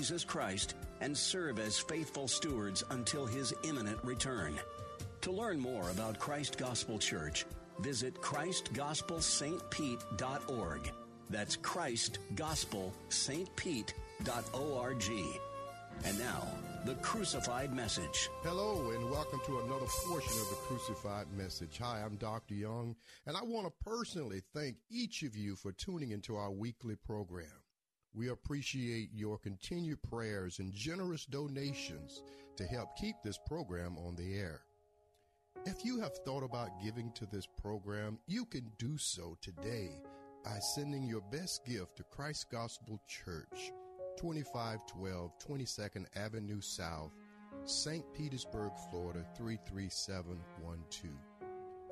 Jesus Christ and serve as faithful stewards until his imminent return. To learn more about Christ Gospel Church, visit christgospelstpete.org. That's christgospelstpete.org. And now, the crucified message. Hello, and welcome to another portion of the crucified message. Hi, I'm Dr. Young, and I want to personally thank each of you for tuning into our weekly program. We appreciate your continued prayers and generous donations to help keep this program on the air. If you have thought about giving to this program, you can do so today by sending your best gift to Christ Gospel Church, 2512 22nd Avenue South, St. Petersburg, Florida 33712.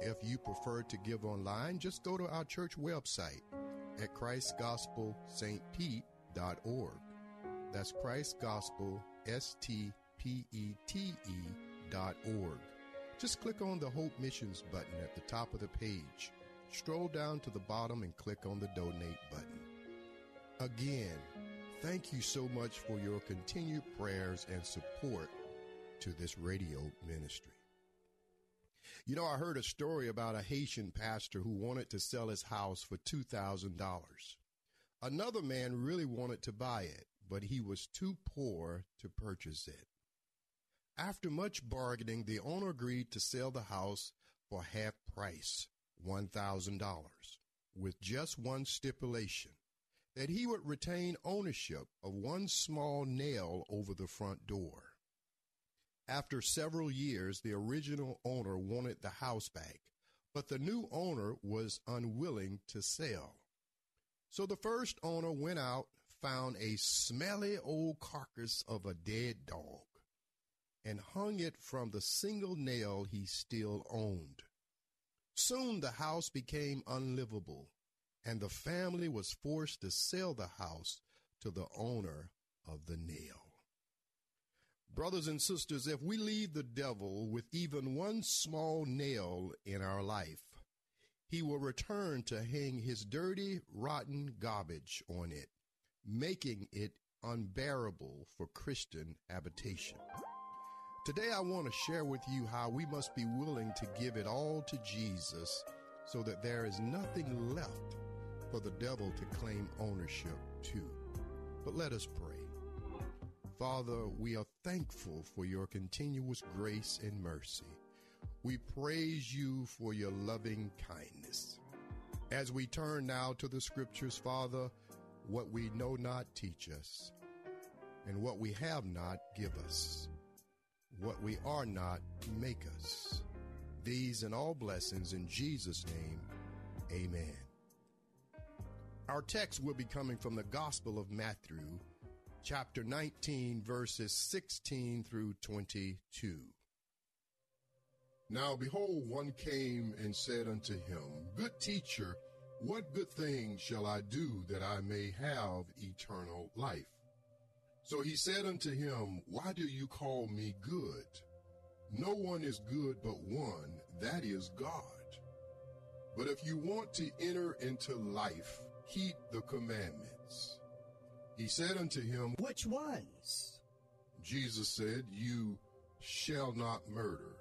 If you prefer to give online, just go to our church website at. Christ Gospel, S T P E T E dot org. Just click on the Hope Missions button at the top of the page. Stroll down to the bottom and click on the Donate button. Again, thank you so much for your continued prayers and support to this radio ministry. You know, I heard a story about a Haitian pastor who wanted to sell his house for $2,000. Another man really wanted to buy it, but he was too poor to purchase it. After much bargaining, the owner agreed to sell the house for half price, $1,000, with just one stipulation that he would retain ownership of one small nail over the front door. After several years, the original owner wanted the house back, but the new owner was unwilling to sell. So the first owner went out, found a smelly old carcass of a dead dog, and hung it from the single nail he still owned. Soon the house became unlivable, and the family was forced to sell the house to the owner of the nail. Brothers and sisters, if we leave the devil with even one small nail in our life, he will return to hang his dirty, rotten garbage on it, making it unbearable for Christian habitation. Today, I want to share with you how we must be willing to give it all to Jesus so that there is nothing left for the devil to claim ownership to. But let us pray. Father, we are thankful for your continuous grace and mercy. We praise you for your loving kindness. As we turn now to the scriptures, Father, what we know not, teach us, and what we have not, give us. What we are not, make us. These and all blessings in Jesus' name, amen. Our text will be coming from the Gospel of Matthew, chapter 19, verses 16 through 22. Now behold, one came and said unto him, Good teacher, what good thing shall I do that I may have eternal life? So he said unto him, Why do you call me good? No one is good but one, that is God. But if you want to enter into life, keep the commandments. He said unto him, Which ones? Jesus said, You shall not murder.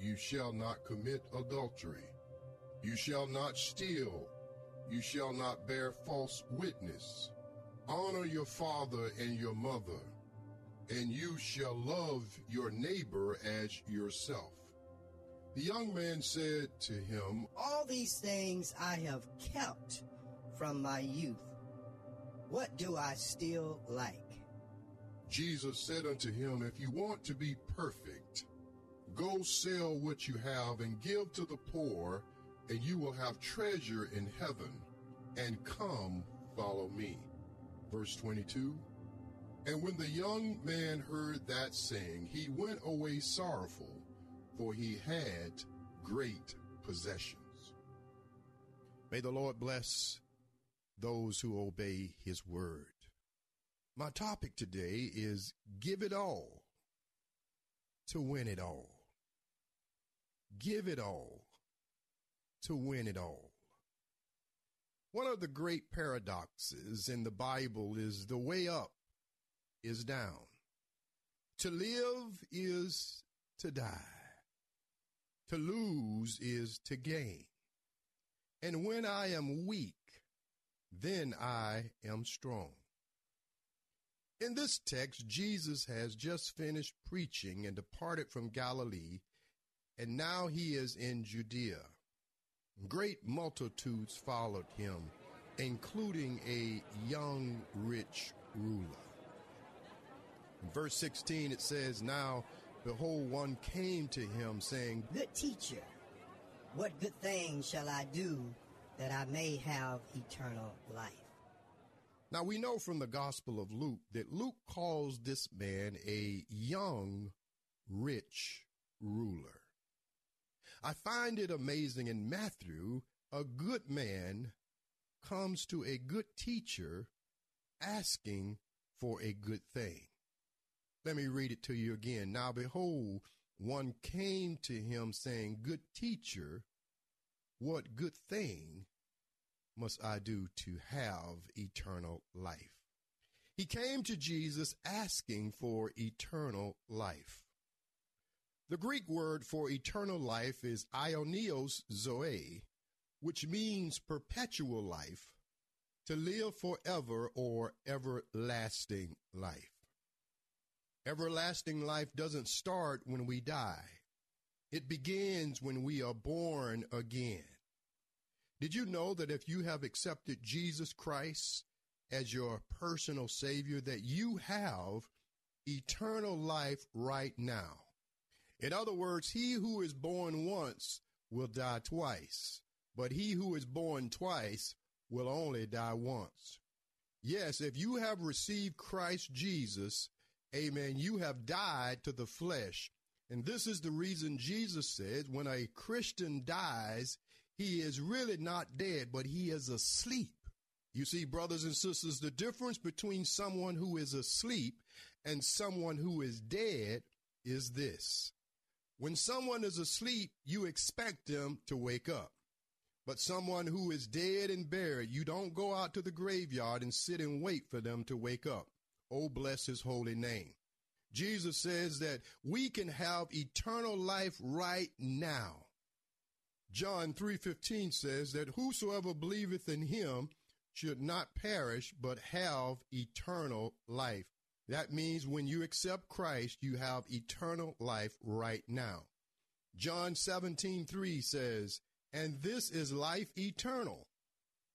You shall not commit adultery. You shall not steal. You shall not bear false witness. Honor your father and your mother, and you shall love your neighbor as yourself. The young man said to him, All these things I have kept from my youth. What do I still like? Jesus said unto him, If you want to be perfect, go sell what you have and give to the poor, and you will have treasure in heaven, and come follow me. Verse 22 And when the young man heard that saying, he went away sorrowful, for he had great possessions. May the Lord bless those who obey his word. My topic today is give it all to win it all. Give it all to win it all. One of the great paradoxes in the Bible is the way up is down. To live is to die. To lose is to gain. And when I am weak, then I am strong. In this text, Jesus has just finished preaching and departed from Galilee, and now he is in Judea. Great multitudes followed him, including a young rich ruler. In verse 16, it says, Now, behold, one came to him, saying, Good teacher, what good thing shall I do that I may have eternal life? Now, we know from the Gospel of Luke that Luke calls this man a young rich ruler. I find it amazing in Matthew, a good man comes to a good teacher asking for a good thing. Let me read it to you again. Now behold, one came to him saying, Good teacher, what good thing must I do to have eternal life? He came to Jesus asking for eternal life. The Greek word for eternal life is aionios zoe, which means perpetual life, to live forever or everlasting life. Everlasting life doesn't start when we die. It begins when we are born again. Did you know that if you have accepted Jesus Christ as your personal Savior, that you have eternal life right now? In other words, he who is born once will die twice, but he who is born twice will only die once. Yes, if you have received Christ Jesus, amen, you have died to the flesh. And this is the reason Jesus says when a Christian dies, he is really not dead, but he is asleep. You see, brothers and sisters, the difference between someone who is asleep and someone who is dead is this. When someone is asleep, you expect them to wake up. But someone who is dead and buried, you don't go out to the graveyard and sit and wait for them to wake up. Oh, bless his holy name. Jesus says that we can have eternal life right now. John 3:15 says that whosoever believeth in him should not perish but have eternal life. That means when you accept Christ, you have eternal life right now. John 17:3 says, "And this is life eternal,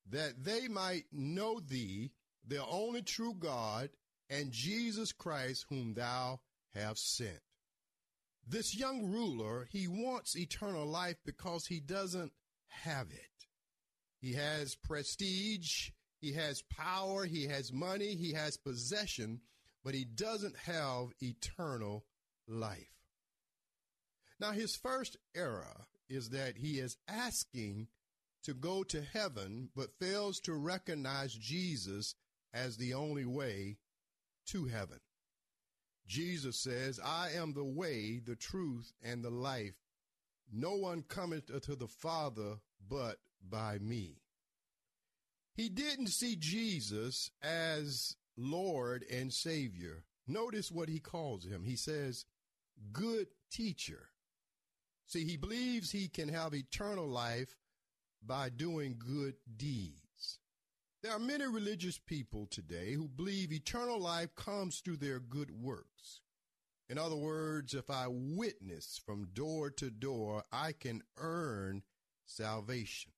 that they might know thee, the only true God, and Jesus Christ whom thou hast sent." This young ruler, he wants eternal life because he doesn't have it. He has prestige, he has power, he has money, he has possession, but he doesn't have eternal life. Now, his first error is that he is asking to go to heaven, but fails to recognize Jesus as the only way to heaven. Jesus says, I am the way, the truth, and the life. No one cometh to the Father but by me. He didn't see Jesus as Lord and Savior. Notice what he calls him. He says, good teacher. See, he believes he can have eternal life by doing good deeds. There are many religious people today who believe eternal life comes through their good works. In other words, if I witness from door to door, I can earn salvation.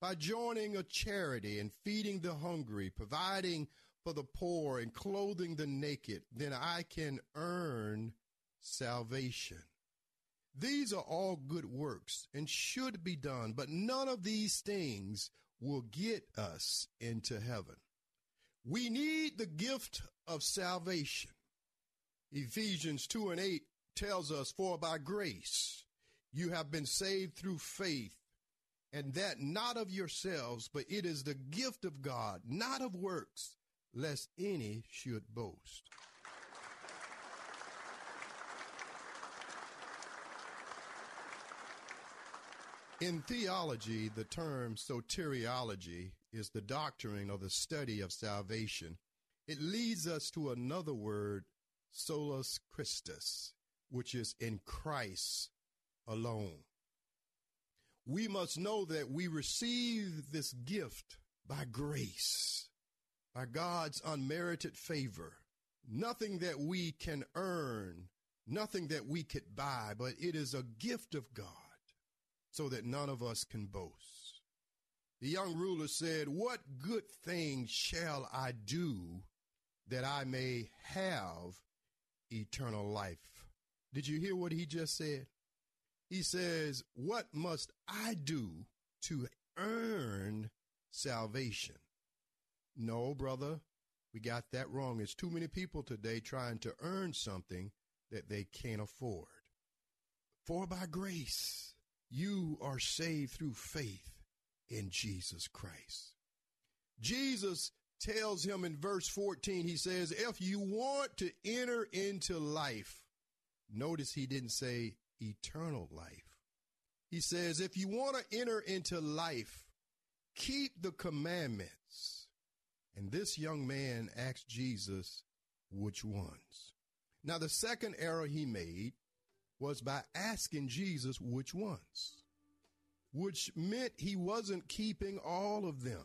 By joining a charity and feeding the hungry, providing for the poor and clothing the naked, then I can earn salvation. These are all good works and should be done, but none of these things will get us into heaven. We need the gift of salvation. Ephesians 2 and 8 tells us, For by grace you have been saved through faith, and that not of yourselves, but it is the gift of God, not of works, lest any should boast. In theology, the term soteriology is the doctrine or the study of salvation. It leads us to another word, solus Christus, which is in Christ alone. We must know that we receive this gift by grace, by God's unmerited favor. Nothing that we can earn, nothing that we could buy, but it is a gift of God so that none of us can boast. The young ruler said, What good thing shall I do that I may have eternal life? Did you hear what he just said? He says, What must I do to earn salvation? No, brother, we got that wrong. It's too many people today trying to earn something that they can't afford. For by grace, you are saved through faith in Jesus Christ. Jesus tells him in verse 14, he says, If you want to enter into life, notice he didn't say eternal life. He says, If you want to enter into life, keep the commandments. And this young man asked Jesus, Which ones? Now, the second error he made was by asking Jesus which ones, which meant he wasn't keeping all of them.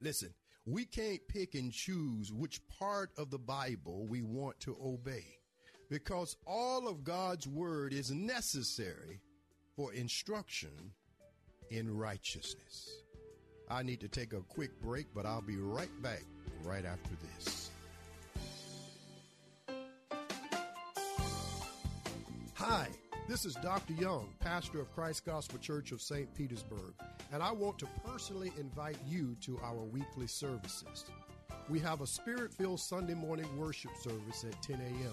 Listen, we can't pick and choose which part of the Bible we want to obey because all of God's word is necessary for instruction in righteousness. I need to take a quick break, but I'll be right back right after this. Hi, this is Dr. Young, pastor of Christ Gospel Church of St. Petersburg, and I want to personally invite you to our weekly services. We have a spirit filled Sunday morning worship service at 10 a.m.,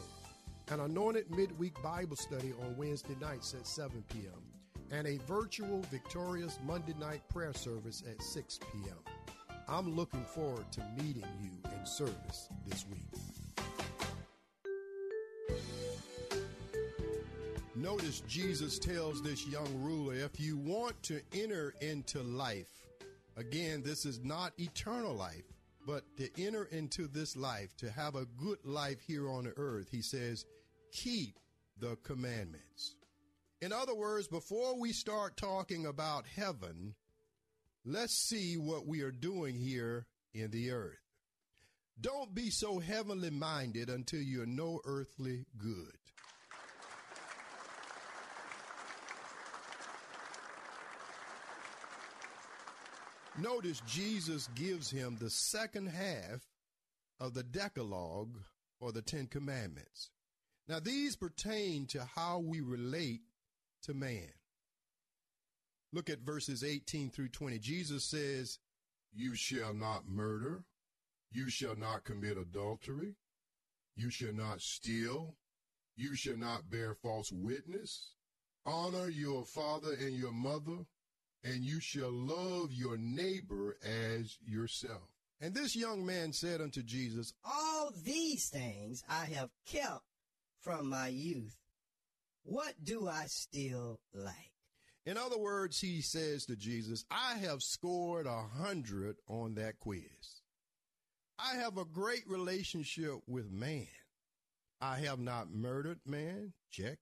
an anointed midweek Bible study on Wednesday nights at 7 p.m., and a virtual victorious Monday night prayer service at 6 p.m. I'm looking forward to meeting you in service this week. Notice Jesus tells this young ruler, if you want to enter into life, again, this is not eternal life, but to enter into this life, to have a good life here on earth, he says, keep the commandments. In other words, before we start talking about heaven, let's see what we are doing here in the earth. Don't be so heavenly minded until you're no earthly good. Notice Jesus gives him the second half of the Decalogue or the Ten Commandments. Now, these pertain to how we relate to man. Look at verses 18 through 20. Jesus says, You shall not murder. You shall not commit adultery. You shall not steal. You shall not bear false witness. Honor your father and your mother and you shall love your neighbor as yourself. And this young man said unto Jesus, All these things I have kept from my youth. What do I still like? In other words, he says to Jesus, I have scored a hundred on that quiz. I have a great relationship with man. I have not murdered man, check.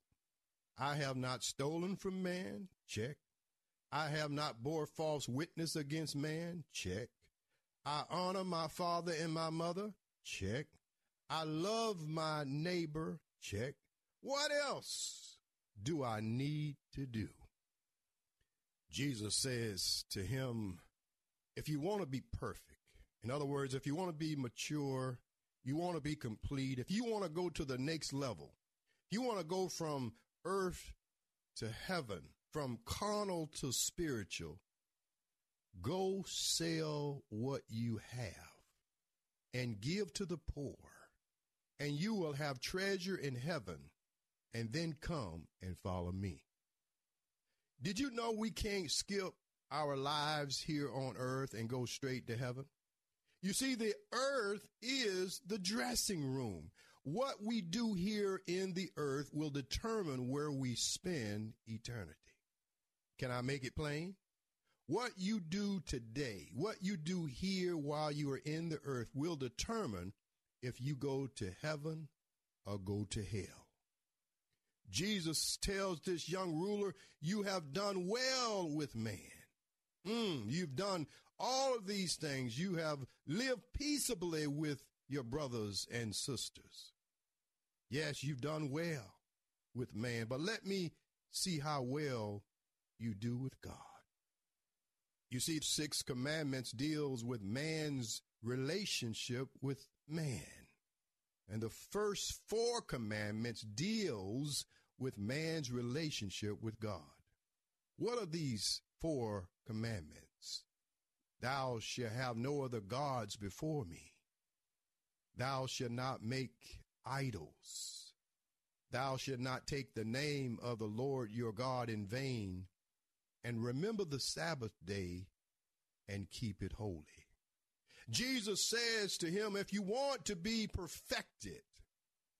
I have not stolen from man, check. I have not bore false witness against man. Check. I honor my father and my mother. Check. I love my neighbor. Check. What else do I need to do? Jesus says to him, if you want to be perfect, in other words, if you want to be mature, you want to be complete, if you want to go to the next level, you want to go from earth to heaven, from carnal to spiritual, go sell what you have and give to the poor, and you will have treasure in heaven, and then come and follow me. Did you know we can't skip our lives here on earth and go straight to heaven? You see, the earth is the dressing room. What we do here in the earth will determine where we spend eternity. Can I make it plain? What you do today, what you do here while you are in the earth will determine if you go to heaven or go to hell. Jesus tells this young ruler, You have done well with man. Mm, you've done all of these things. You have lived peaceably with your brothers and sisters. Yes, you've done well with man, but let me see how well you do with God. You see, six commandments deals with man's relationship with man. And the first four commandments deals with man's relationship with God. What are these four commandments? Thou shalt have no other gods before me. Thou shalt not make idols. Thou shalt not take the name of the Lord your God in vain. And remember the Sabbath day and keep it holy. Jesus says to him, if you want to be perfected,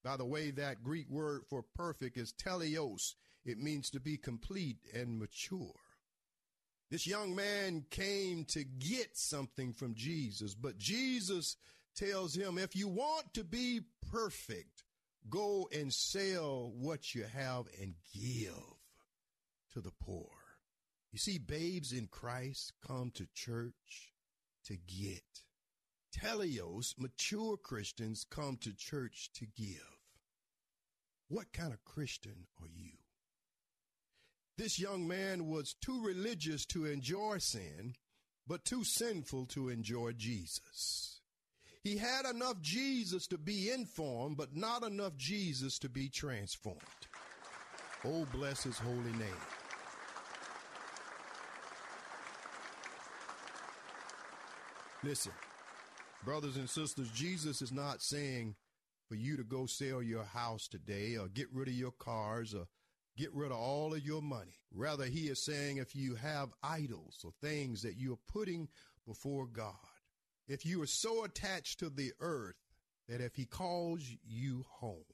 by the way, that Greek word for perfect is teleos. It means to be complete and mature. This young man came to get something from Jesus, but Jesus tells him, if you want to be perfect, go and sell what you have and give to the poor. You see, babes in Christ come to church to get. Teleos, mature Christians come to church to give. What kind of Christian are you? This young man was too religious to enjoy sin, but too sinful to enjoy Jesus. He had enough Jesus to be informed, but not enough Jesus to be transformed. Oh, bless his holy name. Listen, brothers and sisters, Jesus is not saying for you to go sell your house today or get rid of your cars or get rid of all of your money. Rather, he is saying if you have idols or things that you're putting before God, if you are so attached to the earth that if he calls you home,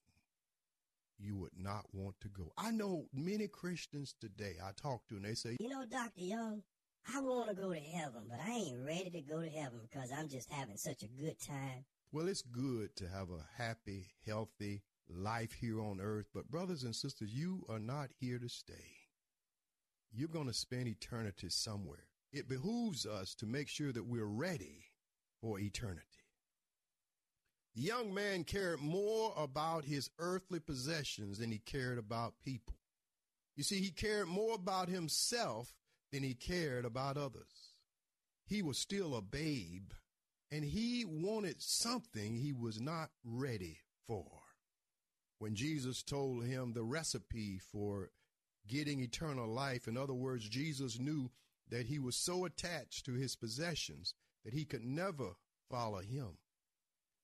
you would not want to go. I know many Christians today I talk to and they say, You know, Dr. Young, I want to go to heaven, but I ain't ready to go to heaven because I'm just having such a good time. Well, it's good to have a happy, healthy life here on earth, but brothers and sisters, you are not here to stay. You're going to spend eternity somewhere. It behooves us to make sure that we're ready for eternity. The young man cared more about his earthly possessions than he cared about people. You see, he cared more about himself than he cared about others. He was still a babe and he wanted something he was not ready for. When Jesus told him the recipe for getting eternal life, in other words, Jesus knew that he was so attached to his possessions that he could never follow him.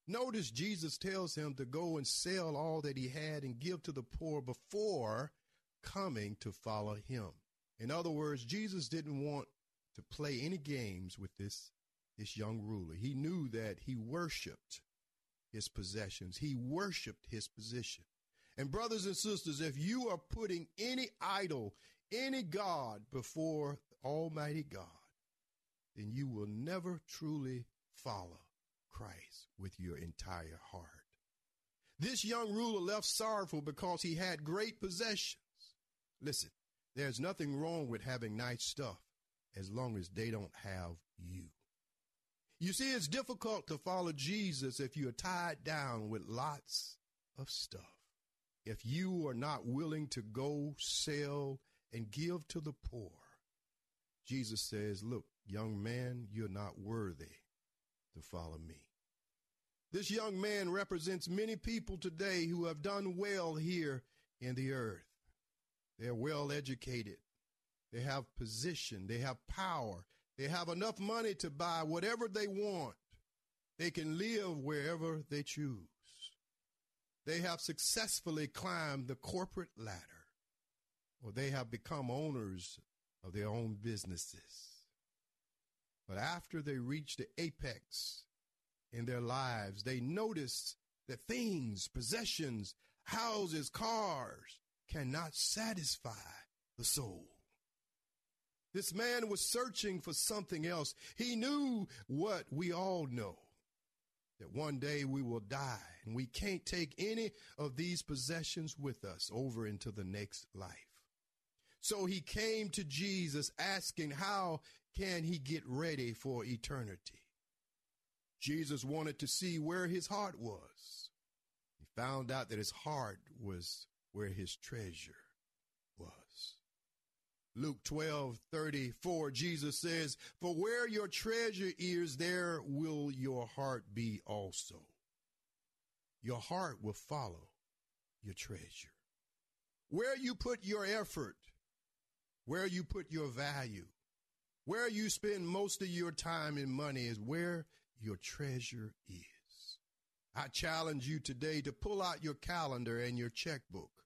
Notice Jesus tells him to go and sell all that he had and give to the poor before coming to follow him. In other words, Jesus didn't want to play any games with this, this young ruler. He knew that he worshiped his possessions. He worshiped his position. And brothers and sisters, if you are putting any idol, any God before Almighty God, then you will never truly follow Christ with your entire heart. This young ruler left sorrowful because he had great possessions. Listen, there's nothing wrong with having nice stuff as long as they don't have you. You see, it's difficult to follow Jesus if you're tied down with lots of stuff. If you are not willing to go sell and give to the poor, Jesus says, Look, young man, you're not worthy to follow me. This young man represents many people today who have done well here in the earth. They're well educated. They have position. They have power. They have enough money to buy whatever they want. They can live wherever they choose. They have successfully climbed the corporate ladder, or they have become owners of their own businesses. But after they reach the apex in their lives, they notice that things, possessions, houses, cars cannot satisfy the soul. This man was searching for something else. He knew what we all know that one day we will die and we can't take any of these possessions with us over into the next life. So he came to Jesus asking, How can he get ready for eternity? Jesus wanted to see where his heart was. He found out that his heart was where his treasure. Luke 12, 34, Jesus says, For where your treasure is, there will your heart be also. Your heart will follow your treasure. Where you put your effort, where you put your value, where you spend most of your time and money is where your treasure is. I challenge you today to pull out your calendar and your checkbook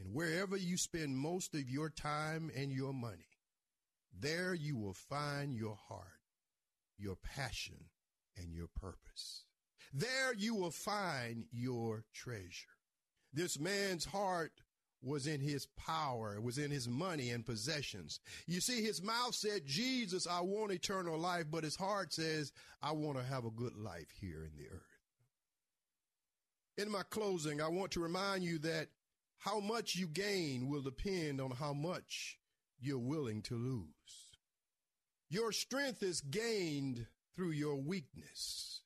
and wherever you spend most of your time and your money, there you will find your heart, your passion, and your purpose. There you will find your treasure. This man's heart was in his power, it was in his money and possessions. You see, his mouth said, Jesus, I want eternal life, but his heart says, I want to have a good life here in the earth. In my closing, I want to remind you that how much you gain will depend on how much you're willing to lose. Your strength is gained through your weakness.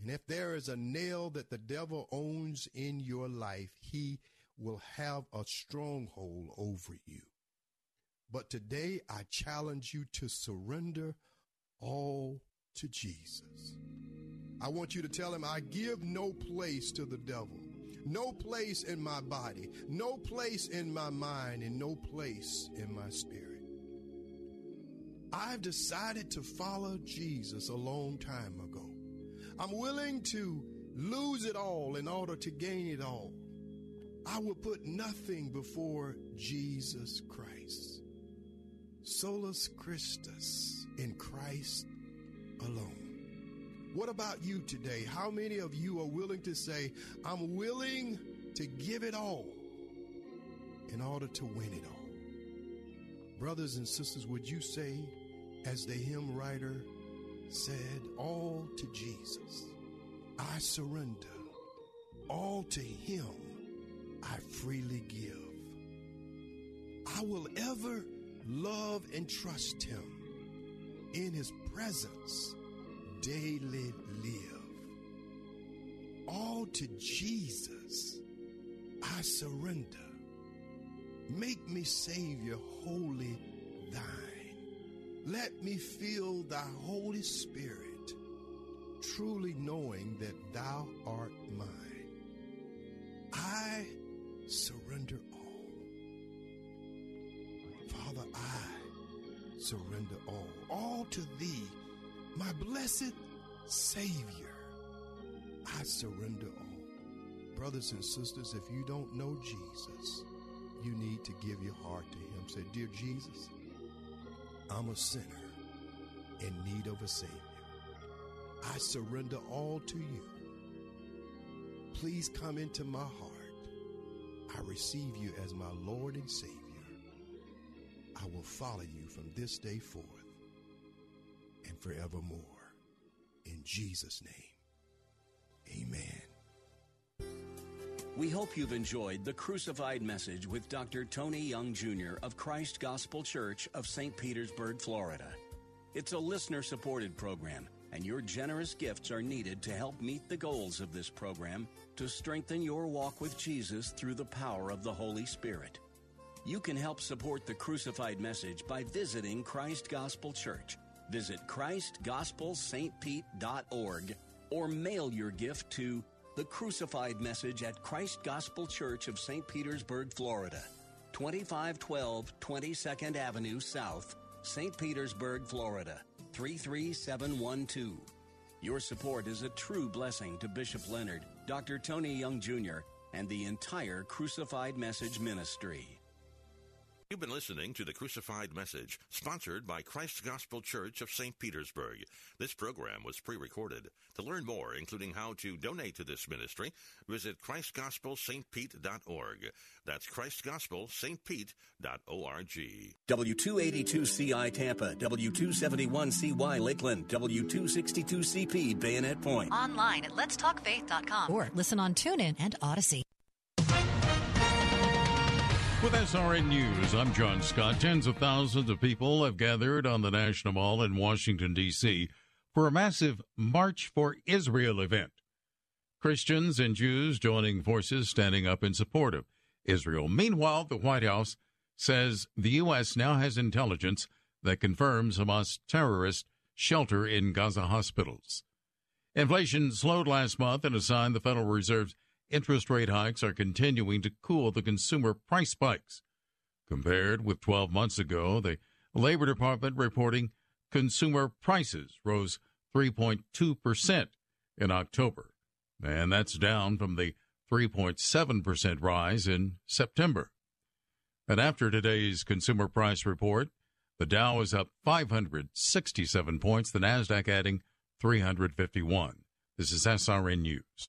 And if there is a nail that the devil owns in your life, he will have a stronghold over you. But today I challenge you to surrender all to Jesus. I want you to tell him, I give no place to the devil no place in my body, no place in my mind, and no place in my spirit. I've decided to follow Jesus a long time ago. I'm willing to lose it all in order to gain it all. I will put nothing before Jesus Christ. Solus Christus in Christ alone. What about you today? How many of you are willing to say, I'm willing to give it all in order to win it all? Brothers and sisters, would you say, as the hymn writer said, all to Jesus, I surrender. All to him I freely give. I will ever love and trust him in his presence daily live. All to Jesus I surrender. Make me Savior wholly thine. Let me feel thy Holy Spirit, truly knowing that thou art mine. I surrender all. Father, I surrender all. All to thee my blessed Savior, I surrender all. Brothers and sisters, if you don't know Jesus, you need to give your heart to Him. Say, Dear Jesus, I'm a sinner in need of a Savior. I surrender all to you. Please come into my heart. I receive you as my Lord and Savior. I will follow you from this day forth and forevermore. In Jesus' name, amen. We hope you've enjoyed the crucified message with Dr. Tony Young Jr. of Christ Gospel Church of St. Petersburg, Florida. It's a listener supported program, and your generous gifts are needed to help meet the goals of this program to strengthen your walk with Jesus through the power of the Holy Spirit. You can help support the crucified message by visiting Christ Gospel Church Visit ChristGospelSt.Pete.org or mail your gift to The Crucified Message at Christ Gospel Church of St. Petersburg, Florida, 2512 22nd Avenue South, St. Petersburg, Florida, 33712. Your support is a true blessing to Bishop Leonard, Dr. Tony Young Jr., and the entire Crucified Message Ministry. You've been listening to the Crucified Message, sponsored by Christ Gospel Church of St. Petersburg. This program was pre-recorded. To learn more, including how to donate to this ministry, visit christgospelstpete.org. That's christgospelstpete.org. W282CI Tampa, W271CY Lakeland, W262CP Bayonet Point. Online at letstalkfaith.com or listen on TuneIn and Audacy. With SRN News, I'm John Scott. Tens of thousands of people have gathered on the National Mall in Washington, D.C. for a massive March for Israel event. Christians and Jews joining forces standing up in support of Israel. Meanwhile, the White House says the U.S. now has intelligence that confirms Hamas terrorists shelter in Gaza hospitals. Inflation slowed last month and a sign the Federal Reserve's interest rate hikes are continuing to cool the consumer price spikes. Compared with 12 months ago, the Labor Department reporting consumer prices rose 3.2% in October, and that's down from the 3.7% rise in September. And after today's consumer price report, the Dow is up 567 points, the Nasdaq adding 351. This is SRN News.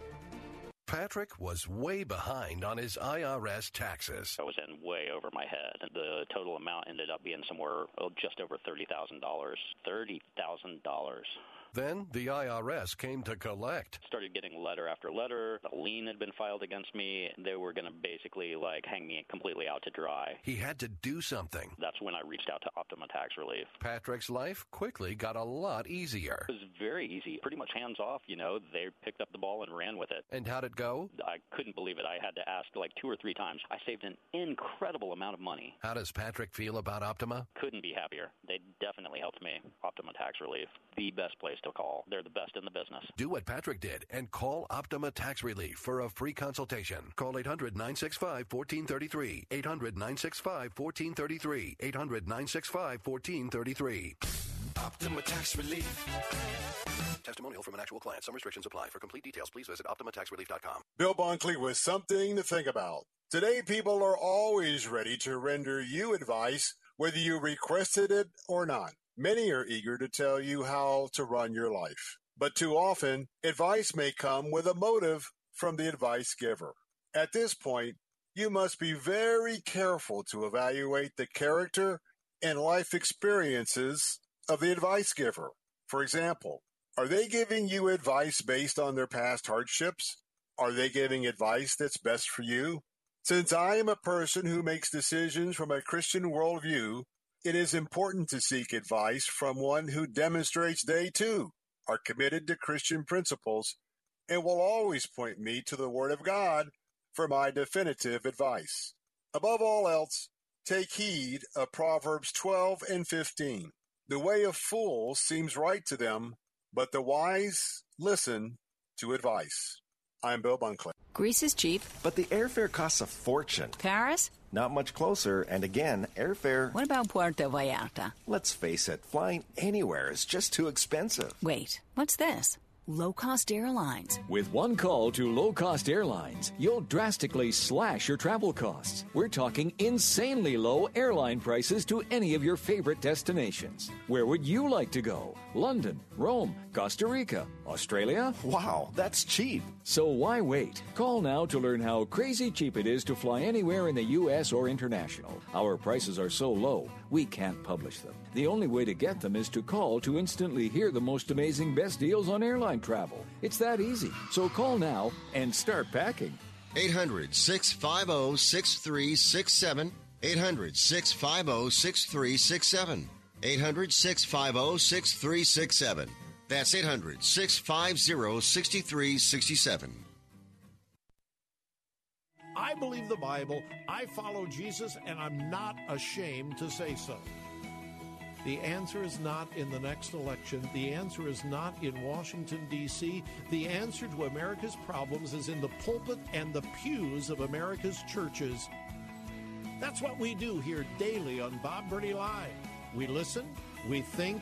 Patrick was way behind on his IRS taxes. I was in way over my head. The total amount ended up being somewhere oh, just over $30,000. $30,000. Then the IRS came to collect. Started getting letter after letter. A lien had been filed against me. They were going to basically like hang me completely out to dry. He had to do something. That's when I reached out to Optima Tax Relief. Patrick's life quickly got a lot easier. It was very easy, pretty much hands off. You know, they picked up the ball and ran with it. And how'd it go? I couldn't believe it. I had to ask like two or three times. I saved an incredible amount of money. How does Patrick feel about Optima? Couldn't be happier. They definitely helped me. Optima Tax Relief, the best place to call. They're the best in the business. Do what Patrick did and call Optima Tax Relief for a free consultation. Call 800 965 1433. 800 965 1433. 800 965 1433. Optima Tax Relief. Testimonial from an actual client. Some restrictions apply. For complete details, please visit OptimaTaxRelief.com. Bill Bunkley with something to think about. Today, people are always ready to render you advice, whether you requested it or not. Many are eager to tell you how to run your life, but too often, advice may come with a motive from the advice giver. At this point, you must be very careful to evaluate the character and life experiences of the advice giver. For example, are they giving you advice based on their past hardships? Are they giving advice that's best for you? Since I am a person who makes decisions from a Christian worldview, it is important to seek advice from one who demonstrates they too are committed to Christian principles and will always point me to the Word of God for my definitive advice. Above all else, take heed of Proverbs 12 and 15. The way of fools seems right to them, but the wise listen to advice. I'm Bill Bunkley. Greece is cheap, but the airfare costs a fortune. Paris? Not much closer, and again, airfare. What about Puerto Vallarta? Let's face it, flying anywhere is just too expensive. Wait, what's this? Low Cost Airlines. With one call to Low Cost Airlines, you'll drastically slash your travel costs. We're talking insanely low airline prices to any of your favorite destinations. Where would you like to go? London, Rome, Costa Rica, Australia? Wow, that's cheap. So why wait? Call now to learn how crazy cheap it is to fly anywhere in the U.S. or international. Our prices are so low, we can't publish them. The only way to get them is to call to instantly hear the most amazing best deals on airline travel. It's that easy. So call now and start packing. 800 650 6367. 800 650 6367. 800 650 6367. That's 800 650 6367. I believe the Bible, I follow Jesus, and I'm not ashamed to say so. The answer is not in the next election. The answer is not in Washington, D.C. The answer to America's problems is in the pulpit and the pews of America's churches. That's what we do here daily on Bob Burney Live. We listen, we think,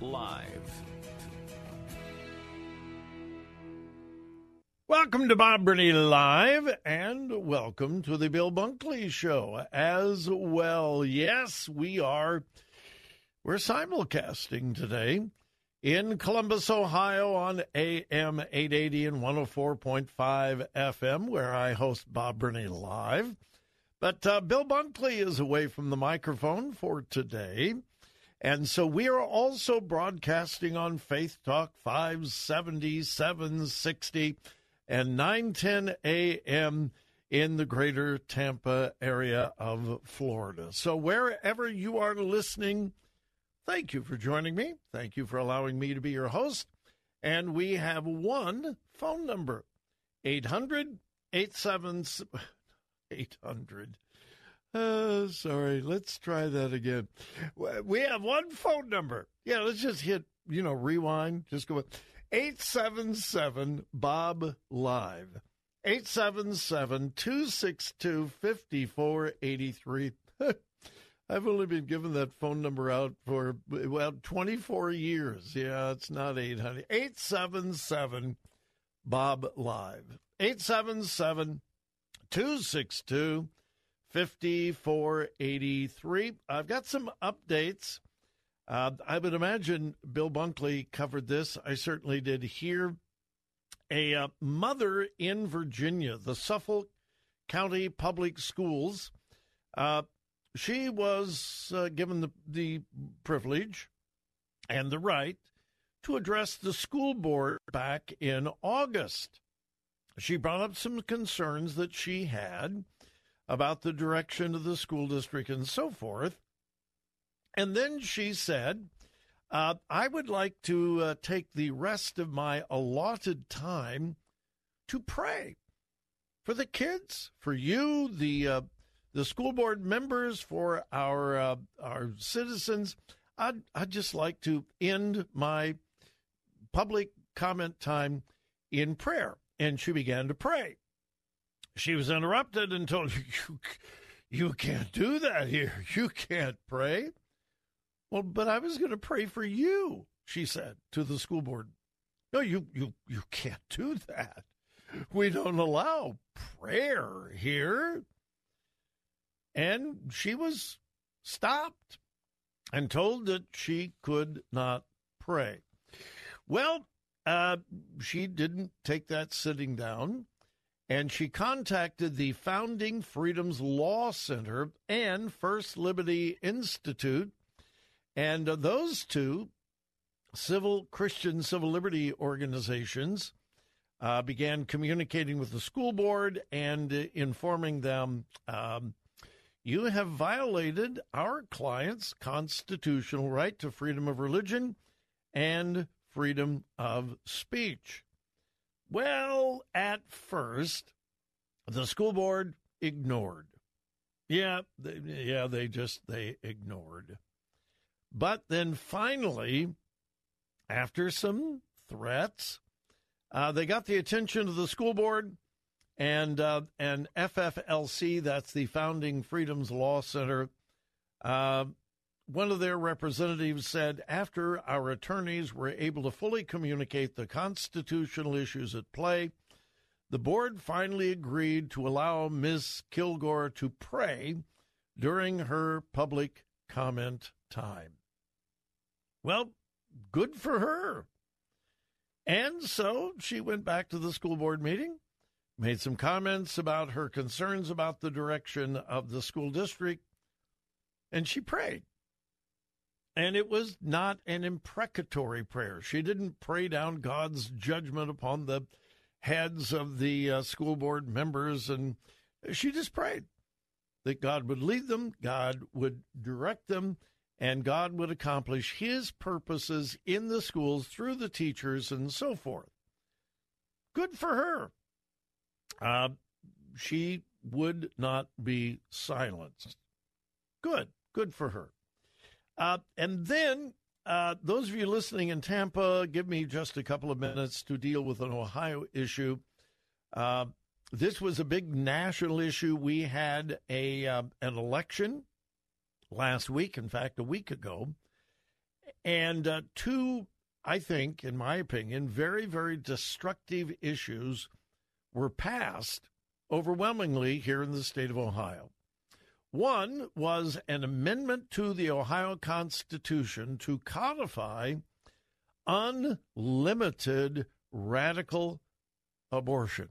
Live. Welcome to Bob Burney Live, and welcome to the Bill Bunkley Show as well. Yes, we are. We're simulcasting today in Columbus, Ohio on AM 880 and 104.5 FM, where I host Bob Burney Live. But uh, Bill Bunkley is away from the microphone for today. And so we are also broadcasting on Faith Talk 570, 760, and 910 AM in the greater Tampa area of Florida. So wherever you are listening, thank you for joining me. Thank you for allowing me to be your host. And we have one phone number 800 877 800. Uh, sorry, let's try that again. We have one phone number. Yeah, let's just hit, you know, rewind. Just go 877 Bob Live. 877 262 5483. I've only been given that phone number out for, well, 24 years. Yeah, it's not 800. 877 Bob Live. 877 262 5483. I've got some updates. Uh, I would imagine Bill Bunkley covered this. I certainly did here. A uh, mother in Virginia, the Suffolk County Public Schools, uh, she was uh, given the, the privilege and the right to address the school board back in August. She brought up some concerns that she had about the direction of the school district and so forth. And then she said, uh, I would like to uh, take the rest of my allotted time to pray for the kids, for you, the uh, the school board members, for our uh, our citizens. I'd I'd just like to end my public comment time in prayer, and she began to pray. She was interrupted and told you you can't do that here. You can't pray. Well, but I was going to pray for you, she said to the school board. No, you you you can't do that. We don't allow prayer here. And she was stopped and told that she could not pray. Well, uh, she didn't take that sitting down, and she contacted the Founding Freedoms Law Center and First Liberty Institute and uh, those two civil Christian civil liberty organizations uh, began communicating with the school board and uh, informing them um, you have violated our client's constitutional right to freedom of religion and freedom of speech. Well, at first, the school board ignored. Yeah, they, yeah, they just they ignored. But then finally, after some threats, uh, they got the attention of the school board and uh, and FFLC. That's the Founding Freedoms Law Center. Uh, one of their representatives said, after our attorneys were able to fully communicate the constitutional issues at play, the board finally agreed to allow Ms. Kilgore to pray during her public comment time. Well, good for her. And so she went back to the school board meeting, made some comments about her concerns about the direction of the school district, and she prayed. And it was not an imprecatory prayer. She didn't pray down God's judgment upon the heads of the uh, school board members, and she just prayed that God would lead them, God would direct them, and God would accomplish his purposes in the schools through the teachers and so forth. Good for her. Uh, she would not be silenced. Good. Good for her. Uh, and then, uh, those of you listening in Tampa, give me just a couple of minutes to deal with an Ohio issue. Uh, this was a big national issue. We had a uh, an election last week, in fact, a week ago, and uh, two, I think, in my opinion, very very destructive issues were passed overwhelmingly here in the state of Ohio. One was an amendment to the Ohio Constitution to codify unlimited radical abortion.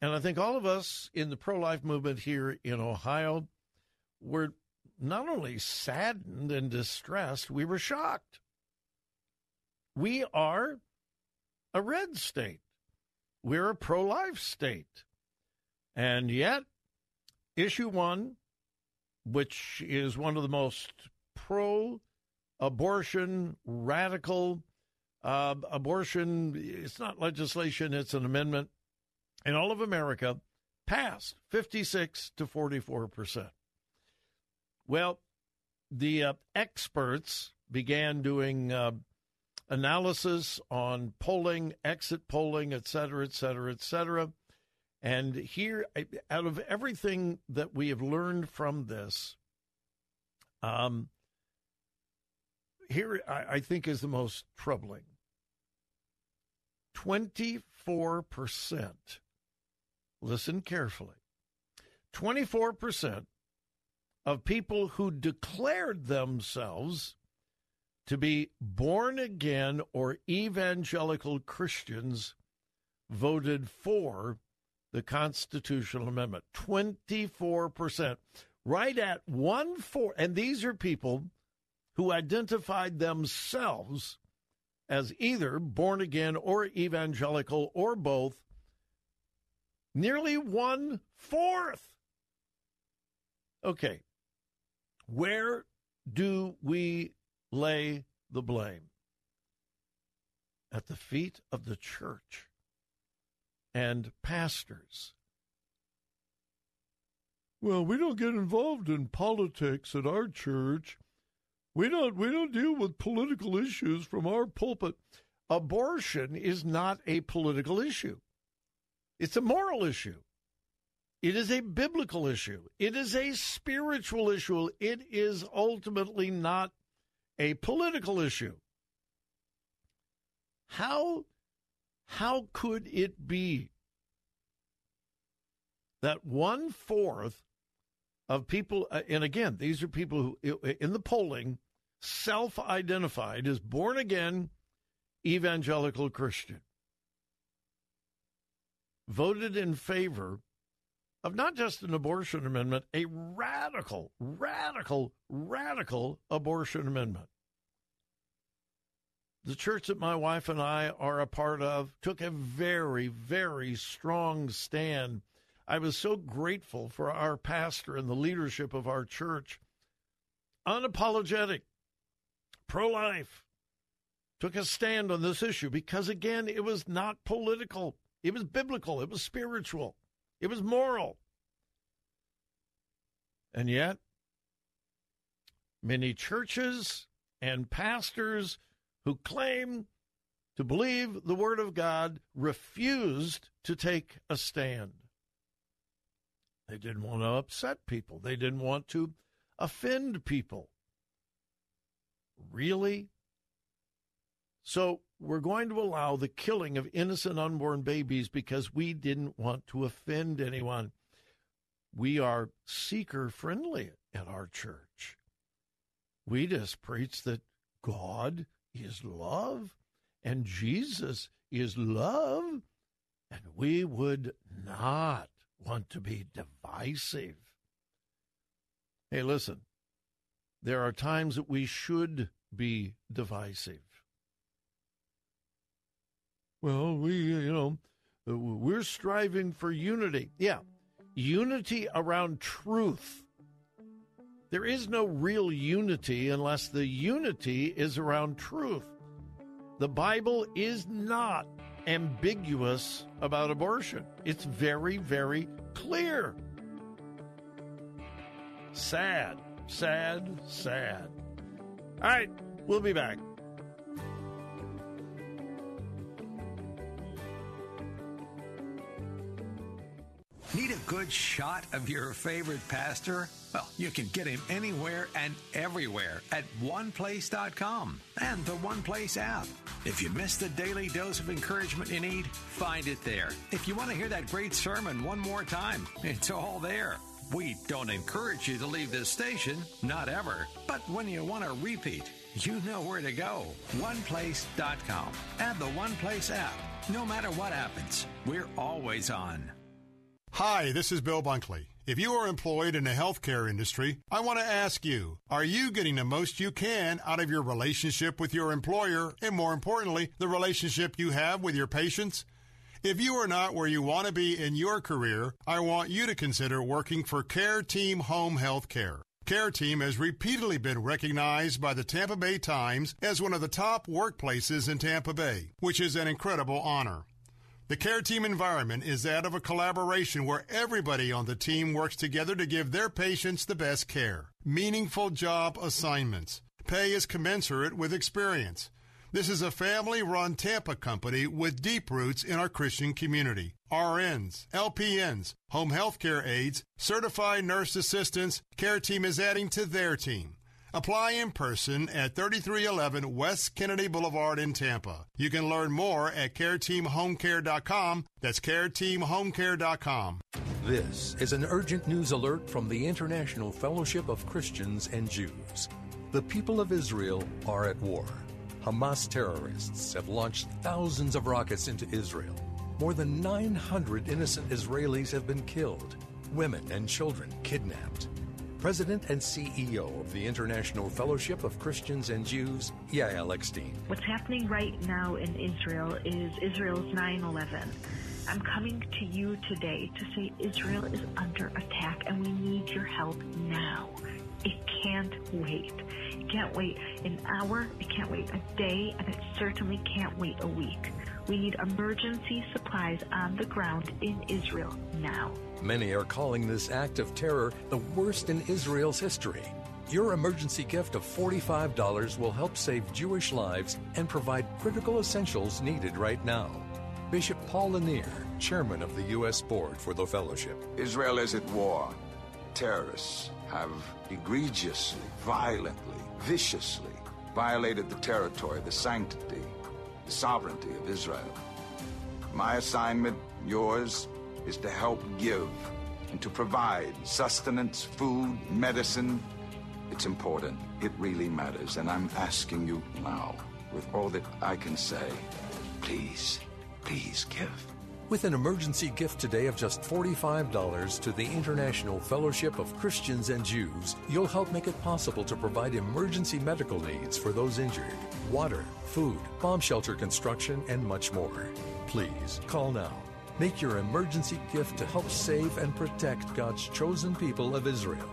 And I think all of us in the pro life movement here in Ohio were not only saddened and distressed, we were shocked. We are a red state, we're a pro life state. And yet, Issue one, which is one of the most pro abortion, radical uh, abortion, it's not legislation, it's an amendment in all of America, passed 56 to 44 percent. Well, the uh, experts began doing uh, analysis on polling, exit polling, et cetera, et cetera, et cetera. And here, out of everything that we have learned from this, um, here I, I think is the most troubling. 24%, listen carefully, 24% of people who declared themselves to be born again or evangelical Christians voted for the constitutional amendment. 24% right at one four and these are people who identified themselves as either born again or evangelical or both. Nearly one fourth okay. Where do we lay the blame? At the feet of the church and pastors. Well, we don't get involved in politics at our church. We don't we don't deal with political issues from our pulpit. Abortion is not a political issue. It's a moral issue. It is a biblical issue. It is a spiritual issue. It is ultimately not a political issue. How how could it be that one fourth of people, uh, and again, these are people who, in the polling, self identified as born again evangelical Christian, voted in favor of not just an abortion amendment, a radical, radical, radical abortion amendment. The church that my wife and I are a part of took a very, very strong stand. I was so grateful for our pastor and the leadership of our church. Unapologetic, pro life, took a stand on this issue because, again, it was not political, it was biblical, it was spiritual, it was moral. And yet, many churches and pastors who claim to believe the Word of God refused to take a stand. They didn't want to upset people, they didn't want to offend people. Really? So we're going to allow the killing of innocent unborn babies because we didn't want to offend anyone. We are seeker friendly at our church. We just preach that God is love and Jesus is love, and we would not want to be divisive. Hey, listen, there are times that we should be divisive. Well, we, you know, uh, we're striving for unity. Yeah, unity around truth. There is no real unity unless the unity is around truth. The Bible is not ambiguous about abortion, it's very, very clear. Sad, sad, sad. All right, we'll be back. Need a good shot of your favorite pastor? Well, you can get him anywhere and everywhere at oneplace.com and the OnePlace app. If you miss the daily dose of encouragement you need, find it there. If you want to hear that great sermon one more time, it's all there. We don't encourage you to leave this station, not ever. But when you want to repeat, you know where to go. OnePlace.com and the OnePlace app. No matter what happens, we're always on. Hi, this is Bill Bunkley. If you are employed in the healthcare industry, I want to ask you, are you getting the most you can out of your relationship with your employer and more importantly, the relationship you have with your patients? If you are not where you want to be in your career, I want you to consider working for Care Team Home Health Care. Care Team has repeatedly been recognized by the Tampa Bay Times as one of the top workplaces in Tampa Bay, which is an incredible honor. The care team environment is that of a collaboration where everybody on the team works together to give their patients the best care. Meaningful job assignments. Pay is commensurate with experience. This is a family run Tampa company with deep roots in our Christian community. RNs, LPNs, home health care aides, certified nurse assistants, care team is adding to their team. Apply in person at 3311 West Kennedy Boulevard in Tampa. You can learn more at careteamhomecare.com. That's careteamhomecare.com. This is an urgent news alert from the International Fellowship of Christians and Jews. The people of Israel are at war. Hamas terrorists have launched thousands of rockets into Israel. More than 900 innocent Israelis have been killed, women and children kidnapped. President and CEO of the International Fellowship of Christians and Jews, Yael Eckstein. What's happening right now in Israel is Israel's 9 11. I'm coming to you today to say Israel is under attack and we need your help now. It can't wait. It can't wait an hour, it can't wait a day, and it certainly can't wait a week. We need emergency supplies on the ground in Israel now. Many are calling this act of terror the worst in Israel's history. Your emergency gift of $45 will help save Jewish lives and provide critical essentials needed right now. Bishop Paul Lanier, chairman of the U.S. Board for the Fellowship. Israel is at war. Terrorists have egregiously, violently, viciously violated the territory, the sanctity, the sovereignty of Israel. My assignment, yours, is to help give and to provide sustenance, food, medicine. It's important. It really matters. And I'm asking you now, with all that I can say, please, please give. With an emergency gift today of just $45 to the International Fellowship of Christians and Jews, you'll help make it possible to provide emergency medical needs for those injured, water, food, bomb shelter construction, and much more. Please call now. Make your emergency gift to help save and protect God's chosen people of Israel.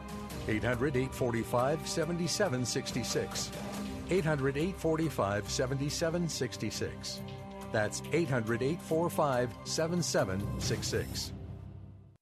800 845 7766. 800 845 7766. That's 800 845 7766.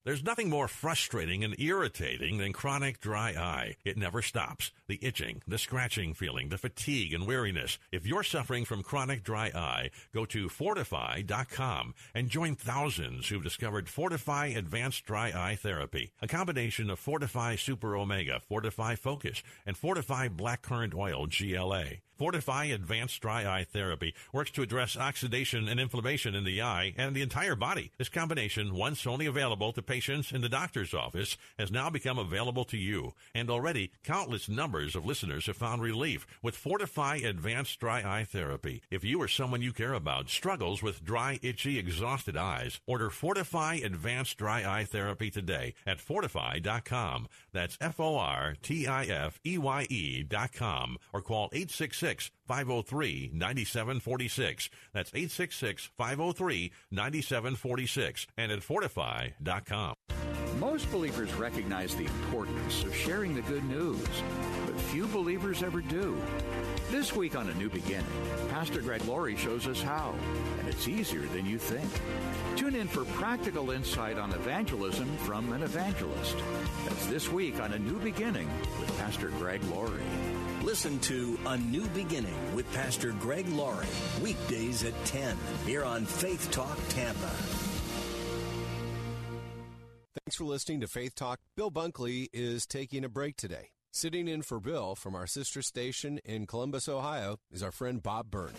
There's nothing more frustrating and irritating than chronic dry eye. It never stops. The itching, the scratching feeling, the fatigue and weariness. If you're suffering from chronic dry eye, go to fortifeye.com and join thousands who've discovered Fortifeye Advanced Dry Eye Therapy, a combination of Fortifeye Super Omega, Fortifeye Focus, and Fortifeye Blackcurrant Oil GLA. Fortifeye Advanced Dry Eye Therapy works to address oxidation and inflammation in the eye and the entire body. This combination, once only available to patients in the doctor's office, has now become available to you. And already, countless numbers of listeners have found relief with Fortifeye Advanced Dry Eye Therapy. If you or someone you care about struggles with dry, itchy, exhausted eyes, order Fortifeye Advanced Dry Eye Therapy today at fortifeye.com. That's F O R T I F E Y E dot com or call 866 503 9746. That's 866 503 9746 and at fortifeye.com. Most believers recognize the importance of sharing the good news, few believers ever do. This week on A New Beginning, Pastor Greg Laurie shows us how, and it's easier than you think. Tune in for practical insight on evangelism from an evangelist. That's this week on A New Beginning with Pastor Greg Laurie. Listen to A New Beginning with Pastor Greg Laurie, weekdays at 10, here on Faith Talk Tampa. Thanks for listening to Faith Talk. Bill Bunkley is taking a break today. Sitting in for Bill from our sister station in Columbus, Ohio, is our friend Bob Burney.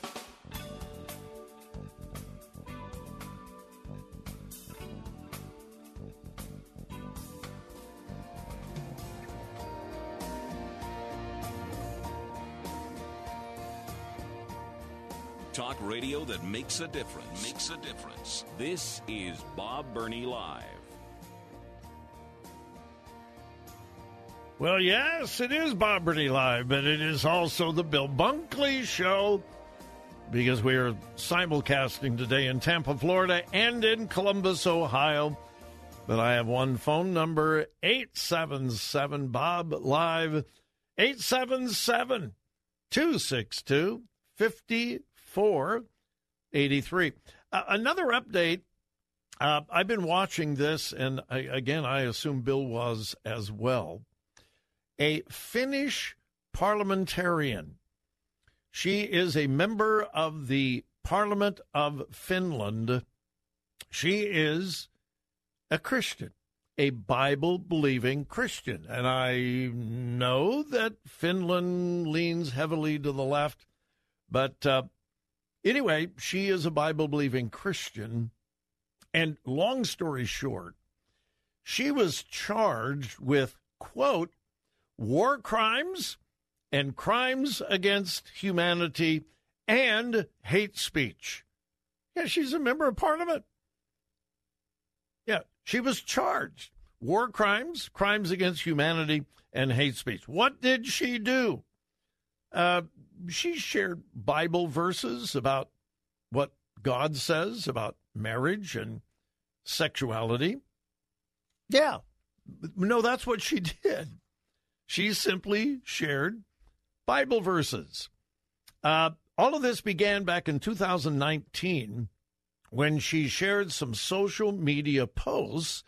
Talk radio that makes a difference. Makes a difference. This is Bob Burney Live. Well, yes, it is Bob Burney Live, but it is also the Bill Bunkley Show because we are simulcasting today in Tampa, Florida and in Columbus, Ohio. But I have one phone number 877 Bob Live 877 262 5483. Uh, another update. Uh, I've been watching this, and I, again, I assume Bill was as well a Finnish parliamentarian. She is a member of the Parliament of Finland. She is a Christian, a Bible believing Christian. And I know that Finland leans heavily to the left, but uh, anyway, she is a Bible believing Christian. And long story short, she was charged with, quote, war crimes and crimes against humanity and hate speech. Yeah, she's a member of parliament. Yeah, she was charged. War crimes, crimes against humanity, and hate speech. What did she do? Uh, she shared Bible verses about what God says about marriage and sexuality. Yeah, no, that's what she did. She simply shared Bible verses. Uh, all of this began back in 2019 when she shared some social media posts.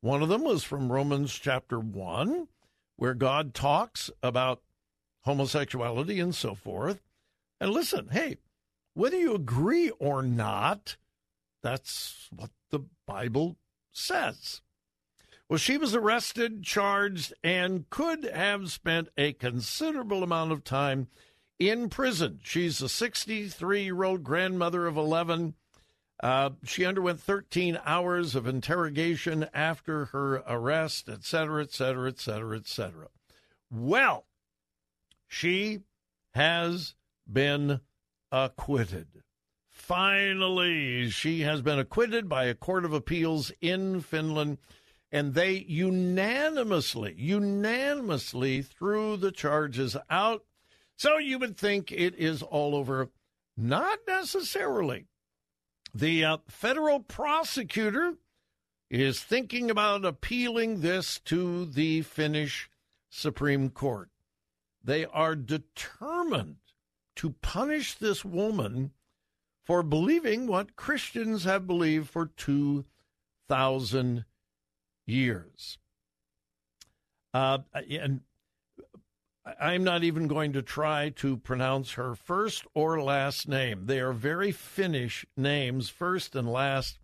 One of them was from Romans chapter 1, where God talks about homosexuality and so forth. And listen, hey, whether you agree or not, that's what the Bible says. Well, she was arrested, charged, and could have spent a considerable amount of time in prison. She's a 63 year old grandmother of 11. Uh, she underwent 13 hours of interrogation after her arrest, et cetera, et cetera, et cetera, et cetera. Well, she has been acquitted. finally, she has been acquitted by a court of appeals in Finland, and they unanimously, unanimously threw the charges out. So you would think it is all over. Not necessarily. The uh, federal prosecutor is thinking about appealing this to the Finnish Supreme Court. They are determined to punish this woman for believing what Christians have believed for 2,000 years. Uh, and I'm not even going to try to pronounce her first or last name. They are very Finnish names, first and last.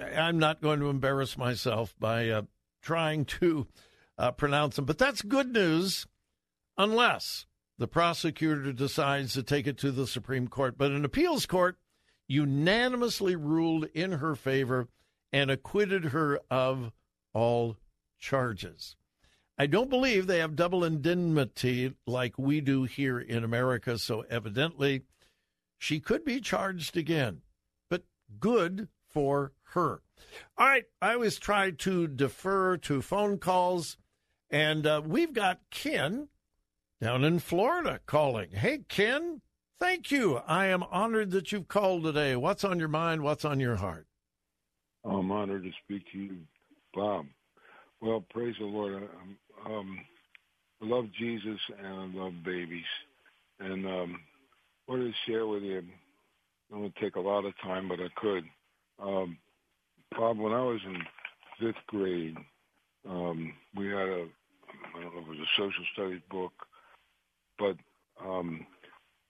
I'm not going to embarrass myself by uh, trying to uh, pronounce them, but that's good news unless the prosecutor decides to take it to the Supreme Court. But an appeals court unanimously ruled in her favor and acquitted her of all charges. I don't believe they have double indemnity like we do here in America, so evidently she could be charged again. But good for her. All right, I always try to defer to phone calls, and uh, we've got Ken down in Florida calling. Hey, Ken, thank you. I am honored that you've called today. What's on your mind? What's on your heart? I'm honored to speak to you, Bob. Well, praise the Lord. I, um, I love Jesus and I love babies. And um, wanted to share with you, it don't take a lot of time, but I could. Um, Bob, when I was in fifth grade, um, we had a, I don't know if it was a social studies book, but um,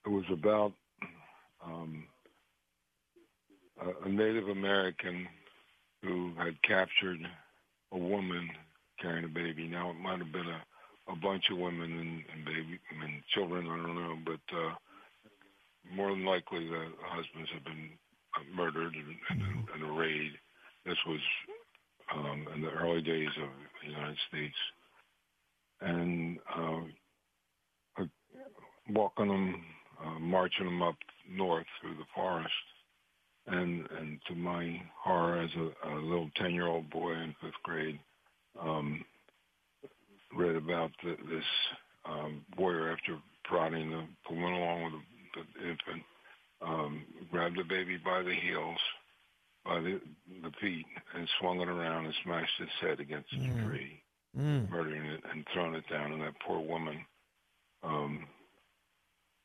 it was about um, a Native American who had captured a woman carrying a baby. Now it might have been a, a bunch of women and, and baby and children. I don't know, but uh, more than likely the husbands have been murdered in, in, in a raid. This was um, in the early days of the United States, and uh, walking them, uh, marching them up north through the forest and and to my horror, as a, a little ten year old boy in fifth grade, um, read about the, this um, warrior after prodding the, the went along with the, the infant, um, grabbed the baby by the heels, by the the feet, and swung it around and smashed its head against mm. a tree, mm. murdering it and throwing it down. And that poor woman. Um,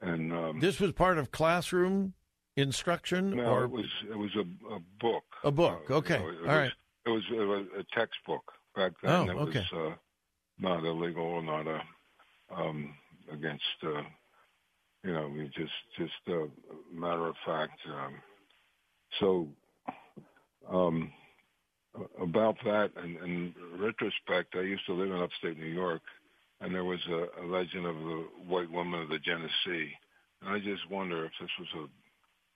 and um, this was part of classroom instruction? No, or? it was it was a, a book. A book. Uh, okay. You know, All was, right. It was, it was a textbook back then. Oh, it okay. was uh, not illegal, not a um, against. Uh, you know, we just just a matter of fact. Um, so um, about that, and in retrospect, I used to live in upstate New York, and there was a, a legend of the white woman of the Genesee. And I just wonder if this was a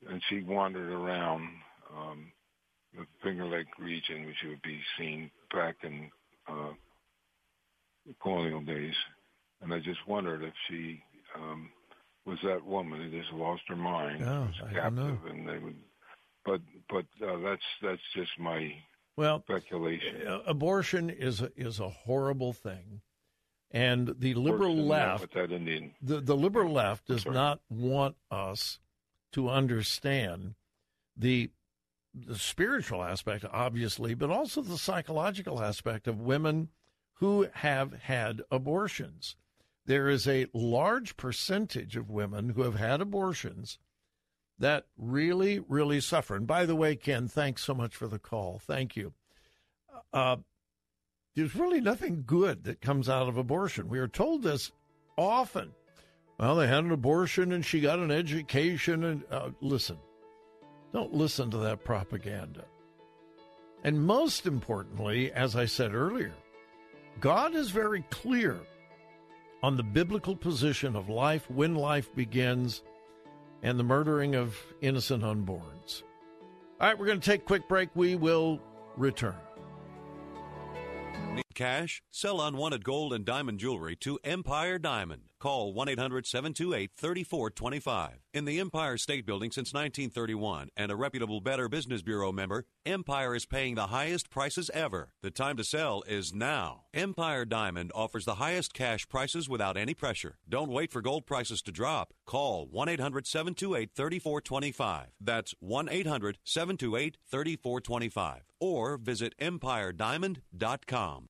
and she wandered around um, the Finger Lake region, which would be seen back in uh, colonial days. And I just wondered if she um, was that woman who just lost her mind, oh, was I captive, don't know. and they would. But but uh, that's that's just my well speculation. Uh, abortion is a, is a horrible thing, and the liberal left, the the liberal left does Sorry. not want us to understand the the spiritual aspect, obviously, but also the psychological aspect of women who have had abortions. There is a large percentage of women who have had abortions that really, really suffer. And by the way, Ken, thanks so much for the call. Thank you. Uh, there's really nothing good that comes out of abortion. We are told this often. Well, they had an abortion and she got an education. And uh, listen, don't listen to that propaganda. And most importantly, as I said earlier, God is very clear on the biblical position of life, when life begins, and the murdering of innocent unborns. All right, we're going to take a quick break. We will return. Need cash? Sell unwanted gold and diamond jewelry to Empire Diamond. Call 1 800 728 3425. In the Empire State Building since 1931 and a reputable Better Business Bureau member, Empire is paying the highest prices ever. The time to sell is now. Empire Diamond offers the highest cash prices without any pressure. Don't wait for gold prices to drop. Call 1 800 728 3425. That's 1 800 728 3425. Or visit EmpireDiamond.com.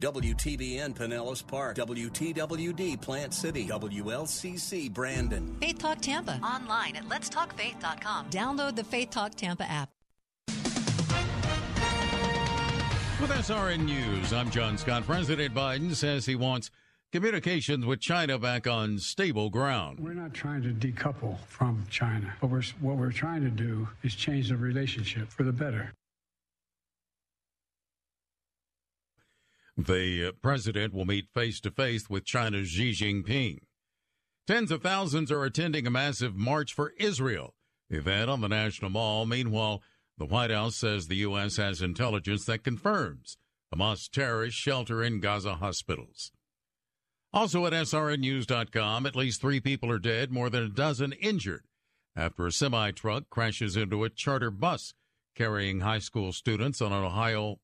WTBN Pinellas Park, WTWD Plant City, WLCC Brandon. Faith Talk Tampa. Online at letstalkfaith.com. Download the Faith Talk Tampa app. With SRN News, I'm John Scott. President Biden says he wants communications with China back on stable ground. We're not trying to decouple from China. What we're, what we're trying to do is change the relationship for the better. The uh, president will meet face to face with China's Xi Jinping. Tens of thousands are attending a massive March for Israel event on the National Mall. Meanwhile, the White House says the U.S. has intelligence that confirms Hamas terrorists shelter in Gaza hospitals. Also at SRNnews.com, at least three people are dead, more than a dozen injured after a semi truck crashes into a charter bus carrying high school students on an Ohio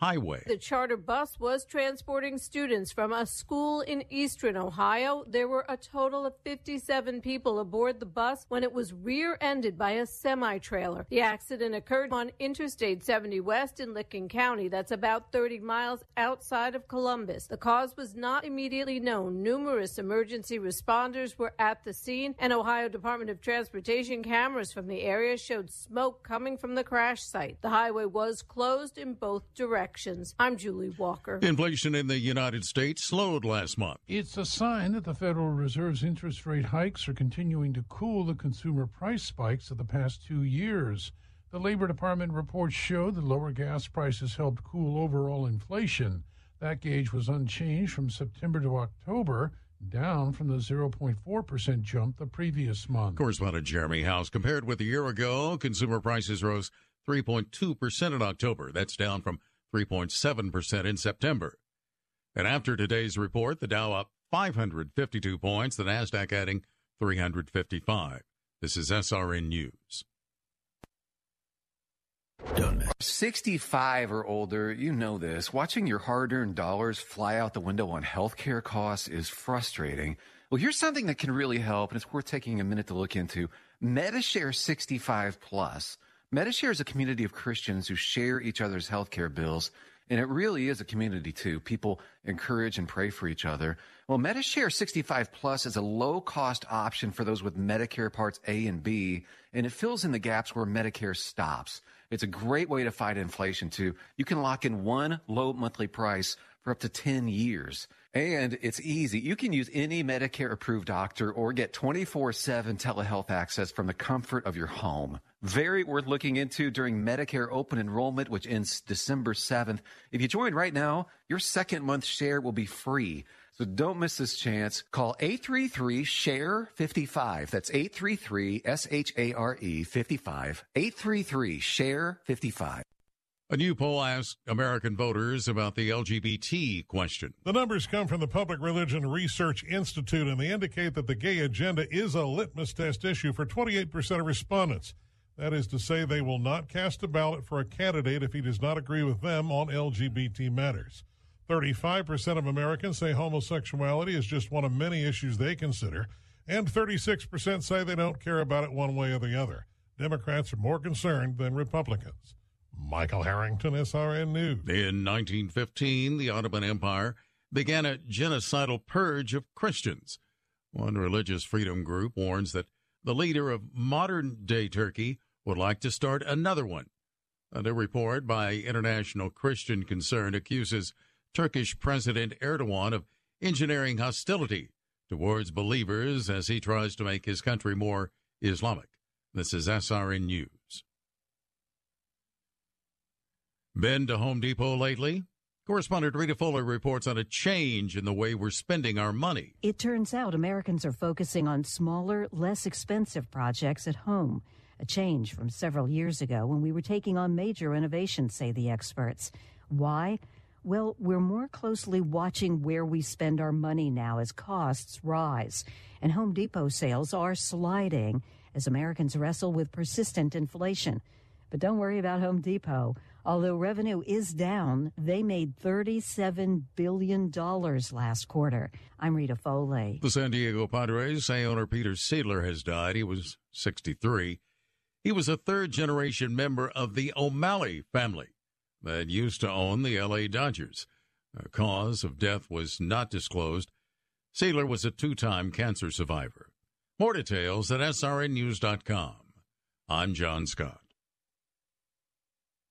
highway. The charter bus was transporting students from a school in eastern Ohio. There were a total of 57 people aboard the bus when it was rear ended by a semi trailer. The accident occurred on Interstate 70 West in Licking County. That's about 30 miles outside of Columbus. The cause was not immediately known. Numerous emergency responders were at the scene, and Ohio Department of Transportation cameras from the area showed smoke coming from the crash site. The highway was closed in both directions. I'm Julie Walker. Inflation in the United States slowed last month. It's a sign that the Federal Reserve's interest rate hikes are continuing to cool the consumer price spikes of the past two years. The Labor Department reports show that lower gas prices helped cool overall inflation. That gauge was unchanged from September to October, down from the 0.4% jump the previous month. Correspondent Jeremy House. Compared with a year ago, consumer prices rose 3.2% in October. That's down from 3.7% in September. And after today's report, the Dow up 552 points, the Nasdaq adding 355. This is SRN News. 65 or older, you know this. Watching your hard earned dollars fly out the window on healthcare costs is frustrating. Well, here's something that can really help, and it's worth taking a minute to look into Medishare 65 Plus. Medishare is a community of Christians who share each other's healthcare bills, and it really is a community too. People encourage and pray for each other. Well, Medishare 65 Plus is a low cost option for those with Medicare Parts A and B, and it fills in the gaps where Medicare stops. It's a great way to fight inflation too. You can lock in one low monthly price for up to 10 years. And it's easy. You can use any Medicare approved doctor or get 24 7 telehealth access from the comfort of your home. Very worth looking into during Medicare open enrollment, which ends December 7th. If you join right now, your second month share will be free. So don't miss this chance. Call 833 SHARE 55. That's 833 S H A R E 55. 833 SHARE 55. A new poll asked American voters about the LGBT question. The numbers come from the Public Religion Research Institute, and they indicate that the gay agenda is a litmus test issue for 28% of respondents. That is to say, they will not cast a ballot for a candidate if he does not agree with them on LGBT matters. 35% of Americans say homosexuality is just one of many issues they consider, and 36% say they don't care about it one way or the other. Democrats are more concerned than Republicans. Michael Harrington, SRN News. In 1915, the Ottoman Empire began a genocidal purge of Christians. One religious freedom group warns that the leader of modern day Turkey would like to start another one. A new report by International Christian Concern accuses Turkish President Erdogan of engineering hostility towards believers as he tries to make his country more Islamic. This is SRN News. Been to Home Depot lately? Correspondent Rita Fuller reports on a change in the way we're spending our money. It turns out Americans are focusing on smaller, less expensive projects at home. A change from several years ago when we were taking on major renovations, say the experts. Why? Well, we're more closely watching where we spend our money now as costs rise. And Home Depot sales are sliding as Americans wrestle with persistent inflation. But don't worry about Home Depot. Although revenue is down, they made $37 billion last quarter. I'm Rita Foley. The San Diego Padres say owner Peter Seidler has died. He was 63. He was a third generation member of the O'Malley family that used to own the LA Dodgers. The cause of death was not disclosed. Seidler was a two time cancer survivor. More details at srnnews.com. I'm John Scott.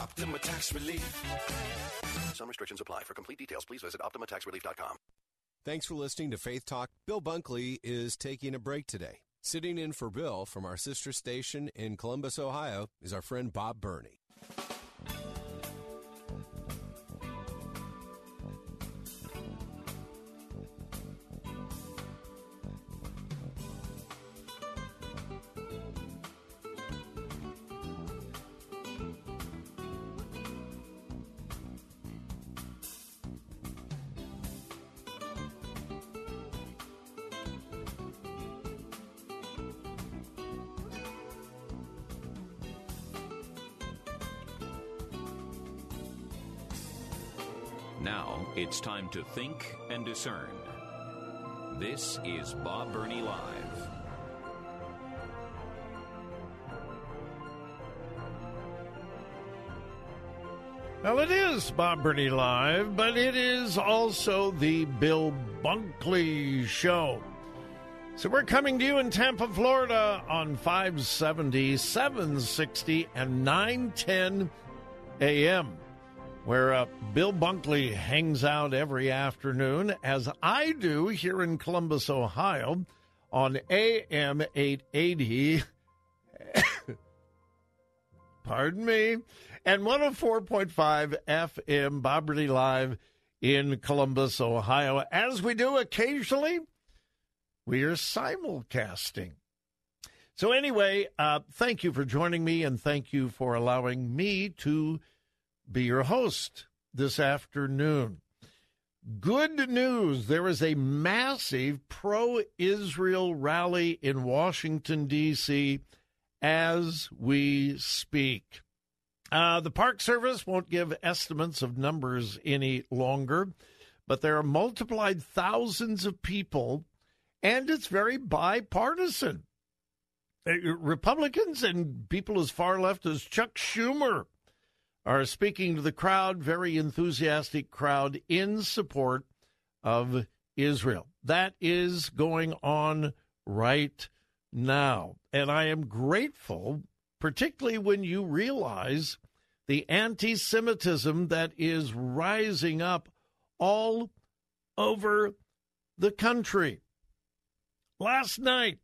Optima Tax Relief. Some restrictions apply. For complete details, please visit OptimaTaxRelief.com. Thanks for listening to Faith Talk. Bill Bunkley is taking a break today. Sitting in for Bill from our sister station in Columbus, Ohio, is our friend Bob Burney. Time to think and discern. This is Bob Burney Live. Well, it is Bob Burney Live, but it is also the Bill Bunkley Show. So we're coming to you in Tampa, Florida on 570, 760, and 910 a.m., where uh, Bill Bunkley hangs out every afternoon, as I do here in Columbus, Ohio, on AM 880. Pardon me. And 104.5 FM, Bob Burney Live in Columbus, Ohio. As we do occasionally, we are simulcasting. So, anyway, uh, thank you for joining me and thank you for allowing me to be your host this afternoon. Good news there is a massive pro Israel rally in Washington, D.C. as we speak. Uh, the Park Service won't give estimates of numbers any longer, but there are multiplied thousands of people, and it's very bipartisan. Uh, Republicans and people as far left as Chuck Schumer are speaking to the crowd, very enthusiastic crowd in support of Israel. That is going on right now. And I am grateful, particularly when you realize the anti Semitism that is rising up all over the country. Last night,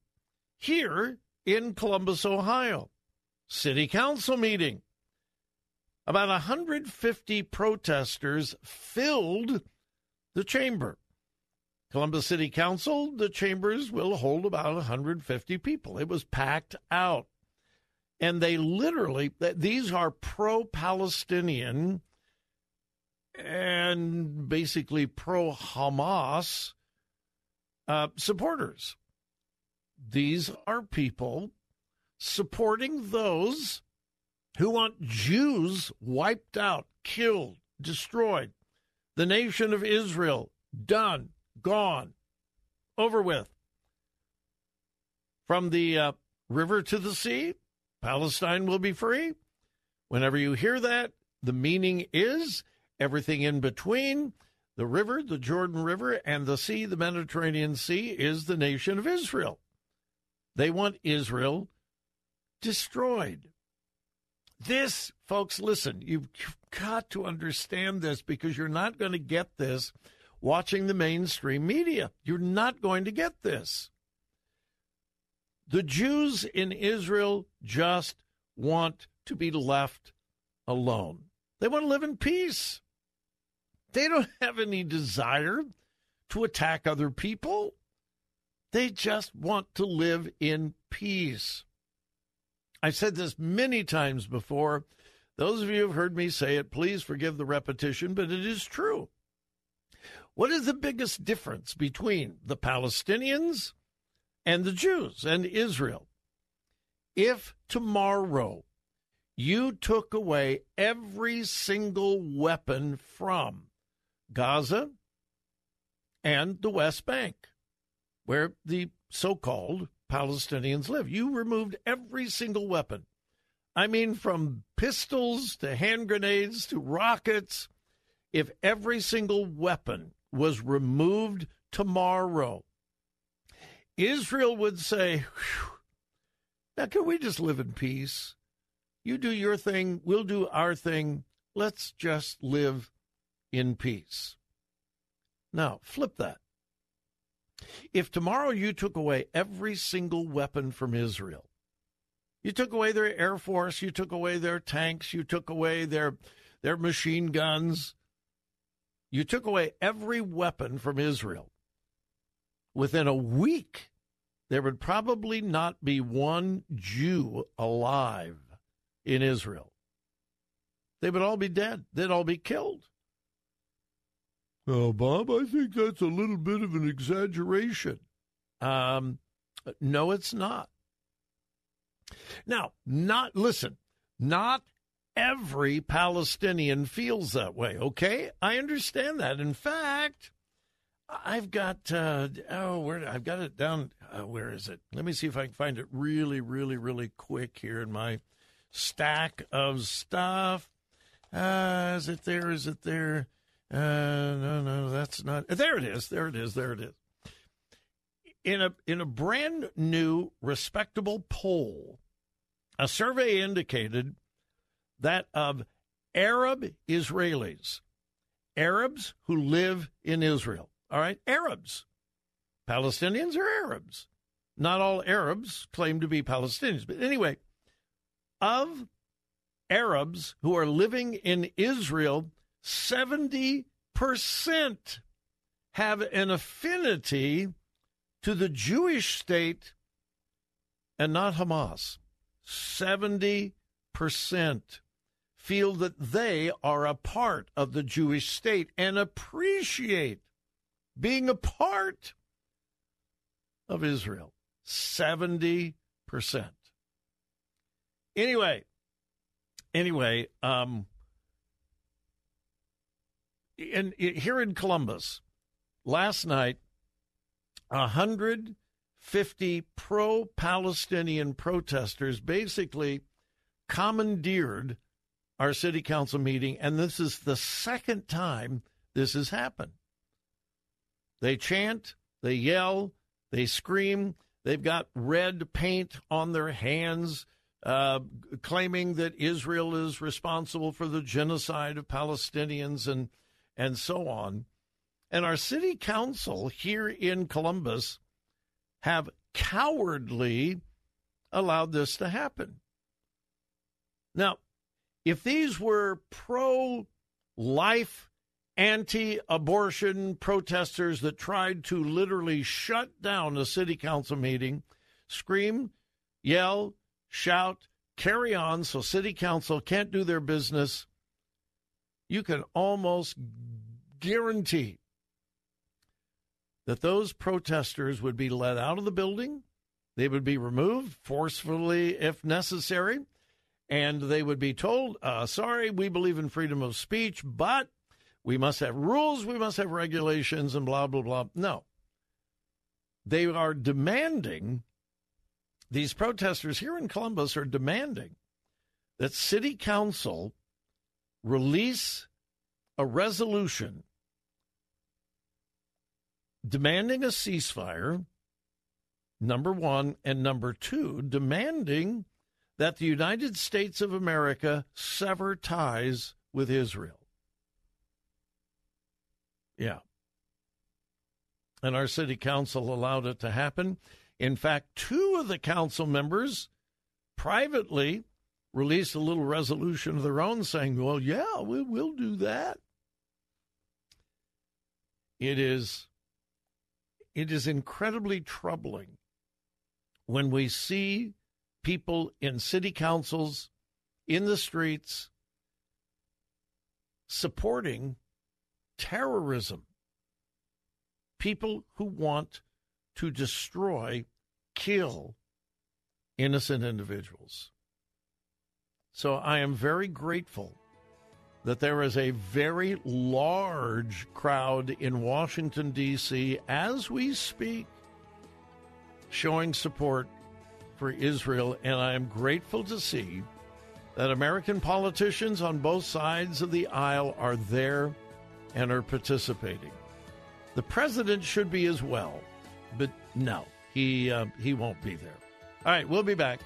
here in Columbus, Ohio, city council meeting. About 150 protesters filled the chamber. Columbus City Council, the chambers will hold about 150 people. It was packed out. And they literally, these are pro Palestinian and basically pro Hamas uh, supporters. These are people supporting those who want Jews wiped out, killed, destroyed. The nation of Israel done, gone, over with. From the uh, river to the sea, Palestine will be free. Whenever you hear that, the meaning is everything in between the river, the Jordan River, and the sea, the Mediterranean Sea, is the nation of Israel. They want Israel destroyed. This, folks, listen, you've got to understand this because you're not going to get this watching the mainstream media. You're not going to get this. The Jews in Israel just want to be left alone. They want to live in peace. They don't have any desire to attack other people. They just want to live in peace. I've said this many times before. Those of you who have heard me say it, please forgive the repetition, but it is true. What is the biggest difference between the Palestinians and the Jews and Israel? If tomorrow you took away every single weapon from Gaza and the West Bank, where the so called Palestinians live. You removed every single weapon. I mean, from pistols to hand grenades to rockets. If every single weapon was removed tomorrow, Israel would say, now can we just live in peace? You do your thing, we'll do our thing. Let's just live in peace. Now, flip that. If tomorrow you took away every single weapon from Israel, you took away their air force, you took away their tanks, you took away their their machine guns, you took away every weapon from Israel. Within a week, there would probably not be one Jew alive in Israel. They would all be dead. They'd all be killed. Oh, Bob, I think that's a little bit of an exaggeration. Um, no, it's not. Now, not listen, not every Palestinian feels that way. Okay, I understand that. In fact, I've got uh, oh, where I've got it down. Uh, where is it? Let me see if I can find it really, really, really quick here in my stack of stuff. Uh, is it there? Is it there? Uh, no, no, that's not. There it is. There it is. There it is. In a in a brand new respectable poll, a survey indicated that of Arab Israelis, Arabs who live in Israel. All right, Arabs. Palestinians are Arabs. Not all Arabs claim to be Palestinians, but anyway, of Arabs who are living in Israel, 70% have an affinity to the Jewish state and not Hamas. 70% feel that they are a part of the Jewish state and appreciate being a part of Israel. 70%. Anyway, anyway, um, in, in, here in Columbus, last night, 150 pro Palestinian protesters basically commandeered our city council meeting, and this is the second time this has happened. They chant, they yell, they scream, they've got red paint on their hands uh, claiming that Israel is responsible for the genocide of Palestinians and and so on. And our city council here in Columbus have cowardly allowed this to happen. Now, if these were pro life, anti abortion protesters that tried to literally shut down a city council meeting, scream, yell, shout, carry on so city council can't do their business, you can almost guarantee that those protesters would be let out of the building, they would be removed forcefully if necessary, and they would be told, uh, sorry, we believe in freedom of speech, but we must have rules, we must have regulations, and blah, blah, blah. No. They are demanding, these protesters here in Columbus are demanding that city council release a resolution demanding a ceasefire, number one, and number two, demanding that the United States of America sever ties with Israel. Yeah. And our city council allowed it to happen. In fact, two of the council members privately released a little resolution of their own saying, well, yeah, we, will do that. It is it is incredibly troubling when we see people in city councils, in the streets, supporting terrorism. People who want to destroy, kill innocent individuals. So I am very grateful that there is a very large crowd in Washington, D.C., as we speak, showing support for Israel. And I am grateful to see that American politicians on both sides of the aisle are there and are participating. The president should be as well, but no, he, uh, he won't be there. All right, we'll be back.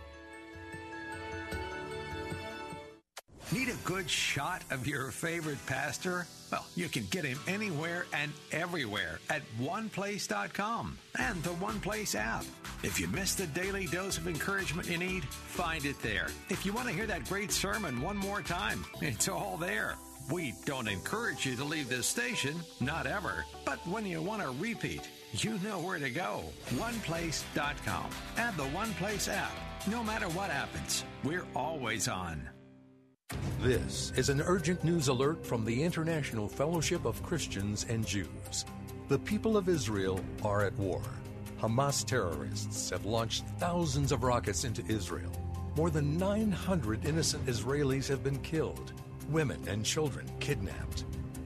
Good shot of your favorite pastor? Well, you can get him anywhere and everywhere at oneplace.com and the OnePlace app. If you miss the daily dose of encouragement you need, find it there. If you want to hear that great sermon one more time, it's all there. We don't encourage you to leave this station, not ever. But when you want to repeat, you know where to go. OnePlace.com and the OnePlace app. No matter what happens, we're always on. This is an urgent news alert from the International Fellowship of Christians and Jews. The people of Israel are at war. Hamas terrorists have launched thousands of rockets into Israel. More than 900 innocent Israelis have been killed, women and children kidnapped.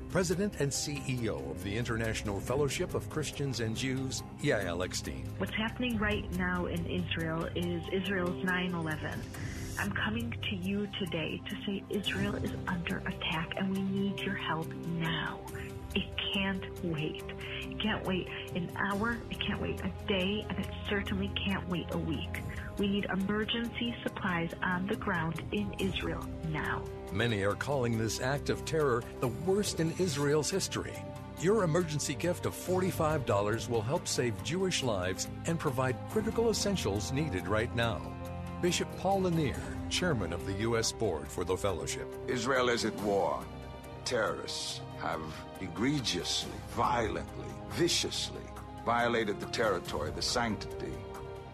President and CEO of the International Fellowship of Christians and Jews, Yael Eckstein. What's happening right now in Israel is Israel's 9 11 I'm coming to you today to say Israel is under attack and we need your help now. It can't wait. It can't wait an hour, it can't wait a day, and it certainly can't wait a week. We need emergency supplies on the ground in Israel now. Many are calling this act of terror the worst in Israel's history. Your emergency gift of $45 will help save Jewish lives and provide critical essentials needed right now. Bishop Paul Lanier, chairman of the U.S. Board for the Fellowship. Israel is at war. Terrorists have egregiously, violently, viciously violated the territory, the sanctity,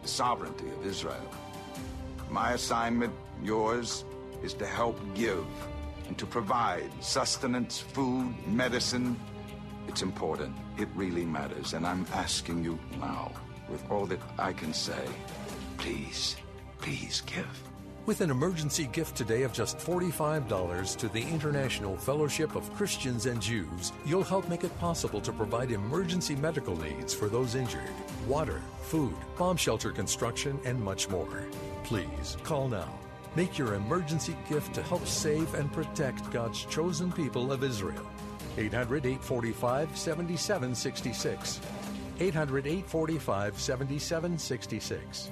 the sovereignty of Israel. My assignment, yours, is to help give and to provide sustenance, food, medicine. It's important. It really matters. And I'm asking you now, with all that I can say, please Please give. With an emergency gift today of just $45 to the International Fellowship of Christians and Jews, you'll help make it possible to provide emergency medical needs for those injured, water, food, bomb shelter construction, and much more. Please call now. Make your emergency gift to help save and protect God's chosen people of Israel. 800 845 7766. 800 845 7766.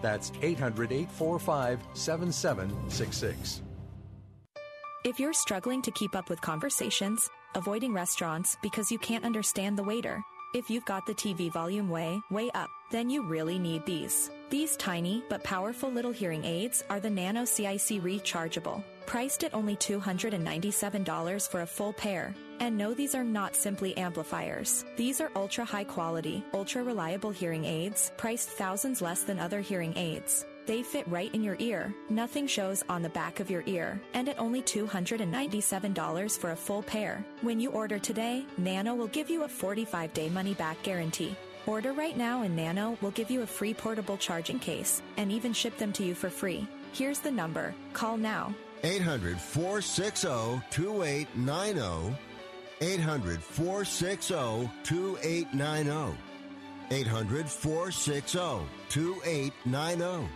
That's 800 845 7766. If you're struggling to keep up with conversations, avoiding restaurants because you can't understand the waiter, if you've got the TV volume way, way up, then you really need these. These tiny but powerful little hearing aids are the Nano CIC rechargeable, priced at only $297 for a full pair. And no, these are not simply amplifiers. These are ultra high quality, ultra reliable hearing aids, priced thousands less than other hearing aids. They fit right in your ear. Nothing shows on the back of your ear, and at only $297 for a full pair. When you order today, Nano will give you a 45 day money back guarantee. Order right now and Nano will give you a free portable charging case and even ship them to you for free. Here's the number. Call now. 800 460 2890. 800 460 2890. 800 460 2890.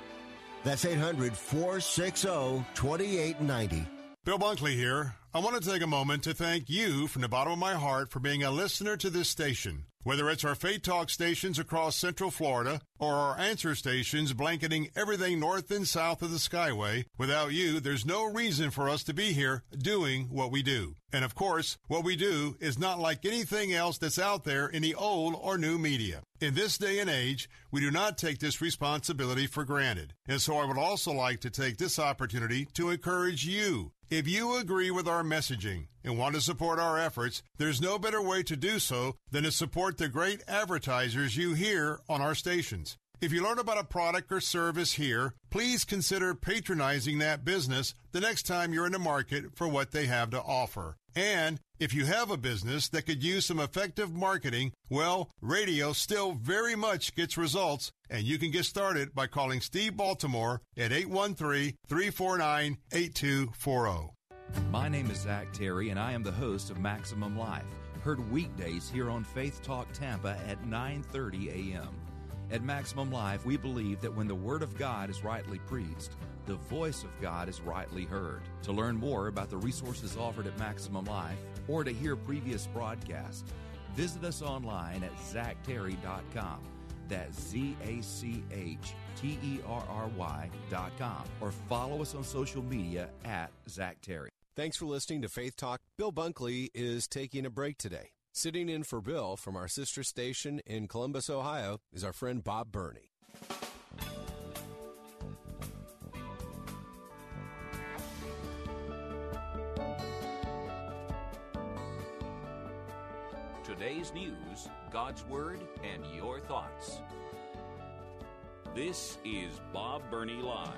That's 800 460 2890. Bill Bunkley here. I want to take a moment to thank you from the bottom of my heart for being a listener to this station. Whether it's our Faith Talk stations across Central Florida or our answer stations blanketing everything north and south of the Skyway, without you, there's no reason for us to be here doing what we do. And of course, what we do is not like anything else that's out there in the old or new media. In this day and age, we do not take this responsibility for granted. And so I would also like to take this opportunity to encourage you. If you agree with our messaging and want to support our efforts, there's no better way to do so than to support the great advertisers you hear on our stations. If you learn about a product or service here, please consider patronizing that business the next time you're in the market for what they have to offer. And if you have a business that could use some effective marketing, well, radio still very much gets results, and you can get started by calling Steve Baltimore at 813 349 8240. My name is Zach Terry, and I am the host of Maximum Life, heard weekdays here on Faith Talk Tampa at 9:30 a.m. At Maximum Life, we believe that when the Word of God is rightly preached, the voice of God is rightly heard. To learn more about the resources offered at Maximum Life or to hear previous broadcasts, visit us online at zachterry.com. That's Z A C H T E R R Y.com or follow us on social media at Zach Terry. Thanks for listening to Faith Talk. Bill Bunkley is taking a break today. Sitting in for Bill from our sister station in Columbus, Ohio, is our friend Bob Burney. Today's news, God's Word, and your thoughts. This is Bob Burney Live.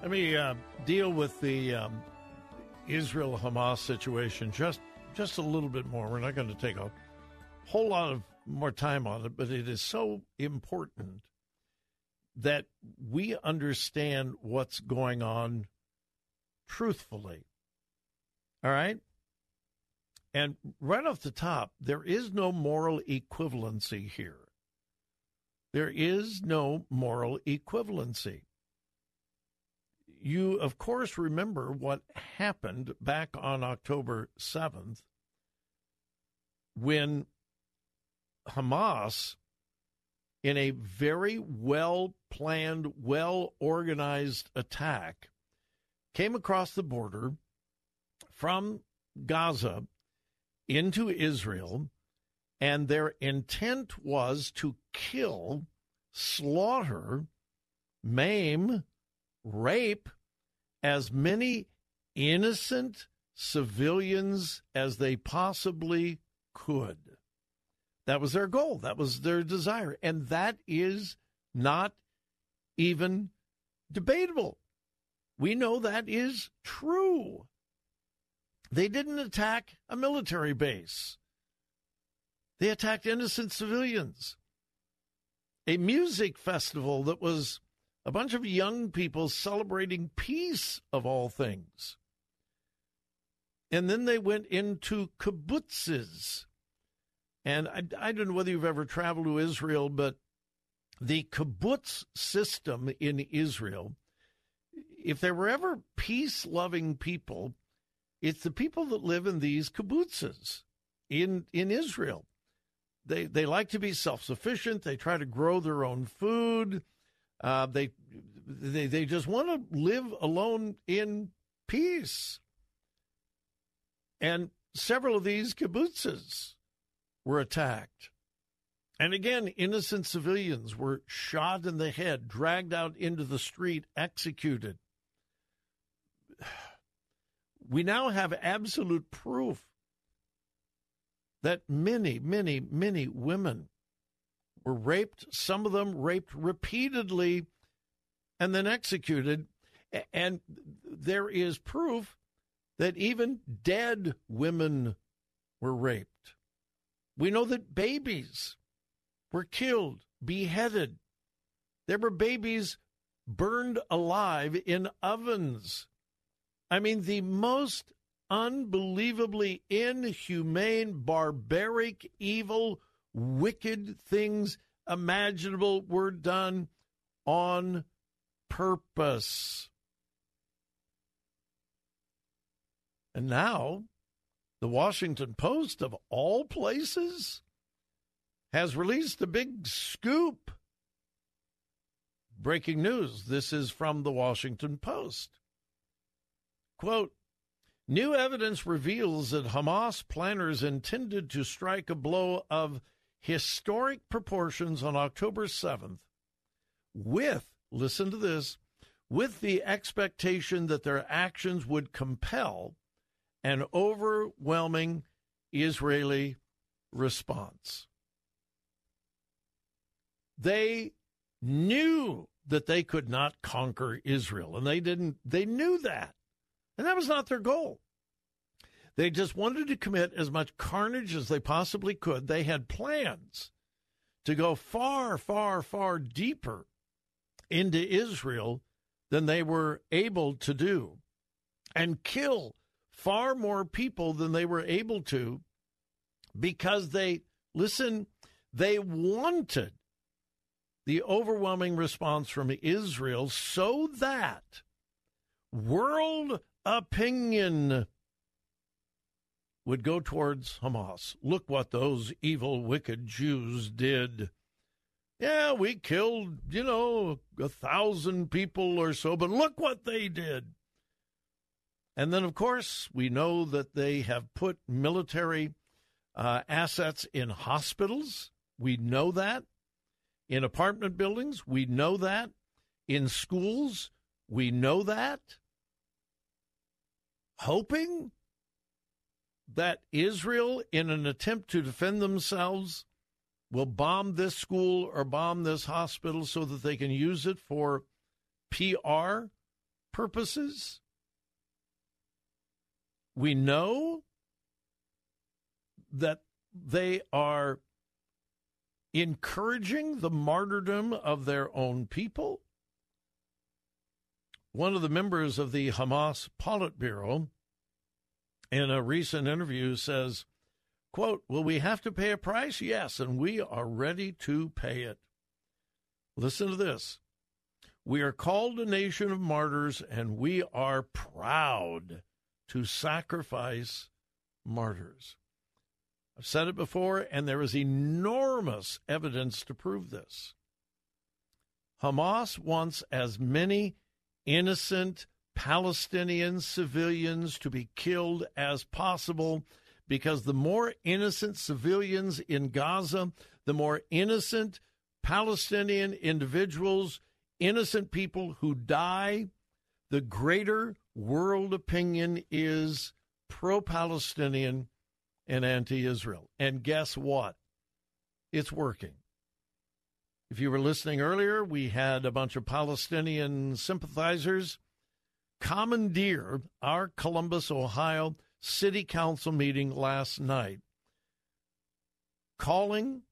Let me uh, deal with the um, Israel Hamas situation just just a little bit more. We're not going to take a whole lot of more time on it, but it is so important that we understand what's going on truthfully. All right? And right off the top, there is no moral equivalency here. There is no moral equivalency. You, of course, remember what happened back on October 7th when Hamas, in a very well planned, well organized attack, came across the border from Gaza into Israel, and their intent was to kill, slaughter, maim, rape as many innocent civilians as they possibly could. That was their goal. That was their desire. And that is not even debatable. We know that is true. They didn't attack a military base, they attacked innocent civilians. A music festival that was a bunch of young people celebrating peace of all things. And then they went into kibbutzes. And I, I don't know whether you've ever traveled to Israel, but the kibbutz system in Israel, if there were ever peace loving people, it's the people that live in these kibbutzes in, in Israel. They, they like to be self sufficient, they try to grow their own food. Uh, they, they they just want to live alone in peace. And several of these kibbutzes were attacked. And again, innocent civilians were shot in the head, dragged out into the street, executed. We now have absolute proof that many, many, many women were raped, some of them raped repeatedly and then executed. And there is proof that even dead women were raped. We know that babies were killed, beheaded. There were babies burned alive in ovens. I mean, the most unbelievably inhumane, barbaric, evil, wicked things imaginable were done on purpose. And now, the Washington Post, of all places, has released a big scoop. Breaking news. This is from the Washington Post. Quote New evidence reveals that Hamas planners intended to strike a blow of historic proportions on October 7th with, listen to this, with the expectation that their actions would compel an overwhelming Israeli response. They knew that they could not conquer Israel, and they didn't, they knew that. And that was not their goal. They just wanted to commit as much carnage as they possibly could. They had plans to go far, far, far deeper into Israel than they were able to do and kill far more people than they were able to because they, listen, they wanted the overwhelming response from Israel so that world opinion would go towards Hamas. Look what those evil, wicked Jews did. Yeah, we killed, you know, a thousand people or so, but look what they did. And then, of course, we know that they have put military uh, assets in hospitals. We know that. In apartment buildings, we know that. In schools, we know that hoping that Israel, in an attempt to defend themselves, will bomb this school or bomb this hospital so that they can use it for PR purposes? We know that they are encouraging the martyrdom of their own people. One of the members of the Hamas Politburo in a recent interview says, quote, Will we have to pay a price? Yes, and we are ready to pay it. Listen to this. We are called a nation of martyrs, and we are proud to sacrifice martyrs. I've said it before, and there is enormous evidence to prove this. Hamas wants as many innocent Palestinian civilians to be killed as possible because the more innocent civilians in Gaza, the more innocent Palestinian individuals, innocent people who die, the greater world opinion is pro Palestinian and anti Israel. And guess what? It's working. If you were listening earlier, we had a bunch of Palestinian sympathizers commandeer our Columbus, Ohio City Council meeting last night, calling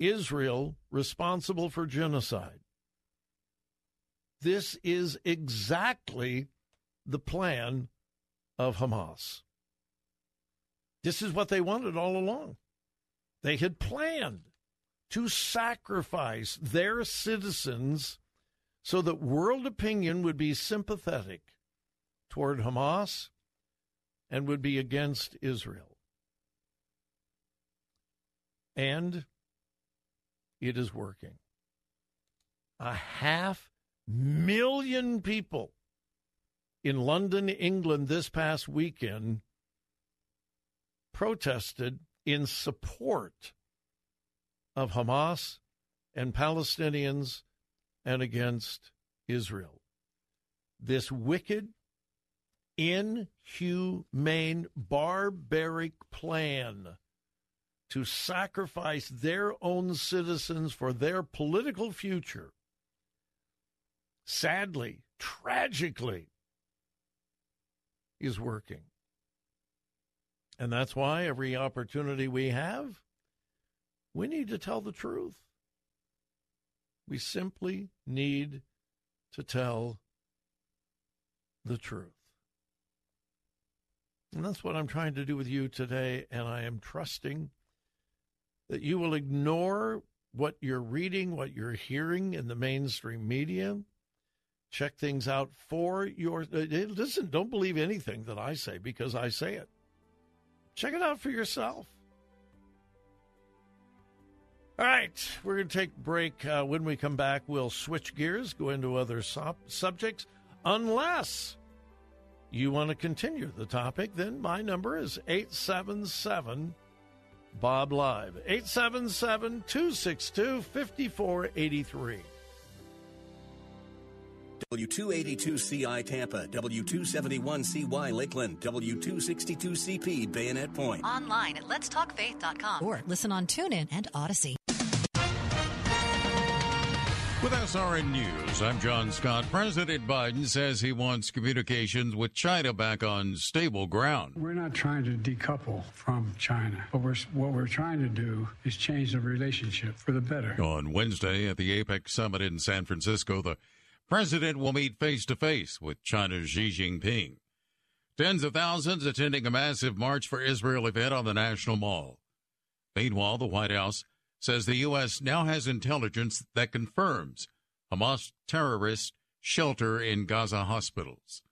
Israel responsible for genocide. This is exactly the plan of Hamas. This is what they wanted all along. They had planned to sacrifice their citizens so that world opinion would be sympathetic toward Hamas and would be against Israel. And it is working. A half million people in London, England this past weekend protested in support of Hamas and Palestinians and against Israel. This wicked, inhumane, barbaric plan to sacrifice their own citizens for their political future, sadly, tragically, is working. And that's why every opportunity we have, we need to tell the truth. We simply need to tell the truth. And that's what I'm trying to do with you today. And I am trusting that you will ignore what you're reading, what you're hearing in the mainstream media. Check things out for your. Uh, listen, don't believe anything that I say because I say it. Check it out for yourself. All right, we're going to take a break. Uh, when we come back, we'll switch gears, go into other subjects, unless you want to continue the topic. Then my number is 877 Bob Live, 877 262 5483. W282CI Tampa, W271CY Lakeland, W262CP Bayonet Point. Online at letstalkfaith.com or listen on TuneIn and Audacy. With SRN News, I'm John Scott. President Biden says he wants communications with China back on stable ground. We're not trying to decouple from China, but we're, what we're trying to do is change the relationship for the better. On Wednesday at the APEC summit in San Francisco, the president will meet face to face with China's Xi Jinping. Tens of thousands attending a massive March for Israel event on the National Mall. Meanwhile, the White House says the U.S. now has intelligence that confirms Hamas terrorists shelter in Gaza hospitals.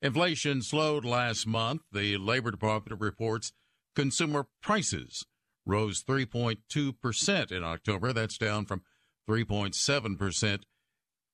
Inflation slowed last month. The Labor Department reports consumer prices rose 3.2% in October. That's down from 3.7%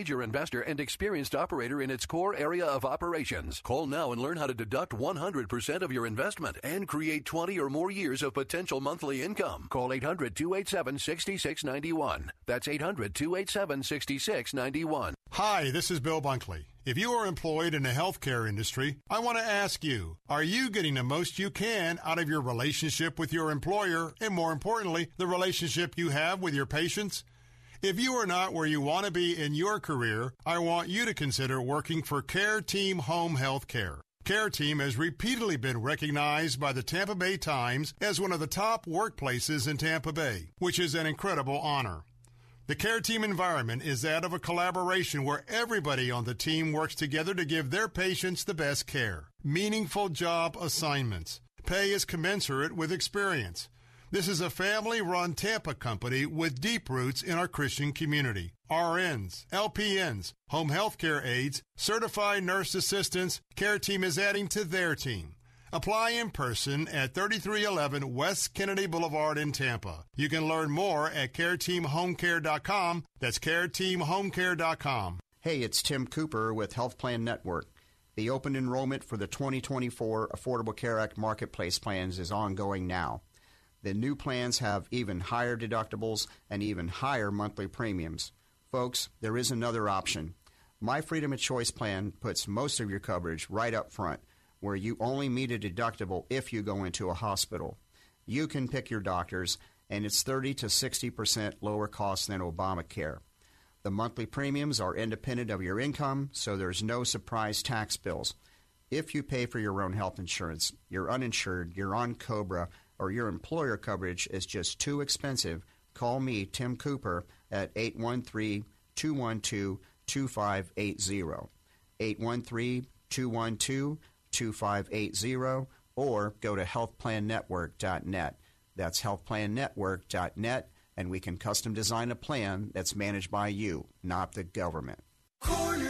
major investor and experienced operator in its core area of operations. Call now and learn how to deduct 100% of your investment and create 20 or more years of potential monthly income. Call 800 287 6691. That's 800 287 6691. Hi, this is Bill Bunkley. If you are employed in the healthcare industry, I want to ask you are you getting the most you can out of your relationship with your employer and, more importantly, the relationship you have with your patients? If you are not where you want to be in your career, I want you to consider working for Care Team Home Health Care. Care Team has repeatedly been recognized by the Tampa Bay Times as one of the top workplaces in Tampa Bay, which is an incredible honor. The Care Team environment is that of a collaboration where everybody on the team works together to give their patients the best care. Meaningful job assignments. Pay is commensurate with experience. This is a family run Tampa company with deep roots in our Christian community. RNs, LPNs, home health care aides, certified nurse assistants, care team is adding to their team. Apply in person at 3311 West Kennedy Boulevard in Tampa. You can learn more at careteamhomecare.com. That's careteamhomecare.com. Hey, it's Tim Cooper with Health Plan Network. The open enrollment for the 2024 Affordable Care Act Marketplace plans is ongoing now. The new plans have even higher deductibles and even higher monthly premiums. Folks, there is another option. My Freedom of Choice plan puts most of your coverage right up front, where you only meet a deductible if you go into a hospital. You can pick your doctors, and it's 30 to 60% lower cost than Obamacare. The monthly premiums are independent of your income, so there's no surprise tax bills. If you pay for your own health insurance, you're uninsured, you're on COBRA, or your employer coverage is just too expensive, call me, Tim Cooper, at 813 212 2580. 813 212 2580 or go to healthplannetwork.net. That's healthplannetwork.net, and we can custom design a plan that's managed by you, not the government. Cornerstone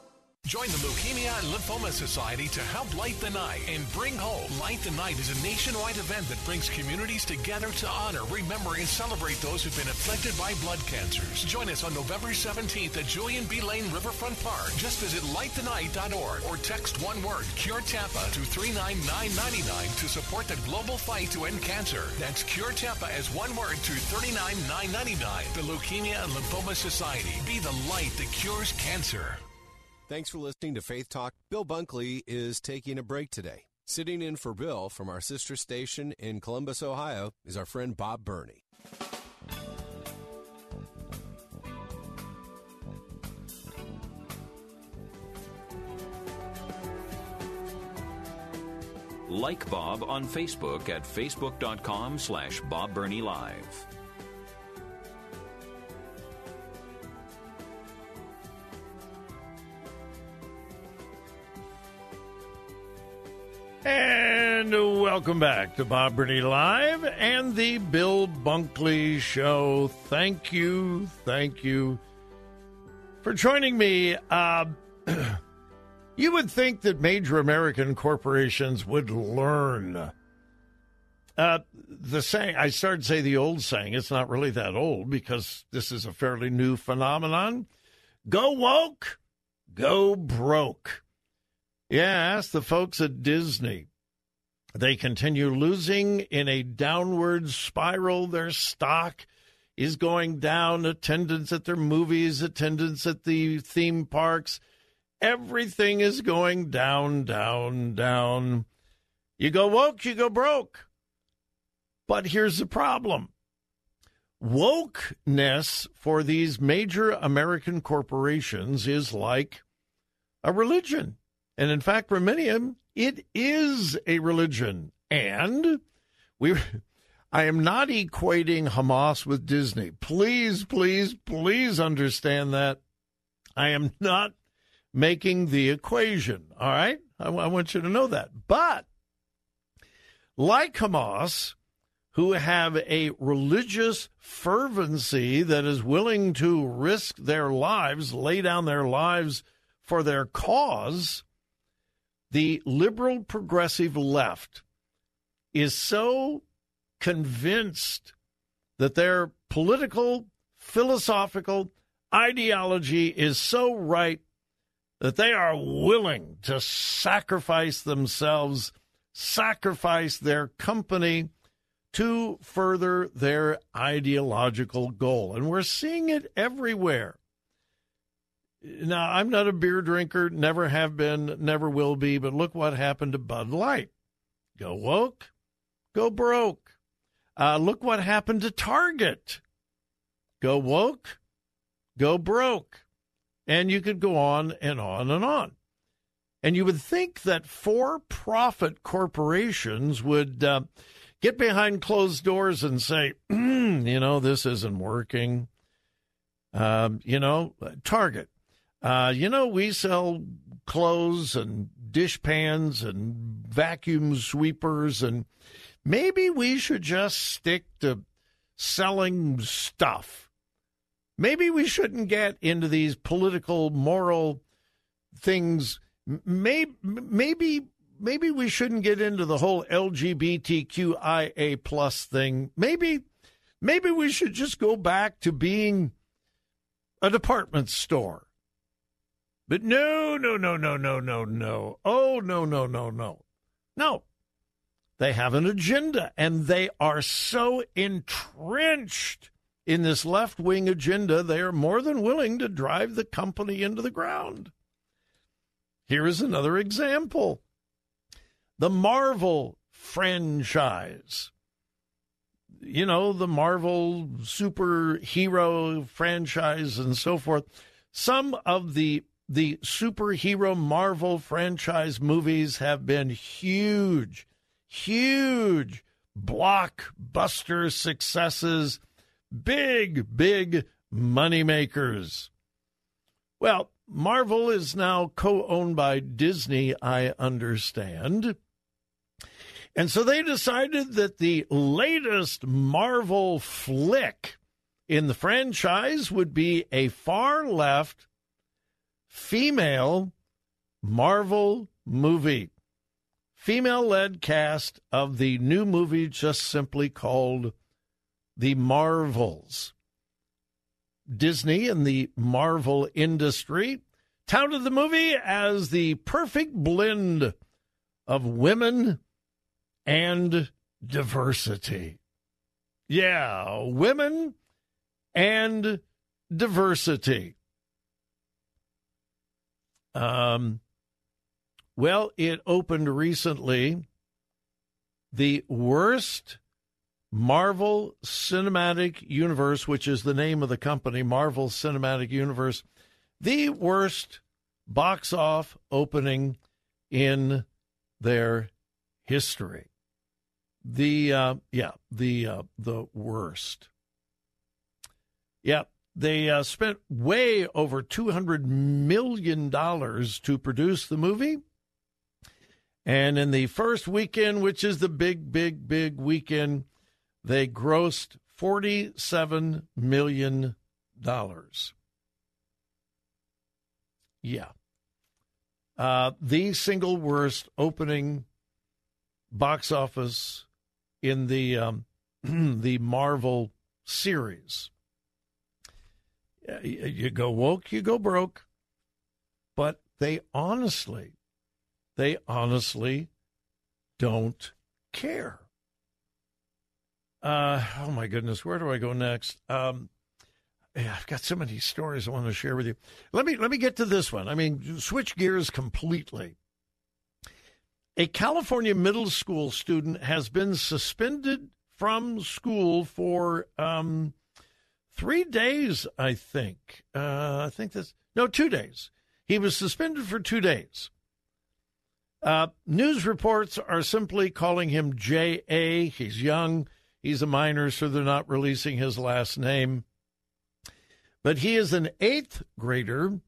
Join the Leukemia and Lymphoma Society to help light the night and bring hope. Light the Night is a nationwide event that brings communities together to honor, remember, and celebrate those who've been afflicted by blood cancers. Join us on November 17th at Julian B. Lane Riverfront Park. Just visit lightthenight.org or text one word, Cure Tampa, to 39999 to support the global fight to end cancer. That's Cure Tampa as one word to 39999. The Leukemia and Lymphoma Society. Be the light that cures cancer. Thanks for listening to Faith Talk. Bill Bunkley is taking a break today. Sitting in for Bill from our sister station in Columbus, Ohio, is our friend Bob Burney. Like Bob on Facebook at facebook.com slash Bob Live. And welcome back to Bob Burney Live and the Bill Bunkley Show. Thank you, thank you for joining me. Uh, you would think that major American corporations would learn. Uh, the saying, I started to say the old saying, it's not really that old because this is a fairly new phenomenon. Go woke, go broke. Yeah, ask the folks at Disney. They continue losing in a downward spiral. Their stock is going down. Attendance at their movies, attendance at the theme parks, everything is going down, down, down. You go woke, you go broke. But here's the problem wokeness for these major American corporations is like a religion. And in fact, for many of them, it is a religion. And we I am not equating Hamas with Disney. Please, please, please understand that. I am not making the equation. All right? I, I want you to know that. But like Hamas, who have a religious fervency that is willing to risk their lives, lay down their lives for their cause, the liberal progressive left is so convinced that their political, philosophical ideology is so right that they are willing to sacrifice themselves, sacrifice their company to further their ideological goal. And we're seeing it everywhere. Now, I'm not a beer drinker, never have been, never will be, but look what happened to Bud Light. Go woke, go broke. Uh, look what happened to Target. Go woke, go broke. And you could go on and on and on. And you would think that for profit corporations would uh, get behind closed doors and say, you know, this isn't working. Um, you know, Target, uh, you know, we sell clothes and dish pans and vacuum sweepers, and maybe we should just stick to selling stuff. Maybe we shouldn't get into these political, moral things. Maybe, maybe, maybe we shouldn't get into the whole LGBTQIA plus thing. Maybe, maybe we should just go back to being a department store but no, no, no, no, no, no, no. Oh, no, no, no, no. No. They have an agenda, and they are so entrenched in this left wing agenda, they are more than willing to drive the company into the ground. Here is another example the Marvel franchise. You know, the Marvel superhero franchise and so forth. Some of the the superhero Marvel franchise movies have been huge, huge blockbuster successes, big, big moneymakers. Well, Marvel is now co owned by Disney, I understand. And so they decided that the latest Marvel flick in the franchise would be a far left female Marvel movie. Female led cast of the new movie just simply called The Marvels. Disney and the Marvel industry touted the movie as the perfect blend of women and diversity. Yeah, women and diversity. Um, well, it opened recently the worst Marvel Cinematic Universe, which is the name of the company, Marvel Cinematic Universe, the worst box off opening in their history. The uh, yeah, the uh, the worst. Yeah, they uh, spent way over two hundred million dollars to produce the movie, and in the first weekend, which is the big, big, big weekend, they grossed $47 million. Yeah. Uh, the single worst opening box office in the um, the Marvel series. You go woke, you go broke, but they honestly, they honestly don't care. Uh, oh my goodness, where do I go next? Um, yeah, I've got so many stories I want to share with you. Let me let me get to this one. I mean, switch gears completely. A California middle school student has been suspended from school for um, three days. I think. Uh, I think this, no two days. He was suspended for two days. Uh, news reports are simply calling him J.A. He's young. He's a minor, so they're not releasing his last name. But he is an eighth grader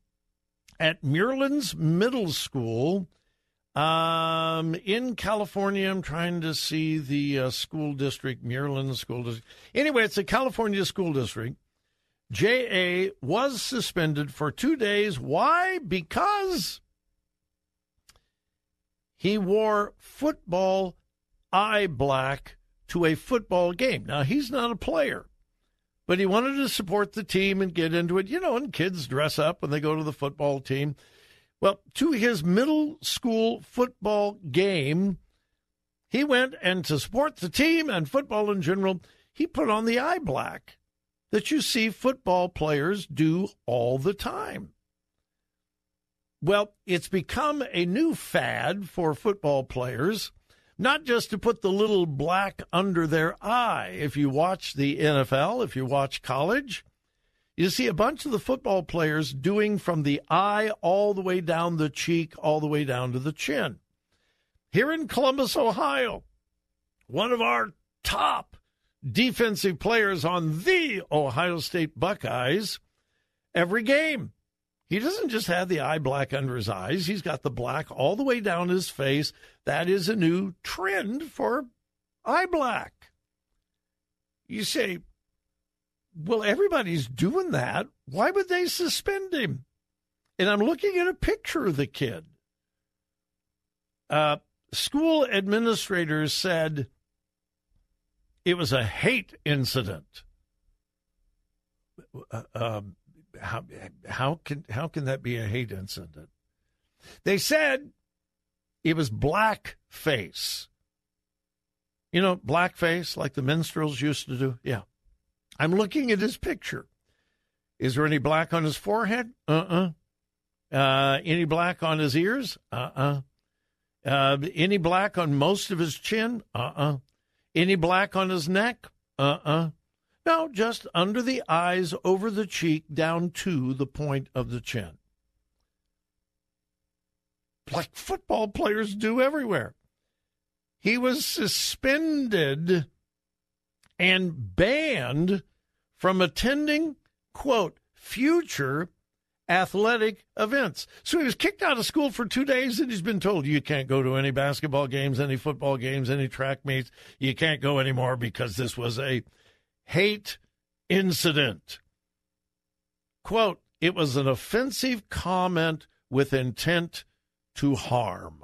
at Muirlands Middle School um, in California. I'm trying to see the uh, school district, Muirlands School District. Anyway, it's a California school district. J.A. was suspended for two days. Why? Because he wore football eye black to a football game. Now, he's not a player, but he wanted to support the team and get into it. You know, and kids dress up when they go to the football team. Well, to his middle school football game, he went and to support the team and football in general, he put on the eye black that you see football players do all the time. Well, it's become a new fad for football players not just to put the little black under their eye. If you watch the NFL, if you watch college, you see a bunch of the football players doing from the eye all the way down the cheek, all the way down to the chin. Here in Columbus, Ohio, one of our top defensive players on the Ohio State Buckeyes every game he doesn't just have the eye black under his eyes, he's got the black all the way down his face. That is a new trend for eye black. You say, well, everybody's doing that. Why would they suspend him? And I'm looking at a picture of the kid. Uh, school administrators said it was a hate incident. Uh, um, how how can how can that be a hate incident? They said it was blackface. You know, blackface like the minstrels used to do. Yeah. I'm looking at his picture. Is there any black on his forehead? Uh-uh. Uh Any black on his ears? Uh-uh. Uh, any black on most of his chin? Uh uh Any black on his neck? Uh uh No, just under the eyes, over the cheek, down to the point of the chin. Like football players do everywhere. He was suspended and banned from attending, quote, future athletic events. So he was kicked out of school for two days and he's been told you can't go to any basketball games, any football games, any track meets. You can't go anymore because this was a hate incident. Quote, it was an offensive comment with intent to harm.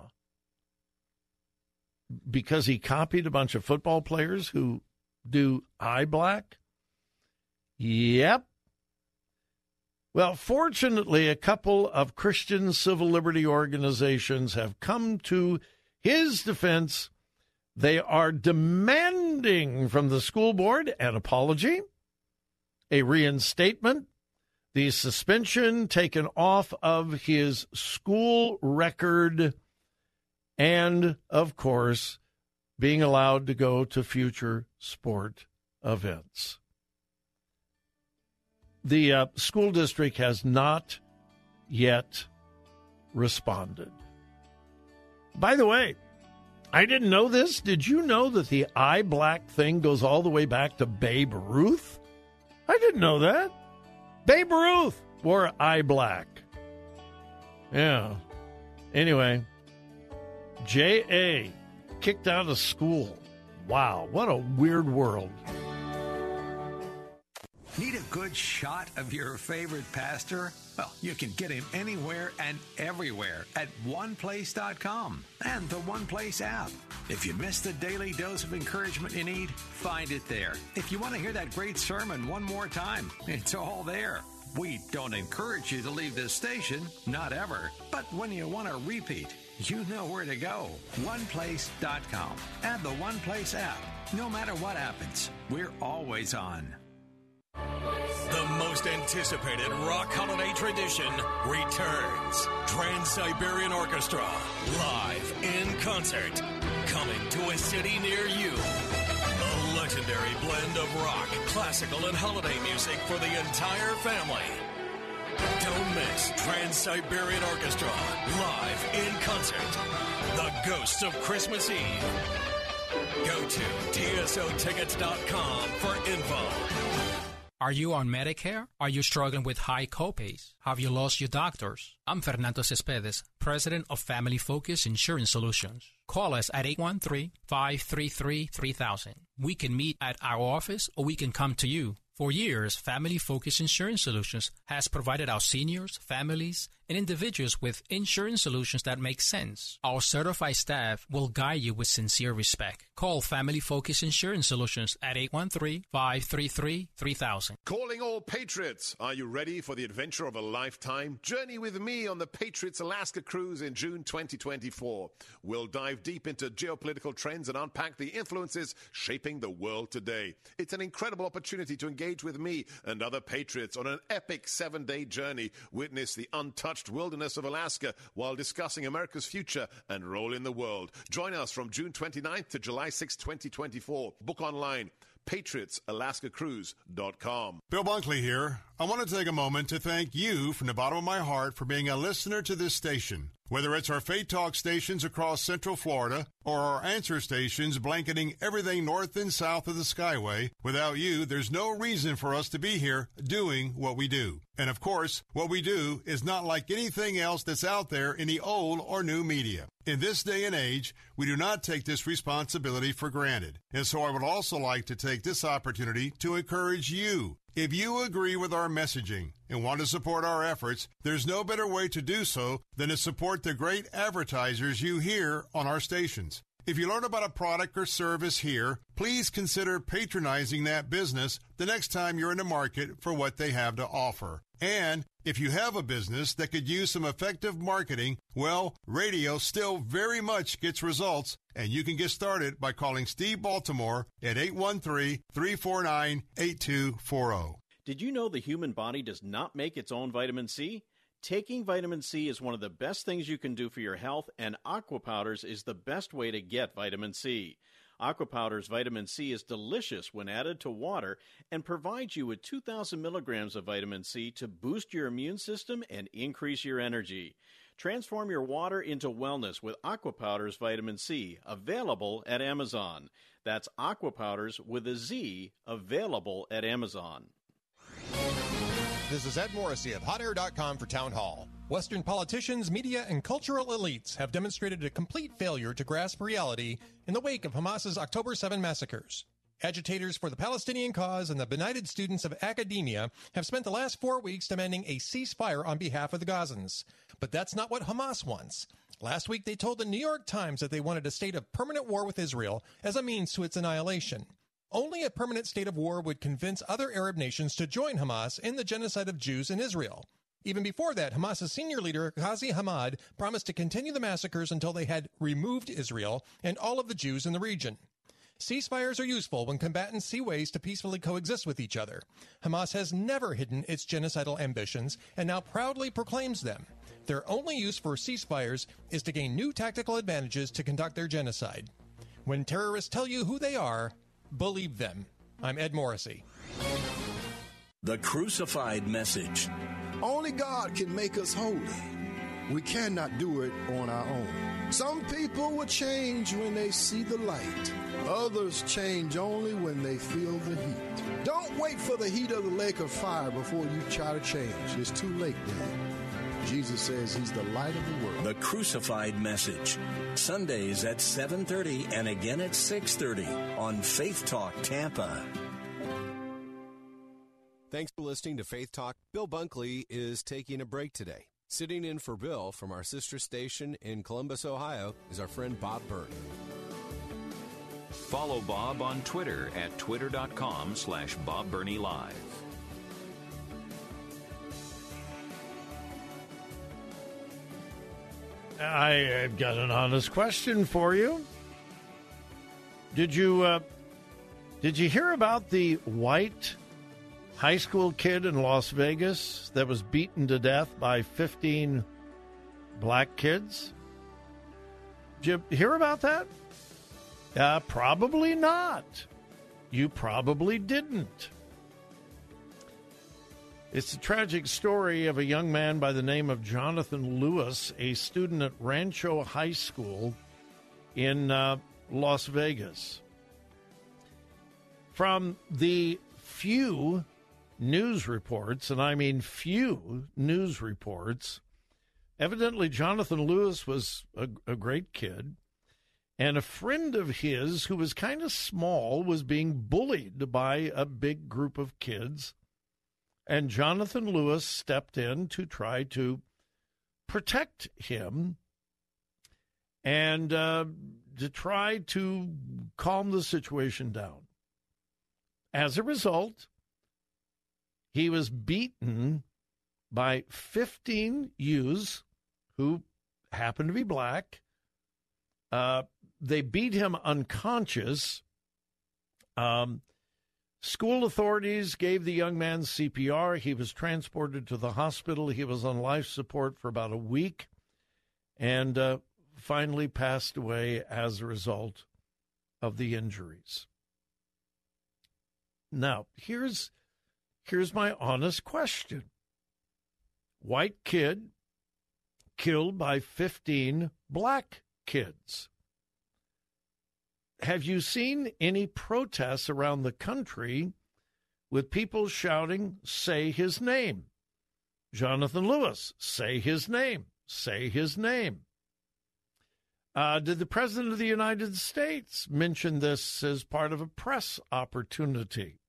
Because he copied a bunch of football players who do eye black? Yep. Well, fortunately, a couple of Christian civil liberty organizations have come to his defense. They are demanding from the school board an apology, a reinstatement, the suspension taken off of his school record, and, of course, being allowed to go to future sport events the uh, school district has not yet responded. By the way, I didn't know this. Did you know that the eye black thing goes all the way back to Babe Ruth? I didn't know that. Babe Ruth wore eye black. Yeah. Anyway, J.A. kicked out of school. Wow, what a weird world. Need a good shot of your favorite pastor? Well, you can get him anywhere and everywhere at oneplace.com and the OnePlace app. If you miss the daily dose of encouragement you need, find it there. If you want to hear that great sermon one more time, it's all there. We don't encourage you to leave this station, not ever. But when you want to repeat, you know where to go. OnePlace.com and the OnePlace app. No matter what happens, we're always on. The most anticipated rock holiday tradition returns. Trans Siberian Orchestra, live in concert, coming to a city near you. A legendary blend of rock, classical, and holiday music for the entire family. Don't miss Trans Siberian Orchestra, live in concert. The Ghosts of Christmas Eve. Go to TSOTickets.com for info. Are you on Medicare? Are you struggling with high copays? Have you lost your doctors? I'm Fernando Cespedes, president of Family Focus Insurance Solutions. Call us at 813-533-3000. We can meet at our office or we can come to you. For years, Family Focus Insurance Solutions has provided our seniors, families, and individuals with insurance solutions that make sense. Our certified staff will guide you with sincere respect. Call Family Focus Insurance Solutions at 813-533-3000. Calling all Patriots. Are you ready for the adventure of a lifetime? Journey with me on the Patriots Alaska cruise in June 2024. We'll dive deep into geopolitical trends and unpack the influences shaping the world today. It's an incredible opportunity to engage with me and other Patriots on an epic seven-day journey. Witness the untouched untouched wilderness of Alaska while discussing America's future and role in the world. Join us from June 29th to July 6, 2024. Book online patriotsalaskacruise.com. Bill Bunkley here. I want to take a moment to thank you from the bottom of my heart for being a listener to this station. Whether it's our Faith Talk stations across Central Florida or our answer stations blanketing everything north and south of the Skyway, without you, there's no reason for us to be here doing what we do. And of course, what we do is not like anything else that's out there in the old or new media. In this day and age, we do not take this responsibility for granted. And so I would also like to take this opportunity to encourage you if you agree with our messaging and want to support our efforts, there's no better way to do so than to support the great advertisers you hear on our stations. If you learn about a product or service here, please consider patronizing that business the next time you're in the market for what they have to offer. And if you have a business that could use some effective marketing, well, radio still very much gets results, and you can get started by calling Steve Baltimore at 813 349 8240. Did you know the human body does not make its own vitamin C? Taking vitamin C is one of the best things you can do for your health, and Aqua Powders is the best way to get vitamin C. Aqua Powder's vitamin C is delicious when added to water and provides you with 2,000 milligrams of vitamin C to boost your immune system and increase your energy. Transform your water into wellness with Aqua Powder's vitamin C, available at Amazon. That's Aqua Powders with a Z, available at Amazon. This is Ed Morrissey of HotAir.com for Town Hall. Western politicians, media, and cultural elites have demonstrated a complete failure to grasp reality in the wake of Hamas's October 7 massacres. Agitators for the Palestinian cause and the benighted students of academia have spent the last four weeks demanding a ceasefire on behalf of the Gazans. But that's not what Hamas wants. Last week, they told the New York Times that they wanted a state of permanent war with Israel as a means to its annihilation. Only a permanent state of war would convince other Arab nations to join Hamas in the genocide of Jews in Israel. Even before that, Hamas's senior leader, Ghazi Hamad, promised to continue the massacres until they had removed Israel and all of the Jews in the region. Ceasefires are useful when combatants see ways to peacefully coexist with each other. Hamas has never hidden its genocidal ambitions and now proudly proclaims them. Their only use for ceasefires is to gain new tactical advantages to conduct their genocide. When terrorists tell you who they are, believe them. I'm Ed Morrissey. The Crucified Message. Mm. Only God can make us holy. We cannot do it on our own. Some people will change when they see the light. Others change only when they feel the heat. Don't wait for the heat of the lake of fire before you try to change. It's too late then. Jesus says he's the light of the world. The Crucified Message. Sundays at 7:30 and again at 6:30 on Faith Talk Tampa. Thanks for listening to Faith Talk. Bill Bunkley is taking a break today. Sitting in for Bill from our sister station in Columbus, Ohio, is our friend Bob Burney. Follow Bob on Twitter at twitter.com slash Bob Live. I've got an honest question for you. Did you uh, did you hear about the white high school kid in Las Vegas that was beaten to death by 15 black kids? Did you hear about that? Uh, probably not. You probably didn't. It's a tragic story of a young man by the name of Jonathan Lewis, a student at Rancho High School in uh, Las Vegas. From the few news reports, and I mean few news reports, evidently Jonathan Lewis was a, a great kid. And a friend of his who was kind of small was being bullied by a big group of kids. And Jonathan Lewis stepped in to try to protect him and uh, to try to calm the situation down. As a result, he was beaten by 15 youths who happened to be black. Uh, they beat him unconscious. Um, school authorities gave the young man CPR. He was transported to the hospital. He was on life support for about a week and uh, finally passed away as a result of the injuries. Now, here's here's my honest question. White kid killed by 15 black kids. Have you seen any protests around the country with people shouting, say his name? Jonathan Lewis, say his name, say his name. Uh, did the President of the United States mention this as part of a press opportunity?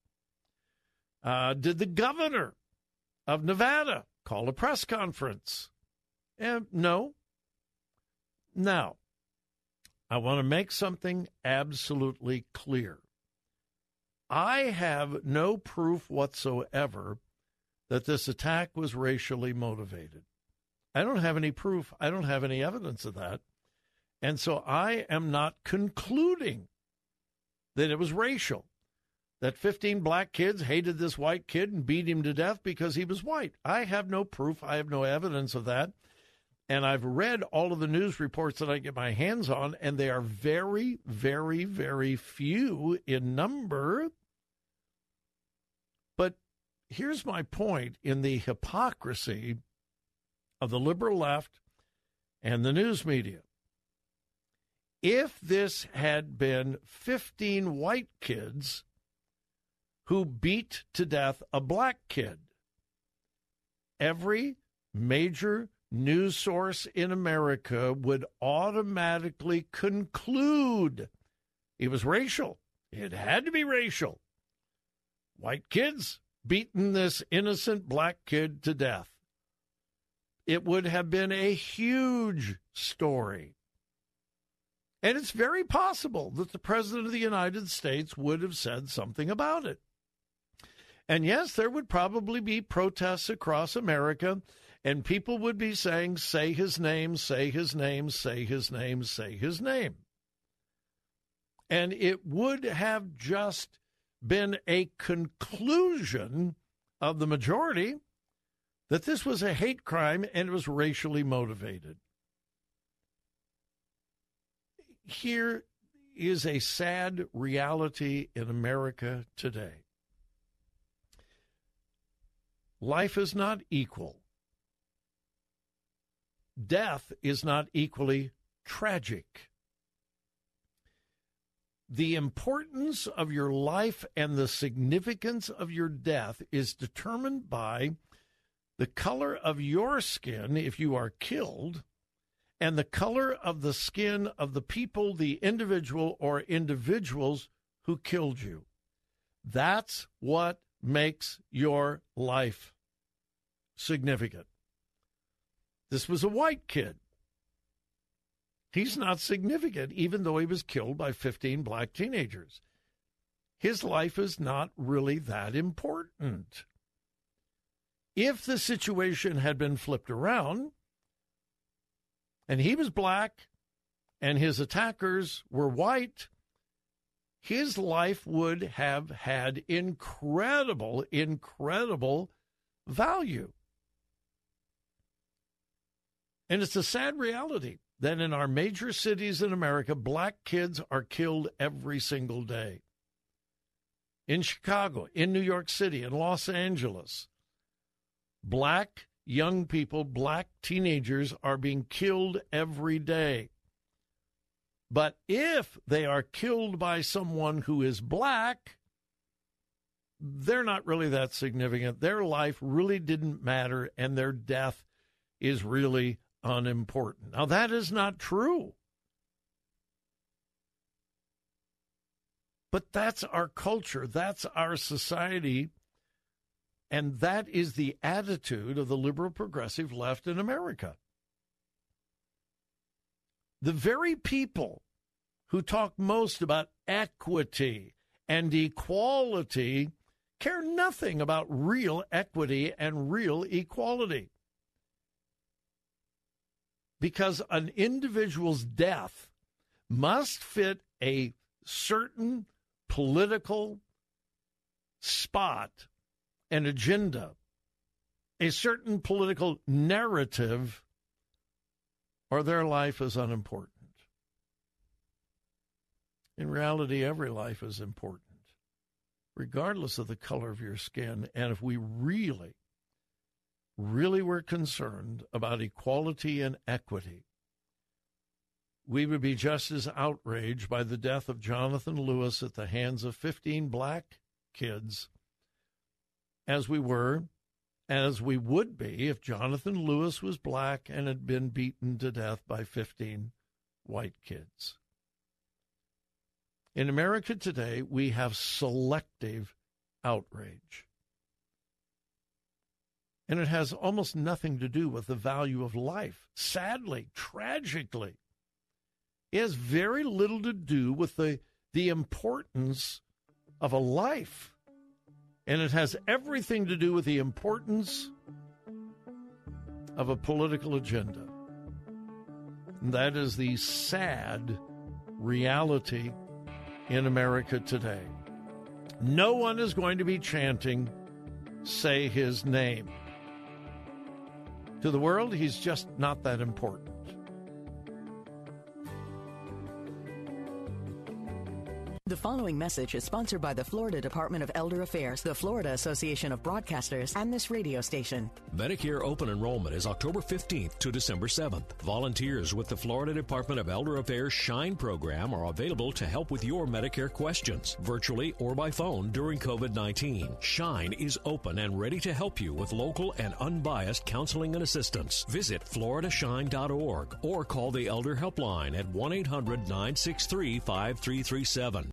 Uh, did the governor of Nevada call a press conference? Eh, no. Now, I want to make something absolutely clear. I have no proof whatsoever that this attack was racially motivated. I don't have any proof. I don't have any evidence of that. And so I am not concluding that it was racial. That 15 black kids hated this white kid and beat him to death because he was white. I have no proof. I have no evidence of that. And I've read all of the news reports that I get my hands on, and they are very, very, very few in number. But here's my point in the hypocrisy of the liberal left and the news media. If this had been 15 white kids who beat to death a black kid, every major news source in America would automatically conclude it was racial. It had to be racial. White kids beaten this innocent black kid to death. It would have been a huge story. And it's very possible that the President of the United States would have said something about it. And yes, there would probably be protests across America and people would be saying, say his name, say his name, say his name, say his name. And it would have just been a conclusion of the majority that this was a hate crime and it was racially motivated. Here is a sad reality in America today. Life is not equal death is not equally tragic. The importance of your life and the significance of your death is determined by the color of your skin if you are killed and the color of the skin of the people, the individual or individuals who killed you. That's what makes your life significant. This was a white kid. He's not significant, even though he was killed by 15 black teenagers. His life is not really that important. If the situation had been flipped around and he was black and his attackers were white, his life would have had incredible, incredible value. And it's a sad reality that in our major cities in America, black kids are killed every single day. In Chicago, in New York City, in Los Angeles, black young people, black teenagers are being killed every day. But if they are killed by someone who is black, they're not really that significant. Their life really didn't matter, and their death is really unimportant. Now, that is not true. But that's our culture, that's our society, and that is the attitude of the liberal progressive left in America. The very people who talk most about equity and equality care nothing about real equity and real equality. Because an individual's death must fit a certain political spot and agenda, a certain political narrative, or their life is unimportant. In reality, every life is important, regardless of the color of your skin. And if we really really were concerned about equality and equity, we would be just as outraged by the death of Jonathan Lewis at the hands of 15 black kids as we were, as we would be if Jonathan Lewis was black and had been beaten to death by 15 white kids. In America today, we have selective outrage. And it has almost nothing to do with the value of life. Sadly, tragically, it has very little to do with the, the importance of a life. And it has everything to do with the importance of a political agenda. And that is the sad reality in America today. No one is going to be chanting, say his name. To the world, he's just not that important. The following message is sponsored by the Florida Department of Elder Affairs, the Florida Association of Broadcasters, and this radio station. Medicare open enrollment is October 15th to December 7th. Volunteers with the Florida Department of Elder Affairs Shine program are available to help with your Medicare questions, virtually or by phone during COVID 19. Shine is open and ready to help you with local and unbiased counseling and assistance. Visit floridashine.org or call the Elder Helpline at 1 800 963 5337.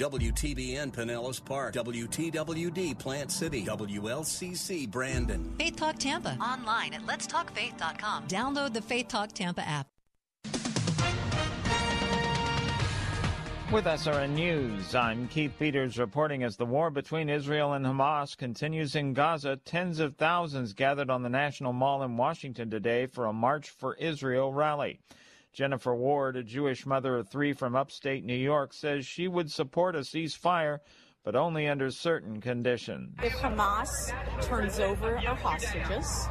WTBN Pinellas Park, WTWD Plant City, WLCC Brandon. Faith Talk Tampa online at letstalkfaith.com. Download the Faith Talk Tampa app. With SRN News, I'm Keith Peters reporting as the war between Israel and Hamas continues in Gaza. Tens of thousands gathered on the National Mall in Washington today for a March for Israel rally. Jennifer Ward, a Jewish mother of three from upstate New York, says she would support a ceasefire, but only under certain conditions. If Hamas turns over our hostages,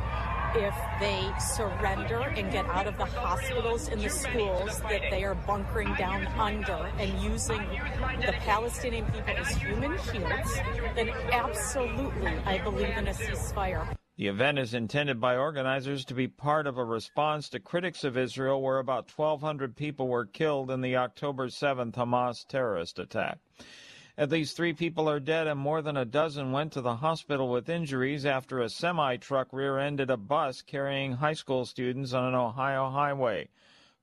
if they surrender and get out of the hospitals and the schools that they are bunkering down under and using the Palestinian people as human shields, then absolutely I believe in a ceasefire. The event is intended by organizers to be part of a response to critics of Israel, where about 1,200 people were killed in the October 7th Hamas terrorist attack. At least three people are dead, and more than a dozen went to the hospital with injuries after a semi truck rear ended a bus carrying high school students on an Ohio highway.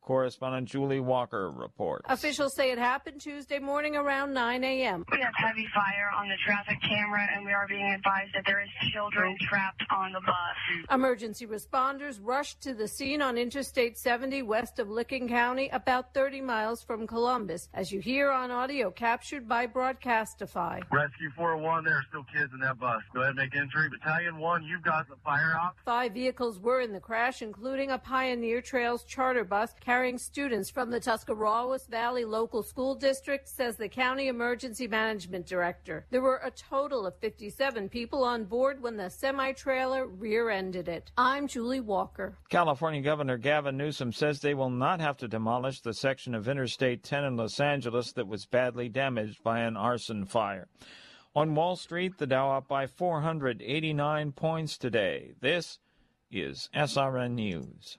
Correspondent Julie Walker reports. Officials say it happened Tuesday morning around 9 a.m. We have heavy fire on the traffic camera, and we are being advised that there is children trapped on the bus. Emergency responders rushed to the scene on Interstate 70 west of Licking County, about 30 miles from Columbus, as you hear on audio captured by Broadcastify. Rescue 401, there are still kids in that bus. Go ahead and make entry. Battalion 1, you've got the fire out. Five vehicles were in the crash, including a Pioneer Trails charter bus carrying students from the Tuscarawas Valley Local School District, says the County Emergency Management Director. There were a total of 57 people on board when the semi trailer rear ended it. I'm Julie Walker. California Governor Gavin Newsom says they will not have to demolish the section of Interstate 10 in Los Angeles that was badly damaged by an arson fire. On Wall Street, the Dow up by 489 points today. This is SRN News.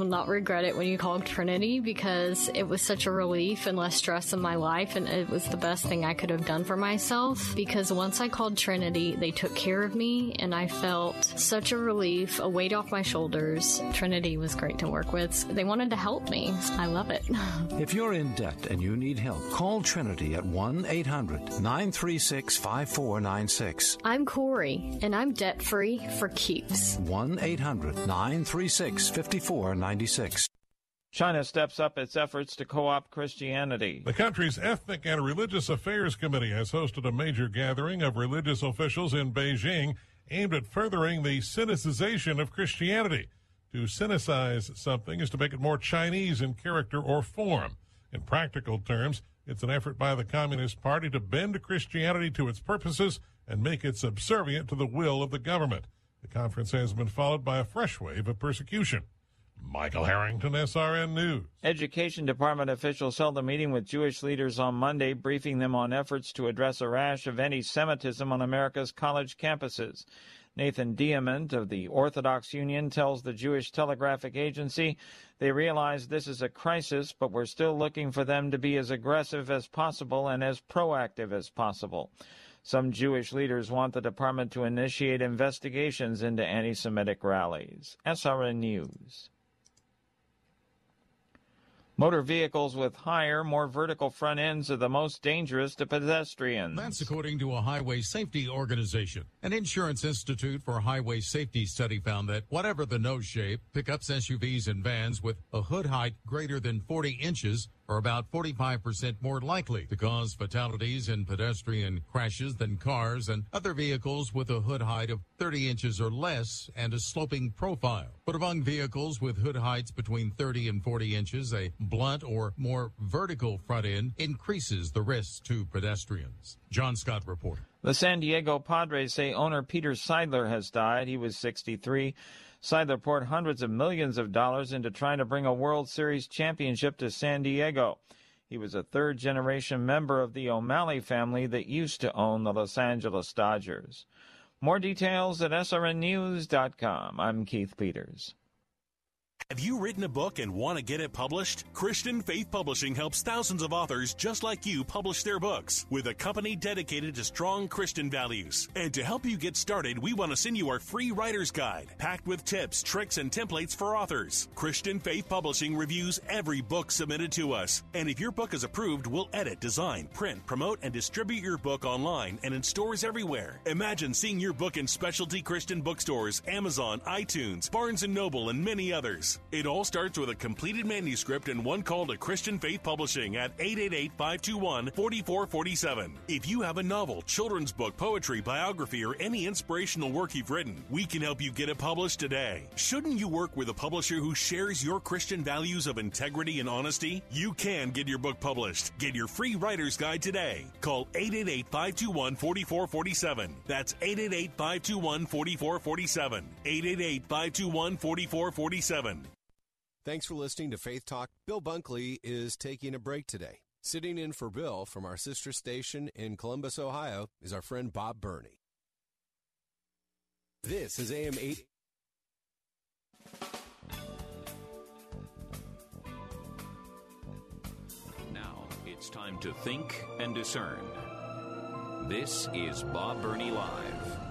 will not regret it when you call Trinity because it was such a relief and less stress in my life, and it was the best thing I could have done for myself. Because once I called Trinity, they took care of me, and I felt such a relief, a weight off my shoulders. Trinity was great to work with. They wanted to help me. I love it. If you're in debt and you need help, call Trinity at 1 800 936 5496. I'm Corey, and I'm debt free for keeps. 1 800 936 5496. China steps up its efforts to co opt Christianity. The country's Ethnic and Religious Affairs Committee has hosted a major gathering of religious officials in Beijing aimed at furthering the sinicization of Christianity. To sinicize something is to make it more Chinese in character or form. In practical terms, it's an effort by the Communist Party to bend Christianity to its purposes and make it subservient to the will of the government. The conference has been followed by a fresh wave of persecution. Michael Harrington, SRN News. Education Department officials held a meeting with Jewish leaders on Monday, briefing them on efforts to address a rash of anti Semitism on America's college campuses. Nathan Diament of the Orthodox Union tells the Jewish Telegraphic Agency they realize this is a crisis, but we're still looking for them to be as aggressive as possible and as proactive as possible. Some Jewish leaders want the department to initiate investigations into anti Semitic rallies. SRN News. Motor vehicles with higher, more vertical front ends are the most dangerous to pedestrians. That's according to a highway safety organization. An Insurance Institute for Highway Safety study found that whatever the nose shape, pickups, SUVs, and vans with a hood height greater than 40 inches are about 45% more likely to cause fatalities in pedestrian crashes than cars and other vehicles with a hood height of 30 inches or less and a sloping profile. But among vehicles with hood heights between 30 and 40 inches, a blunt or more vertical front end increases the risk to pedestrians. John Scott reporting. The San Diego Padres say owner Peter Seidler has died. He was 63. Seidler poured hundreds of millions of dollars into trying to bring a World Series championship to San Diego. He was a third generation member of the O'Malley family that used to own the Los Angeles Dodgers. More details at srnnews.com. I'm Keith Peters. Have you written a book and want to get it published? Christian Faith Publishing helps thousands of authors just like you publish their books with a company dedicated to strong Christian values. And to help you get started, we want to send you our free writer's guide, packed with tips, tricks, and templates for authors. Christian Faith Publishing reviews every book submitted to us. And if your book is approved, we'll edit, design, print, promote, and distribute your book online and in stores everywhere. Imagine seeing your book in specialty Christian bookstores, Amazon, iTunes, Barnes & Noble, and many others. It all starts with a completed manuscript and one call to Christian Faith Publishing at 888-521-4447. If you have a novel, children's book, poetry, biography, or any inspirational work you've written, we can help you get it published today. Shouldn't you work with a publisher who shares your Christian values of integrity and honesty? You can get your book published. Get your free writer's guide today. Call 888-521-4447. That's 888-521-4447. 888-521-4447. Thanks for listening to Faith Talk. Bill Bunkley is taking a break today. Sitting in for Bill from our sister station in Columbus, Ohio, is our friend Bob Burney. This is AM 8. Now it's time to think and discern. This is Bob Burney Live.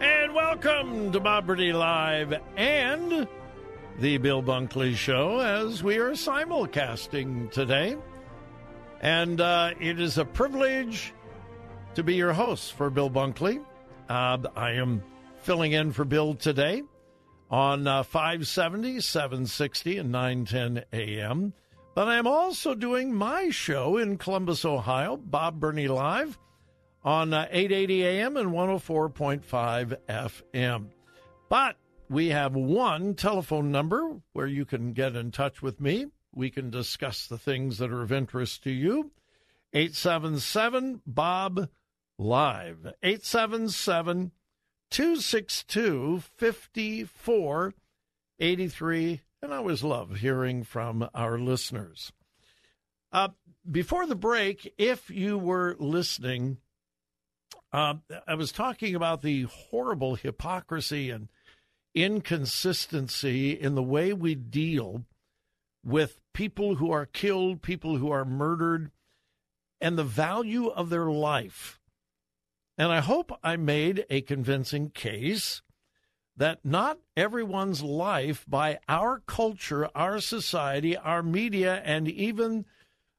And welcome to Bob Burney Live and the Bill Bunkley Show as we are simulcasting today. And uh, it is a privilege to be your host for Bill Bunkley. Uh, I am filling in for Bill today on uh, 570, 760, and 910 a.m. But I am also doing my show in Columbus, Ohio, Bob Burney Live on uh, 880 AM and 104.5 FM. But we have one telephone number where you can get in touch with me. We can discuss the things that are of interest to you. 877 Bob Live. 877 262 5483. And I always love hearing from our listeners. Uh, before the break, if you were listening, uh, I was talking about the horrible hypocrisy and inconsistency in the way we deal with people who are killed, people who are murdered, and the value of their life. And I hope I made a convincing case that not everyone's life by our culture, our society, our media, and even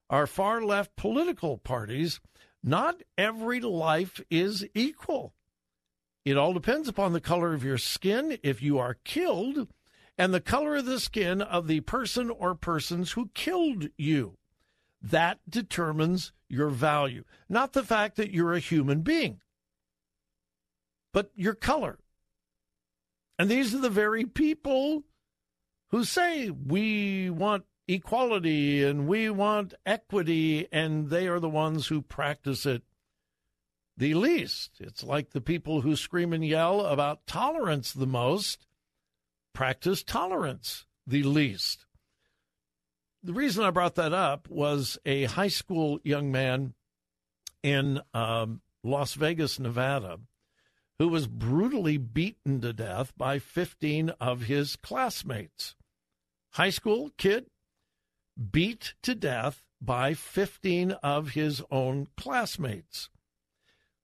our far left political parties, not every life is equal. It all depends upon the color of your skin if you are killed and the color of the skin of the person or persons who killed you. That determines your value, not the fact that you're a human being, but your color. And these are the very people who say we want equality and we want equity, and they are the ones who practice it the least. It's like the people who scream and yell about tolerance the most practice tolerance the least. The reason I brought that up was a high school young man in um, Las Vegas, Nevada, who was brutally beaten to death by 15 of his classmates. High school kid beat to death by 15 of his own classmates.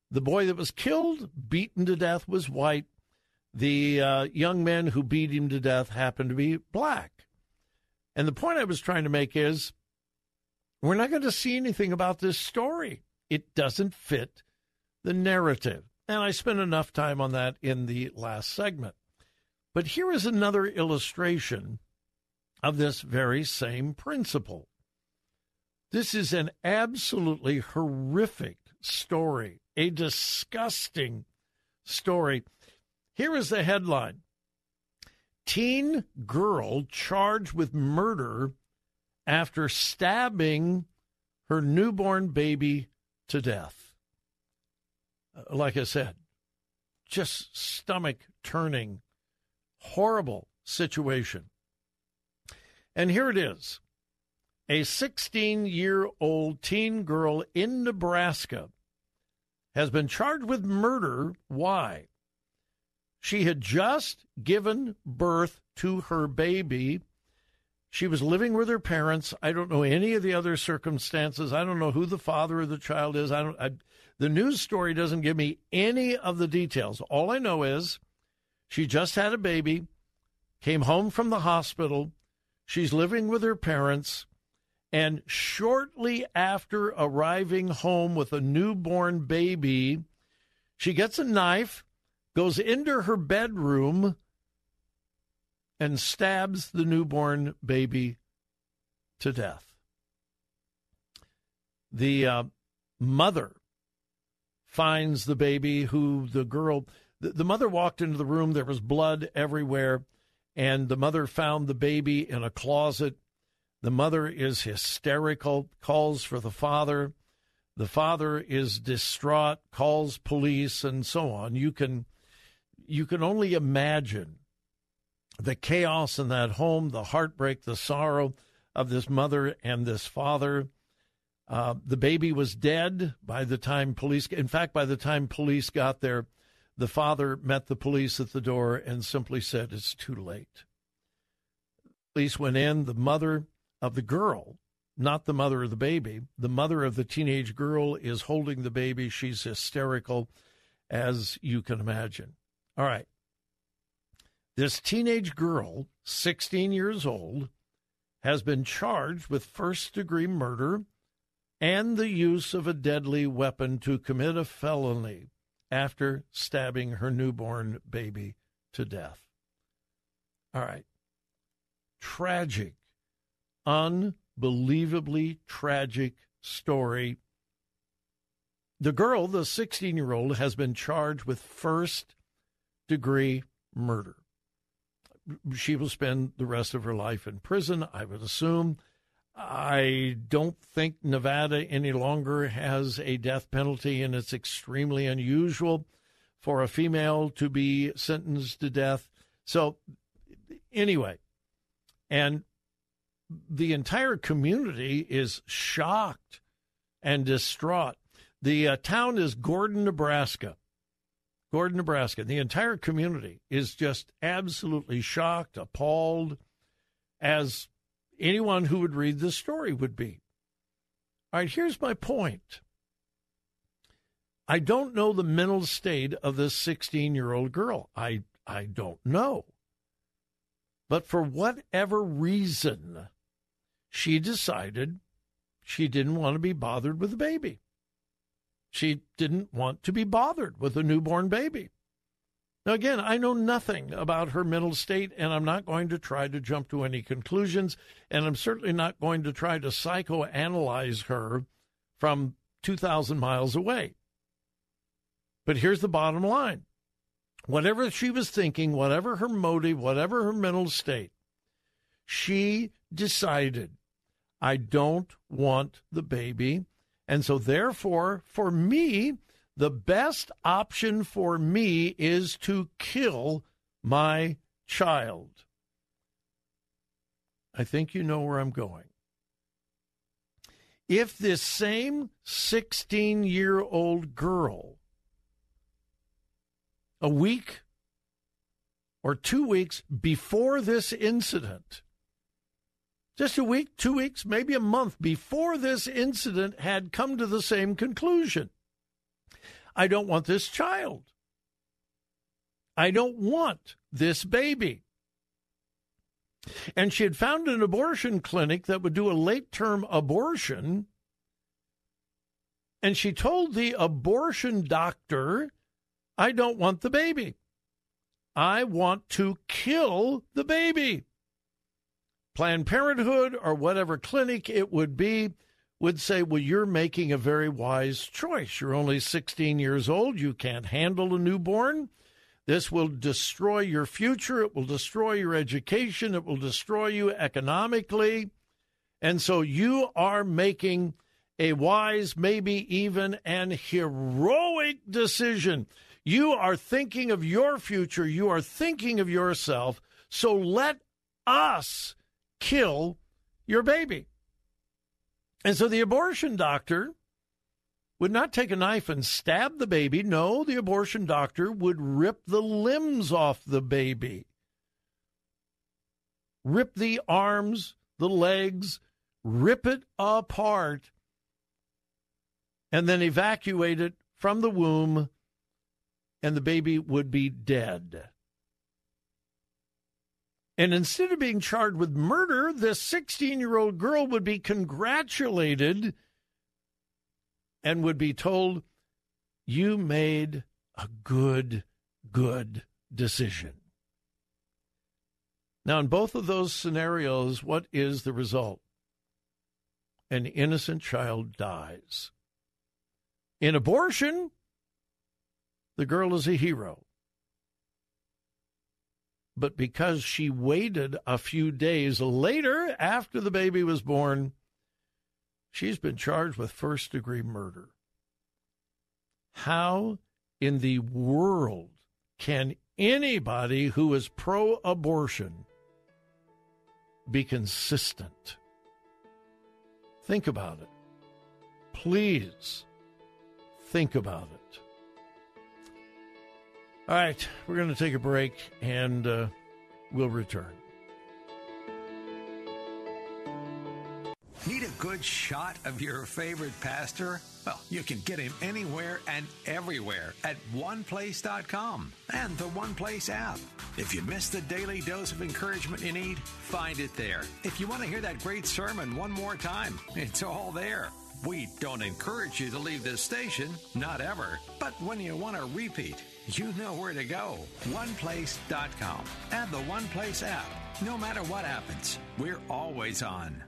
The boy that was killed, beaten to death, was white. The uh, young men who beat him to death happened to be black. And the point I was trying to make is we're not going to see anything about this story. It doesn't fit the narrative. And I spent enough time on that in the last segment. But here is another illustration of this very same principle. This is an absolutely horrific story, a disgusting story. Here is the headline Teen girl charged with murder after stabbing her newborn baby to death. Uh, like I said, just stomach turning, horrible situation. And here it is a 16 year old teen girl in Nebraska has been charged with murder. Why? She had just given birth to her baby. She was living with her parents. I don't know any of the other circumstances. I don't know who the father of the child is. I don't. I, the news story doesn't give me any of the details. All I know is she just had a baby, came home from the hospital. She's living with her parents. And shortly after arriving home with a newborn baby, she gets a knife, goes into her bedroom, and stabs the newborn baby to death. The uh, mother finds the baby who the girl, the, the mother walked into the room, there was blood everywhere, and the mother found the baby in a closet the mother is hysterical, calls for the father. The father is distraught, calls police, and so on. You can you can only imagine the chaos in that home, the heartbreak, the sorrow of this mother and this father. Uh, the baby was dead by the time police. In fact, by the time police got there, the father met the police at the door and simply said, "It's too late." Police went in. The mother of the girl, not the mother of the baby. The mother of the teenage girl is holding the baby. She's hysterical, as you can imagine. All right. This teenage girl, 16 years old, has been charged with first degree murder and the use of a deadly weapon to commit a felony after stabbing her newborn baby to death. All right. Tragic unbelievably tragic story. The girl, the 16 year old, has been charged with first degree murder. She will spend the rest of her life in prison, I would assume. I don't think Nevada any longer has a death penalty, and it's extremely unusual for a female to be sentenced to death. So, anyway, and the entire community is shocked and distraught. The uh, town is Gordon, Nebraska. Gordon, Nebraska. The entire community is just absolutely shocked, appalled, as anyone who would read this story would be. All right, here's my point. I don't know the mental state of this 16 year old girl. I, I don't know. But for whatever reason, she decided she didn't want to be bothered with a baby. She didn't want to be bothered with a newborn baby. Now, again, I know nothing about her mental state, and I'm not going to try to jump to any conclusions, and I'm certainly not going to try to psychoanalyze her from 2,000 miles away. But here's the bottom line whatever she was thinking, whatever her motive, whatever her mental state, she decided, I don't want the baby. And so, therefore, for me, The best option for me is to kill my child. I think you know where I'm going. If this same 16 year old girl, a week or two weeks before this incident, just a week, two weeks, maybe a month before this incident had come to the same conclusion. I don't want this child. I don't want this baby. And she had found an abortion clinic that would do a late term abortion. And she told the abortion doctor, I don't want the baby. I want to kill the baby. Planned Parenthood or whatever clinic it would be would say, Well, you're making a very wise choice. You're only 16 years old. You can't handle a newborn. This will destroy your future. It will destroy your education. It will destroy you economically. And so you are making a wise, maybe even an heroic decision. You are thinking of your future. You are thinking of yourself. So let us kill your baby. And so the abortion doctor would not take a knife and stab the baby. No, the abortion doctor would rip the limbs off the baby, rip the arms, the legs, rip it apart, and then evacuate it from the womb, and the baby would be dead. And instead of being charged with murder, this 16 year old girl would be congratulated and would be told, You made a good, good decision. Now, in both of those scenarios, what is the result? An innocent child dies. In abortion, the girl is a hero but because she waited a few days later after the baby was born, she's been charged with first degree murder. How in the world can anybody who is pro abortion be consistent? Think about it. Please think about it. All right, we're going to take a break and uh, we'll return. Need a good shot of your favorite pastor? Well, you can get him anywhere and everywhere at oneplace.com and the OnePlace app. If you miss the daily dose of encouragement you need, find it there. If you want to hear that great sermon one more time, it's all there. We don't encourage you to leave this station, not ever. But when you want to repeat, you know where to go. OnePlace.com and the OnePlace app. No matter what happens, we're always on.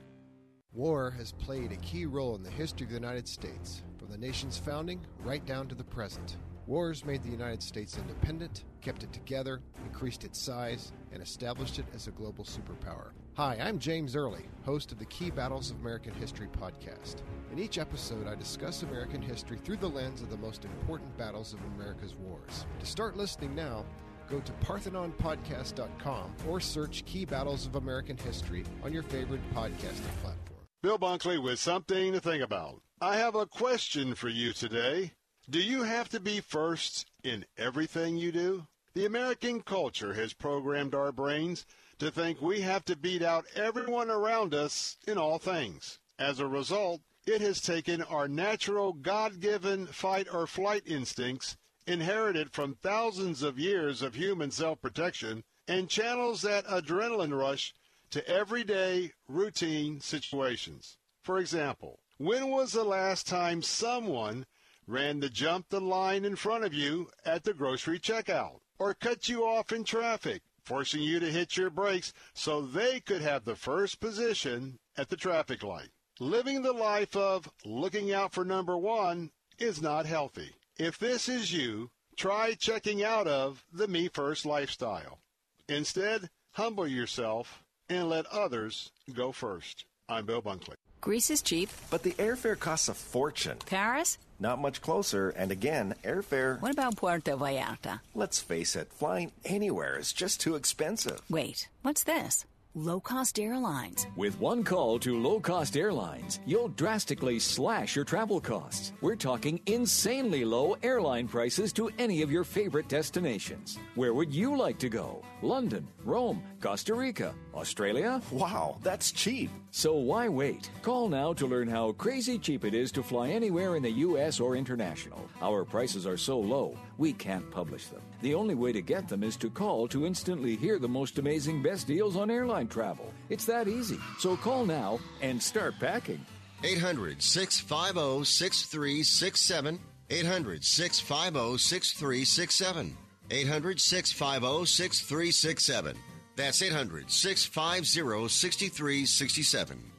War has played a key role in the history of the United States, from the nation's founding right down to the present. Wars made the United States independent, kept it together, increased its size, and established it as a global superpower. Hi, I'm James Early, host of the Key Battles of American History podcast. In each episode, I discuss American history through the lens of the most important battles of America's wars. To start listening now, go to parthenonpodcast.com or search Key Battles of American History on your favorite podcasting platform. Bill Bunkley with something to think about. I have a question for you today. Do you have to be first in everything you do? The American culture has programmed our brains to think we have to beat out everyone around us in all things. As a result, it has taken our natural God given fight or flight instincts, inherited from thousands of years of human self protection, and channels that adrenaline rush to everyday, routine situations. For example, when was the last time someone ran to jump the line in front of you at the grocery checkout, or cut you off in traffic, forcing you to hit your brakes so they could have the first position at the traffic light. Living the life of looking out for number one is not healthy. If this is you, try checking out of the me first lifestyle. Instead, humble yourself and let others go first. I'm Bill Bunkley. Greece is cheap, but the airfare costs a fortune. Paris? Not much closer, and again, airfare. What about Puerto Vallarta? Let's face it, flying anywhere is just too expensive. Wait, what's this? Low cost airlines. With one call to low cost airlines, you'll drastically slash your travel costs. We're talking insanely low airline prices to any of your favorite destinations. Where would you like to go? London, Rome, Costa Rica, Australia? Wow, that's cheap. So why wait? Call now to learn how crazy cheap it is to fly anywhere in the U.S. or international. Our prices are so low, we can't publish them. The only way to get them is to call to instantly hear the most amazing best deals on airline travel. It's that easy. So call now and start packing. 800 650 6367. 800 650 6367. 800 650 6367. That's 800 650 6367.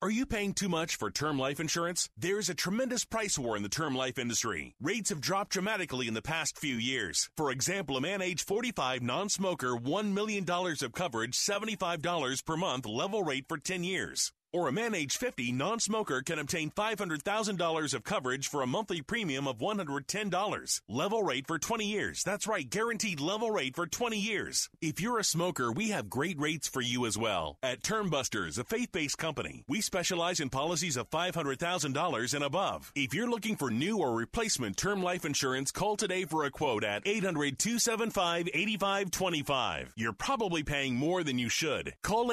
Are you paying too much for term life insurance? There's a tremendous price war in the term life industry. Rates have dropped dramatically in the past few years. For example, a man age 45, non-smoker, $1 million of coverage, $75 per month, level rate for 10 years. Or a man age 50, non-smoker can obtain $500,000 of coverage for a monthly premium of $110. Level rate for 20 years. That's right, guaranteed level rate for 20 years. If you're a smoker, we have great rates for you as well. At Term Busters, a faith-based company, we specialize in policies of $500,000 and above. If you're looking for new or replacement term life insurance, call today for a quote at 800-275-8525. You're probably paying more than you should. Call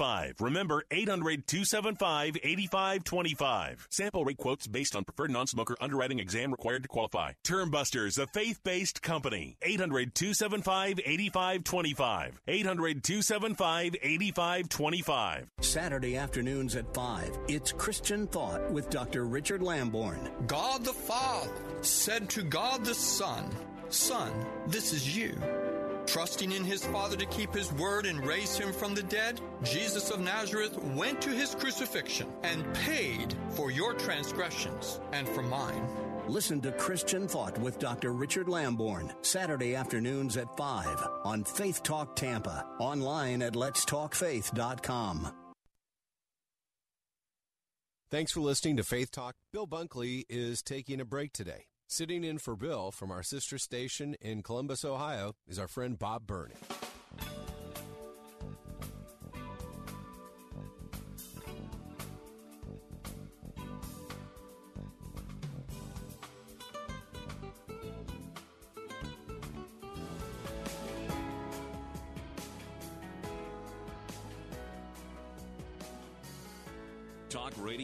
800-275-8525. Remember 800 275 8525. Sample rate quotes based on preferred non smoker underwriting exam required to qualify. Term Busters, a faith based company. 800 275 8525. 800 275 8525. Saturday afternoons at 5. It's Christian Thought with Dr. Richard Lamborn. God the Father said to God the Son, Son, this is you. Trusting in his Father to keep his word and raise him from the dead, Jesus of Nazareth went to his crucifixion and paid for your transgressions and for mine. Listen to Christian Thought with Dr. Richard Lamborn, Saturday afternoons at 5 on Faith Talk Tampa, online at letstalkfaith.com. Thanks for listening to Faith Talk. Bill Bunkley is taking a break today. Sitting in for Bill from our sister station in Columbus, Ohio, is our friend Bob Burney.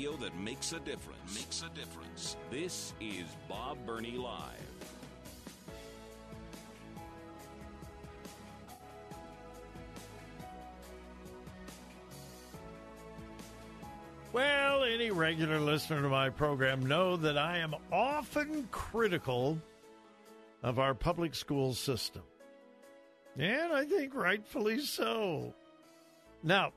Radio that makes a difference. Makes a difference. This is Bob Burney Live. Well, any regular listener to my program know that I am often critical of our public school system. And I think rightfully so. Now,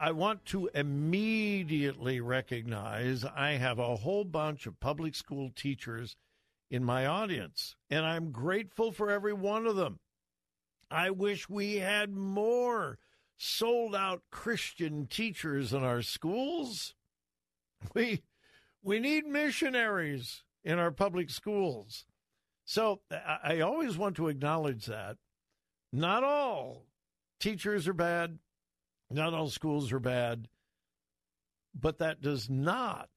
I want to immediately recognize I have a whole bunch of public school teachers in my audience, and I'm grateful for every one of them. I wish we had more sold out Christian teachers in our schools. We we need missionaries in our public schools. So I, I always want to acknowledge that. Not all teachers are bad, not all schools are bad, but that does not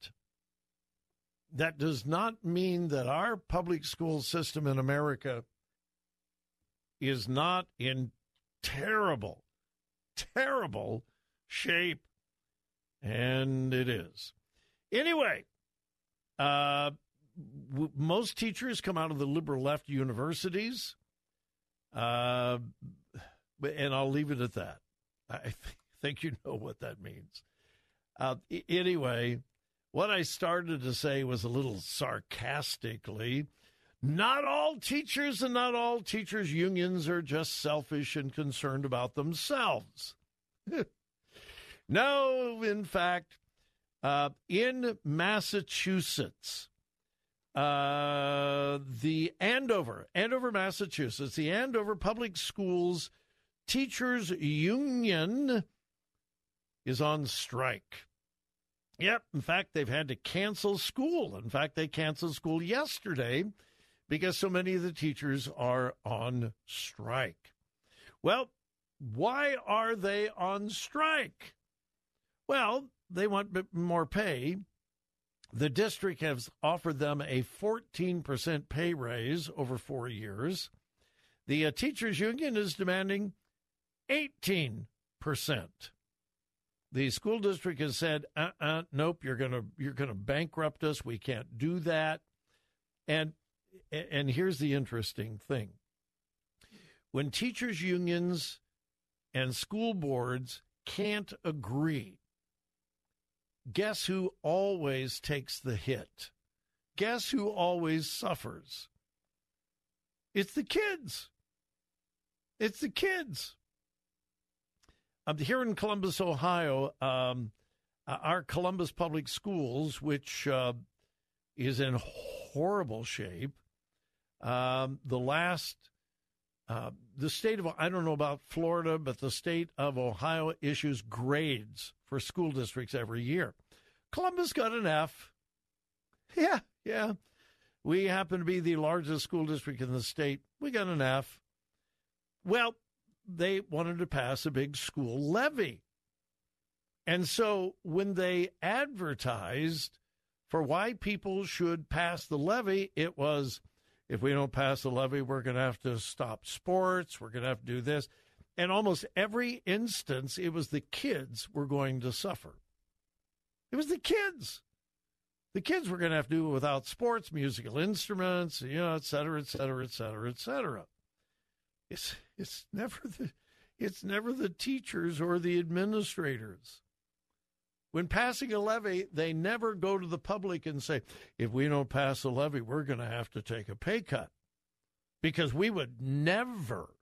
that does not mean that our public school system in America is not in terrible, terrible shape. And it is. Anyway, uh, w- most teachers come out of the liberal left universities. Uh, and I'll leave it at that. I think you know what that means. Uh, anyway, What I started to say was a little sarcastically. Not all teachers and not all teachers' unions are just selfish and concerned about themselves. no, in fact, uh, in Massachusetts, uh, the Andover, Andover, Massachusetts, the Andover Public Schools Teachers Union is on strike. Yep, in fact, they've had to cancel school. In fact, they canceled school yesterday because so many of the teachers are on strike. Well, why are they on strike? Well, they want more pay. The district has offered them a 14% pay raise over four years. The uh, teachers' union is demanding 18%. The school district has said, uh uh nope, you're to you're to bankrupt us. We can't do that. And and here's the interesting thing. When teachers unions and school boards can't agree, guess who always takes the hit? Guess who always suffers? It's the kids. It's the kids. Um, here in Columbus, Ohio, um, our Columbus Public Schools, which uh, is in horrible shape, um, the last, uh, the state of, I don't know about Florida, but the state of Ohio issues grades for school districts every year. Columbus got an F. Yeah, yeah. We happen to be the largest school district in the state. We got an F. Well, they wanted to pass a big school levy. And so when they advertised for why people should pass the levy, it was if we don't pass the levy, we're going to have to stop sports. We're going to have to do this. And almost every instance, it was the kids were going to suffer. It was the kids. The kids were going to have to do it without sports, musical instruments, you know, et cetera, et cetera, et cetera, et cetera. It's it's never the it's never the teachers or the administrators. When passing a levy, they never go to the public and say, if we don't pass a levy, we're going to have to take a pay cut. Because we would never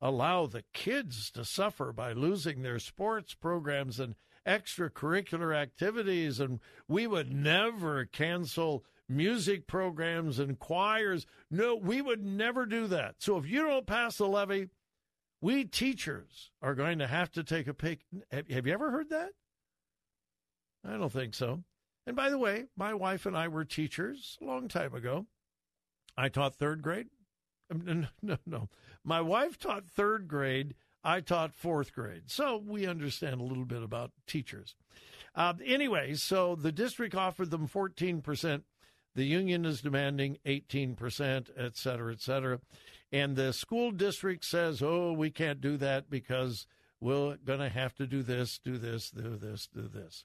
allow the kids to suffer by losing their sports programs and extracurricular activities. And we would never cancel music programs and choirs. No, we would never do that. So if you don't pass the levy, we teachers are going to have to take a pay. Have you ever heard that? I don't think so. And by the way, my wife and I were teachers a long time ago. I taught third grade. No, no, no. My wife taught third grade. I taught fourth grade. So we understand a little bit about teachers. Uh, anyway, so the district offered them 14%. The union is demanding 18%, et cetera, et cetera. And the school district says, oh, we can't do that because we're going to have to do this, do this, do this, do this.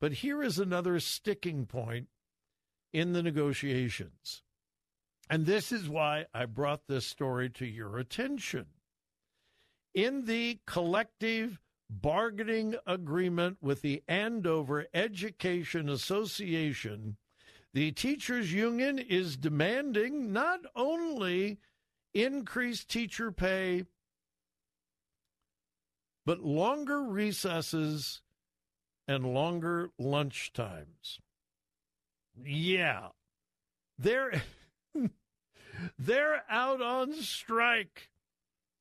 But here is another sticking point in the negotiations. And this is why I brought this story to your attention. In the collective bargaining agreement with the Andover Education Association, the teachers union is demanding not only increased teacher pay, but longer recesses and longer lunch times. Yeah. They're they're out on strike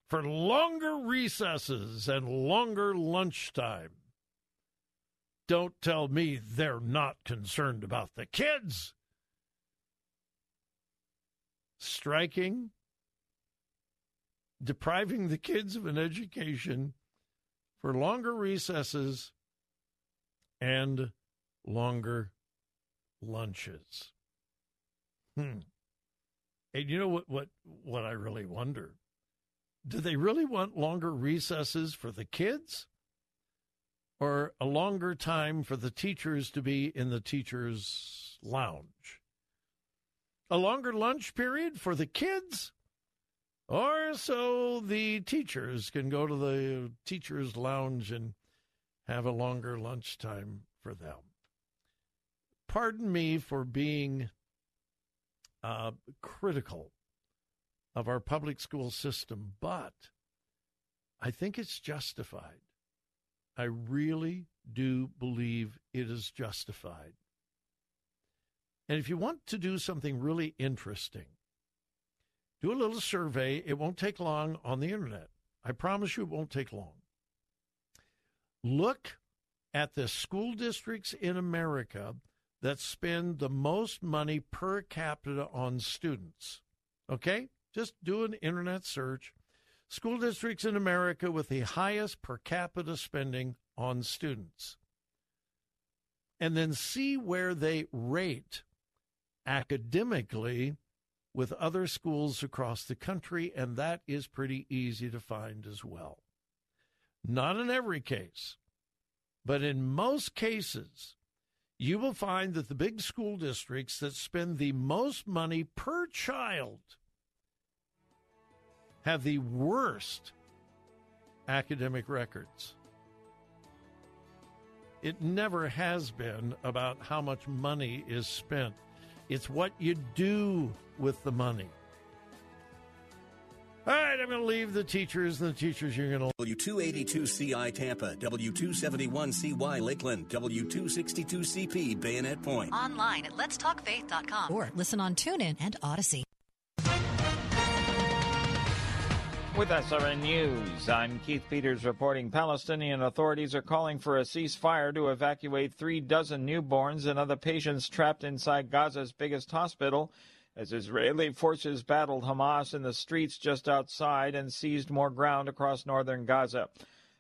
for longer recesses and longer lunchtime. Don't tell me they're not concerned about the kids. Striking, depriving the kids of an education for longer recesses and longer lunches. Hmm. And you know what, what, what I really wonder? Do they really want longer recesses for the kids? Or a longer time for the teachers to be in the teachers' lounge? A longer lunch period for the kids? Or so the teachers can go to the teachers' lounge and have a longer lunch time for them. pardon me for being uh, critical of our public school system, but I think it's justified. I really do believe it is justified. And if you want to do something really interesting, do a little survey. It won't take long on the internet. I promise you it won't take long. Look at the school districts in America that spend the most money per capita on students. Okay? Just do an internet search. School districts in America with the highest per capita spending on students. And then see where they rate academically with other schools across the country, and that is pretty easy to find as well. Not in every case, but in most cases, you will find that the big school districts that spend the most money per child have the worst academic records. It never has been about how much money is spent. It's what you do with the money. All right, I'm going to leave the teachers and the teachers you're going to. W282CI Tampa, W271CY Lakeland, W262CP Bayonet Point. Online at letstalkfaith.com or listen on TuneIn and Audacy. With SRN News, I'm Keith Peters reporting Palestinian authorities are calling for a ceasefire to evacuate three dozen newborns and other patients trapped inside Gaza's biggest hospital as Israeli forces battled Hamas in the streets just outside and seized more ground across northern Gaza.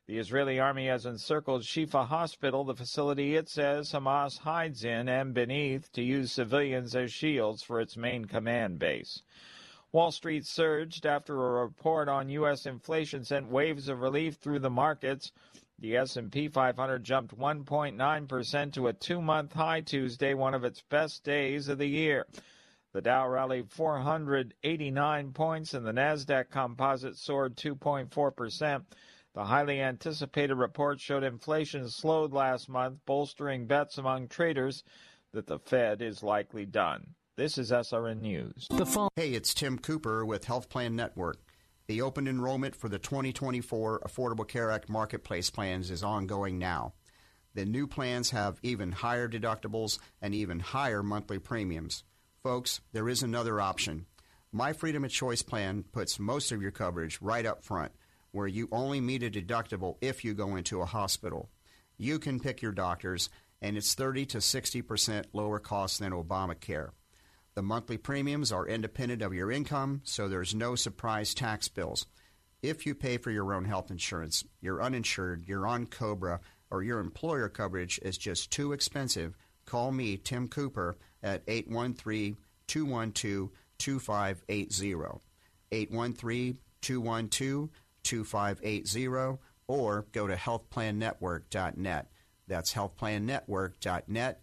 The Israeli army has encircled Shifa Hospital, the facility it says Hamas hides in and beneath to use civilians as shields for its main command base. Wall Street surged after a report on U.S. inflation sent waves of relief through the markets. The S&P 500 jumped 1.9% to a two-month high Tuesday, one of its best days of the year. The Dow rallied 489 points and the Nasdaq Composite soared 2.4%. The highly anticipated report showed inflation slowed last month, bolstering bets among traders that the Fed is likely done. This is SRN News. Hey, it's Tim Cooper with Health Plan Network. The open enrollment for the 2024 Affordable Care Act Marketplace plans is ongoing now. The new plans have even higher deductibles and even higher monthly premiums. Folks, there is another option. My Freedom of Choice plan puts most of your coverage right up front, where you only meet a deductible if you go into a hospital. You can pick your doctors, and it's 30 to 60% lower cost than Obamacare. The monthly premiums are independent of your income, so there's no surprise tax bills. If you pay for your own health insurance, you're uninsured, you're on COBRA, or your employer coverage is just too expensive, call me, Tim Cooper, at 813 212 2580. 813 212 2580, or go to healthplannetwork.net. That's healthplannetwork.net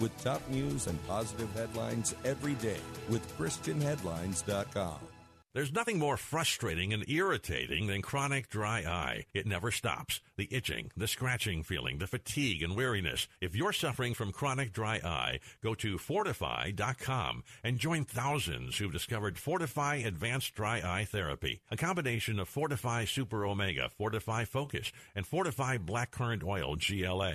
with top news and positive headlines every day with ChristianHeadlines.com. There's nothing more frustrating and irritating than chronic dry eye. It never stops. The itching, the scratching feeling, the fatigue and weariness. If you're suffering from chronic dry eye, go to fortifeye.com and join thousands who've discovered Fortifeye Advanced Dry Eye Therapy, a combination of Fortifeye Super Omega, Fortifeye Focus, and Fortifeye Blackcurrant Oil GLA.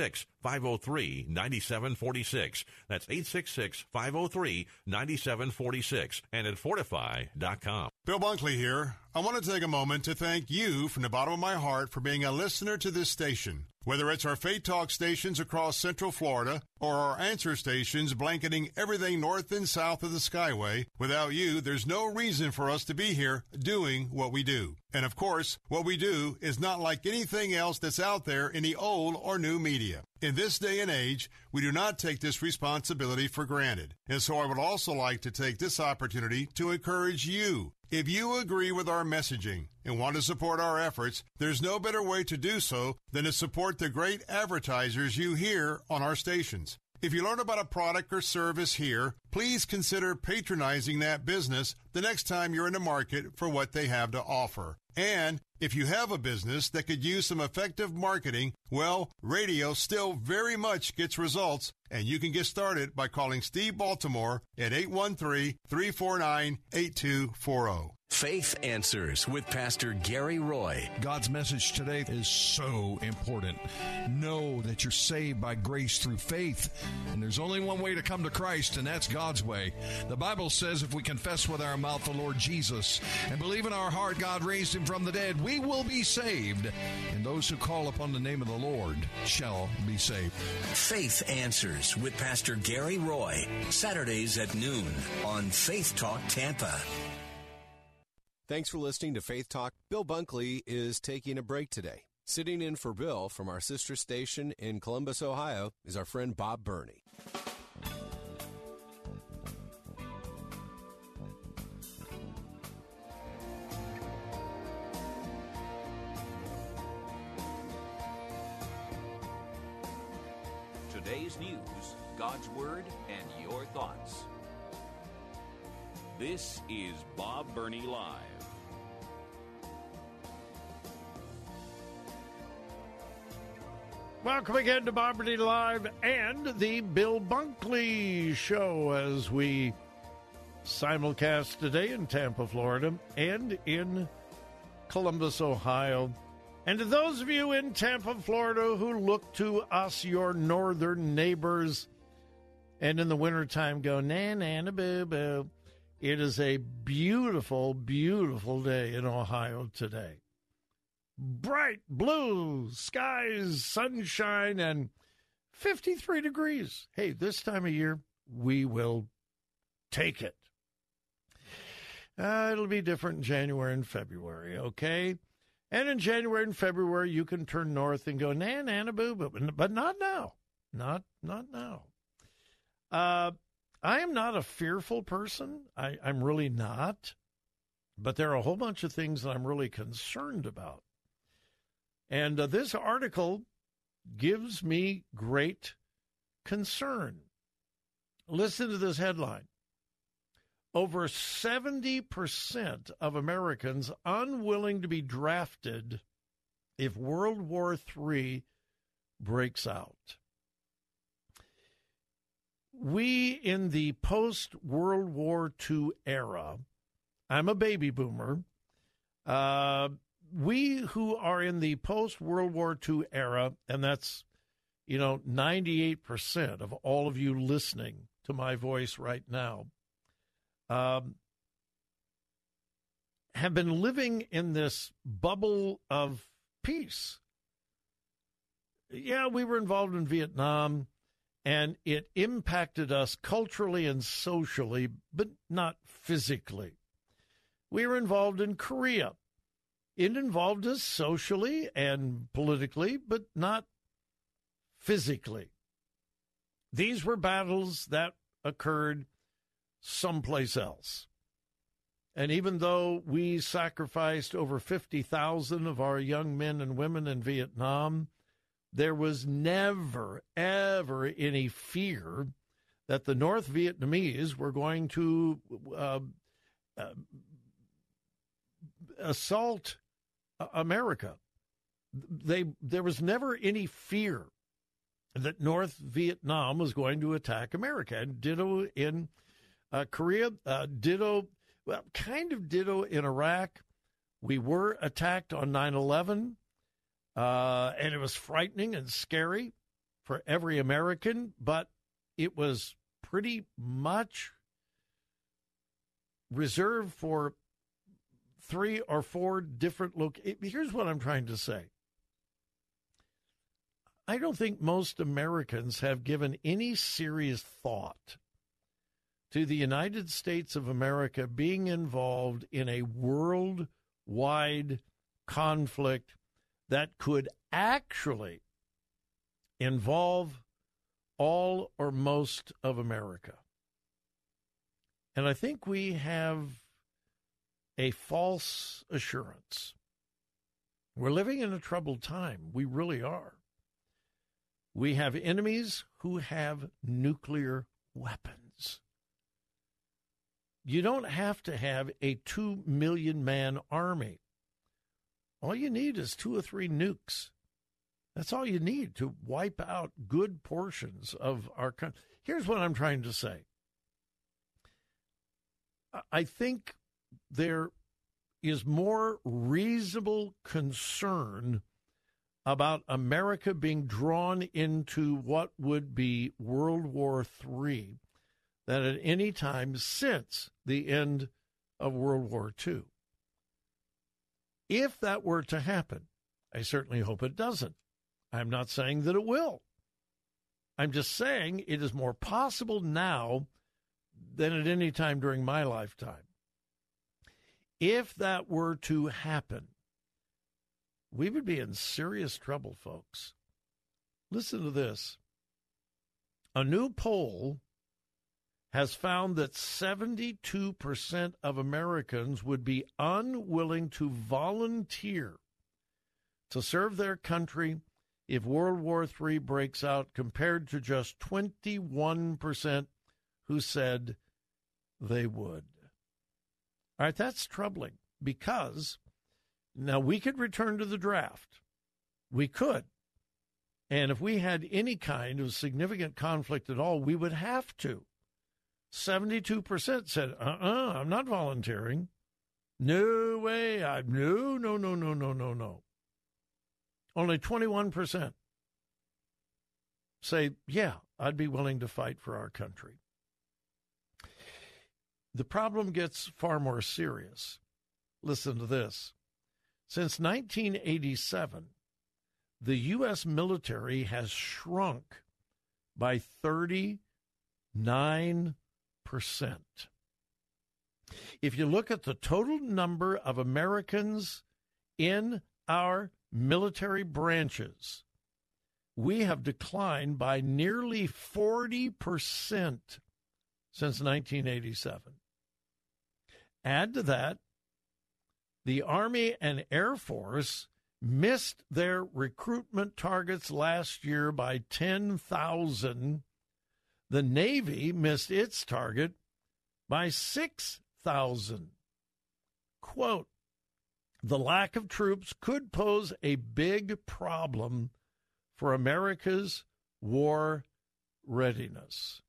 866 503 9746. That's 866 503 9746 and at fortifeye.com. Bill Bunkley here. I want to take a moment to thank you from the bottom of my heart for being a listener to this station. Whether it's our Faith Talk stations across Central Florida or our answer stations blanketing everything north and south of the Skyway, without you, there's no reason for us to be here doing what we do. And of course, what we do is not like anything else that's out there in the old or new media. In this day and age, we do not take this responsibility for granted. And so I would also like to take this opportunity to encourage you. If you agree with our messaging and want to support our efforts, there's no better way to do so than to support the great advertisers you hear on our stations. If you learn about a product or service here, please consider patronizing that business the next time you're in the market for what they have to offer. And if you have a business that could use some effective marketing, well, radio still very much gets results, and you can get started by calling Steve Baltimore at 813 349 8240. Faith Answers with Pastor Gary Roy. God's message today is so important. Know that you're saved by grace through faith, and there's only one way to come to Christ, and that's God's way. The Bible says if we confess with our mouth the Lord Jesus and believe in our heart God raised him from the dead, we will be saved, and those who call upon the name of the Lord shall be saved. Faith Answers with Pastor Gary Roy. Saturdays at noon on Faith Talk Tampa. Thanks for listening to Faith Talk. Bill Bunkley is taking a break today. Sitting in for Bill from our sister station in Columbus, Ohio, is our friend Bob Burney. Today's news, God's Word, and your thoughts. This is Bob Burney Live. Welcome again to Bob Burney Live and the Bill Bunkley Show as we simulcast today in Tampa, Florida and in Columbus, Ohio. And to those of you in Tampa, Florida who look to us, your northern neighbors, and in the wintertime go, na na na boo boo, it is a beautiful, beautiful day in Ohio today bright blue skies, sunshine, and 53 degrees. Hey, this time of year, we will take it. Uh, it'll be different in January and February, okay? And in January and February, you can turn north and go, na, na, na, boo, boo, but not now. Not, not now. Uh, I am not a fearful person. I, I'm really not. But there are a whole bunch of things that I'm really concerned about. And uh, this article gives me great concern. Listen to this headline. Over 70% of Americans unwilling to be drafted if World War III breaks out. We, in the post World War II era, I'm a baby boomer. Uh, we who are in the post World War II era, and that's, you know, 98% of all of you listening to my voice right now, um, have been living in this bubble of peace. Yeah, we were involved in Vietnam, and it impacted us culturally and socially, but not physically. We were involved in Korea it involved us socially and politically, but not physically. These were battles that occurred someplace else. And even though we sacrificed over 50,000 of our young men and women in Vietnam, there was never, ever any fear that the North Vietnamese were going to uh, uh, assault America. They there was never any fear that North Vietnam was going to attack America, and ditto in uh, Korea, uh, ditto, well, kind of ditto in Iraq. We were attacked on 9 11, uh, and it was frightening and scary. for every American, but it was pretty much reserved for three or four different locations. Here's what I'm trying to say. I don't think most Americans have given any serious thought to the United States of America being involved in a worldwide conflict that could actually involve all or most of America. And I think we have a false assurance. We're living in a troubled time. We really are. We have enemies who have nuclear weapons. You don't have to have a two million man army. All you need is two or three nukes. That's all you need to wipe out good portions of our country. Here's what I'm trying to say I think there is more reasonable concern about America being drawn into what would be World War III than at any time since the end of World War II. If that were to happen, I certainly hope it doesn't. I'm not saying that it will. I'm just saying it is more possible now than at any time during my lifetime. If that were to happen, we would be in serious trouble, folks. Listen to this. A new poll has found that 72% of Americans would be unwilling to volunteer to serve their country if World War III breaks out, compared to just 21% who said they would. All right, that's troubling because now we could return to the draft. We could. And if we had any kind of significant conflict at all, we would have to. 72% said, uh uh-uh, uh, i am not volunteering. No way. I, no, no, no, no, no, no, no. Only 21% say, yeah, I'd be willing to fight for our country. The problem gets far more serious. Listen to this. Since 1987, the U.S. military has shrunk by 39%. If you look at the total number of Americans in our military branches, we have declined by nearly 40% since 1987. Add to that, the Army and Air Force missed their recruitment targets last year by 10,000. The Navy missed its target by 6,000. Quote, the lack of troops could pose a big problem for America's war readiness.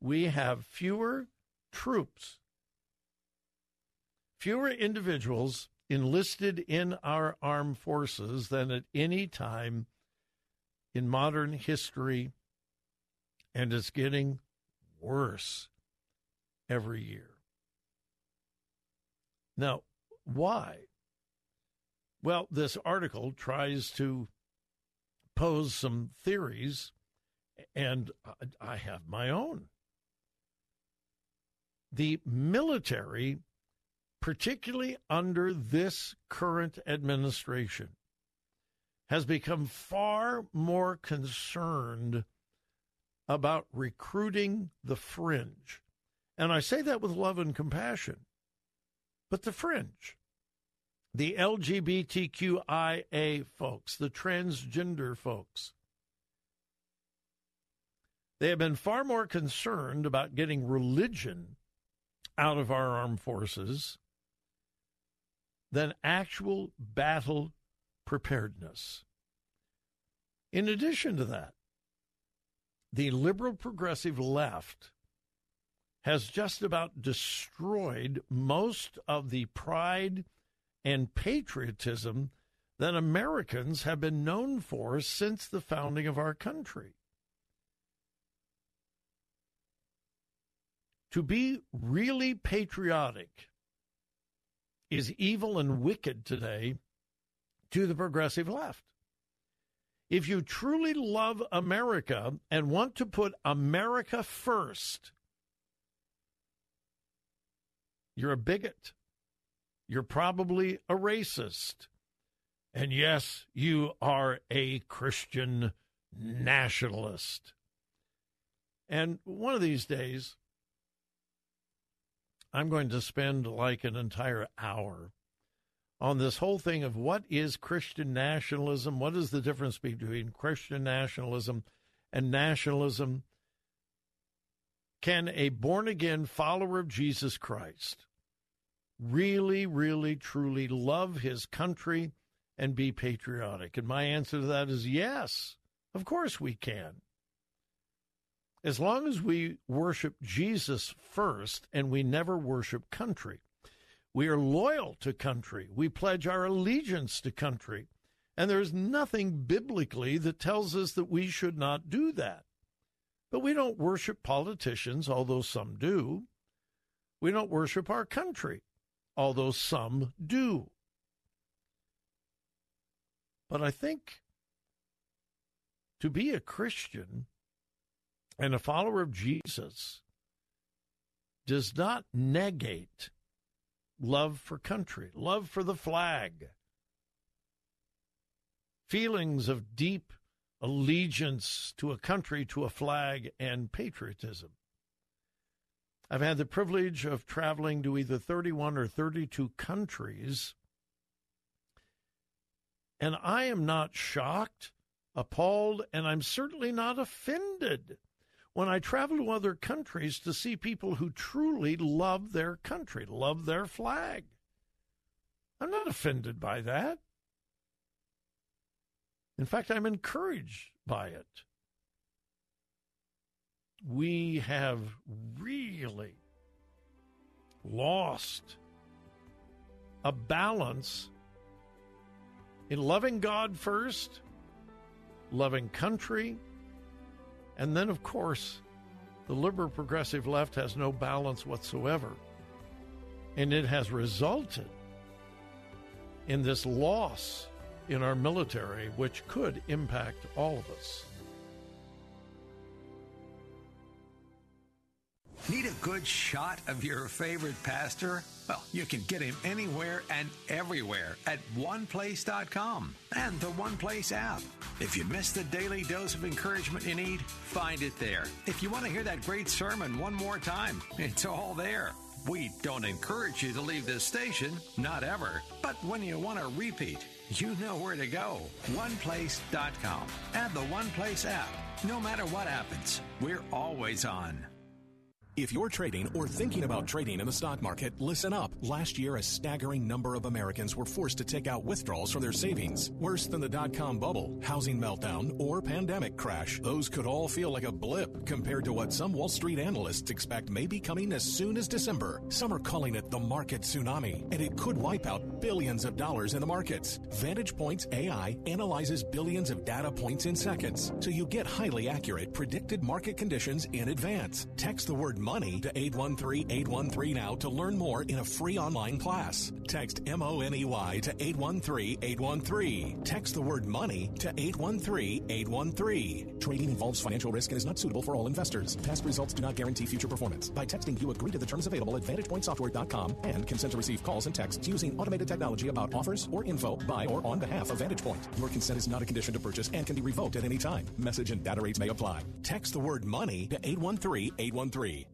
We have fewer troops fewer individuals enlisted in our armed forces than at any time in modern history, and it's getting worse every year. Now, why? Well, this article tries to pose some theories, and I have my own. The military particularly under this current administration, has become far more concerned about recruiting the fringe. And I say that with love and compassion. But the fringe, the LGBTQIA folks, the transgender folks, they have been far more concerned about getting religion out of our armed forces than actual battle preparedness. In addition to that, the liberal progressive left has just about destroyed most of the pride and patriotism that Americans have been known for since the founding of our country. To be really patriotic is evil and wicked today to the progressive left. If you truly love America and want to put America first, you're a bigot. You're probably a racist. And yes, you are a Christian nationalist. And one of these days, I'm going to spend like an entire hour on this whole thing of what is Christian nationalism? What is the difference between Christian nationalism and nationalism? Can a born again follower of Jesus Christ really, really, truly love his country and be patriotic? And my answer to that is yes, of course we can. As long as we worship Jesus first and we never worship country, we are loyal to country, we pledge our allegiance to country, and there's nothing biblically that tells us that we should not do that. But we don't worship politicians, although some do. We don't worship our country, although some do. But I think to be a Christian and a follower of Jesus does not negate love for country, love for the flag, feelings of deep allegiance to a country, to a flag, and patriotism. I've had the privilege of traveling to either 31 or 32 countries, and I am not shocked, appalled, and I'm certainly not offended when I travel to other countries to see people who truly love their country, love their flag. I'm not offended by that. In fact, I'm encouraged by it. We have really lost a balance in loving God first, loving country, and then, of course, the liberal progressive left has no balance whatsoever. And it has resulted in this loss in our military, which could impact all of us. Need a good shot of your favorite pastor? Well, you can get him anywhere and everywhere at oneplace.com and the OnePlace app. If you miss the daily dose of encouragement you need, find it there. If you want to hear that great sermon one more time, it's all there. We don't encourage you to leave this station, not ever. But when you want to repeat, you know where to go. OnePlace.com and the OnePlace app. No matter what happens, we're always on. If you're trading or thinking about trading in the stock market, listen up. Last year, a staggering number of Americans were forced to take out withdrawals from their savings. Worse than the dot com bubble, housing meltdown, or pandemic crash. Those could all feel like a blip compared to what some Wall Street analysts expect may be coming as soon as December. Some are calling it the market tsunami, and it could wipe out billions of dollars in the markets. Vantage Points AI analyzes billions of data points in seconds, so you get highly accurate predicted market conditions in advance. Text the word money to 813-813 now to learn more in a free online class. Text M-O-N-E-Y to 813-813. Text the word money to 813-813. Trading involves financial risk and is not suitable for all investors. Past results do not guarantee future performance. By texting, you agree to the terms available at VantagePointSoftware.com and consent to receive calls and texts using automated technology about offers or info by or on behalf of VantagePoint. Your consent is not a condition to purchase and can be revoked at any time. Message and data rates may apply. Text the word money to 813-813.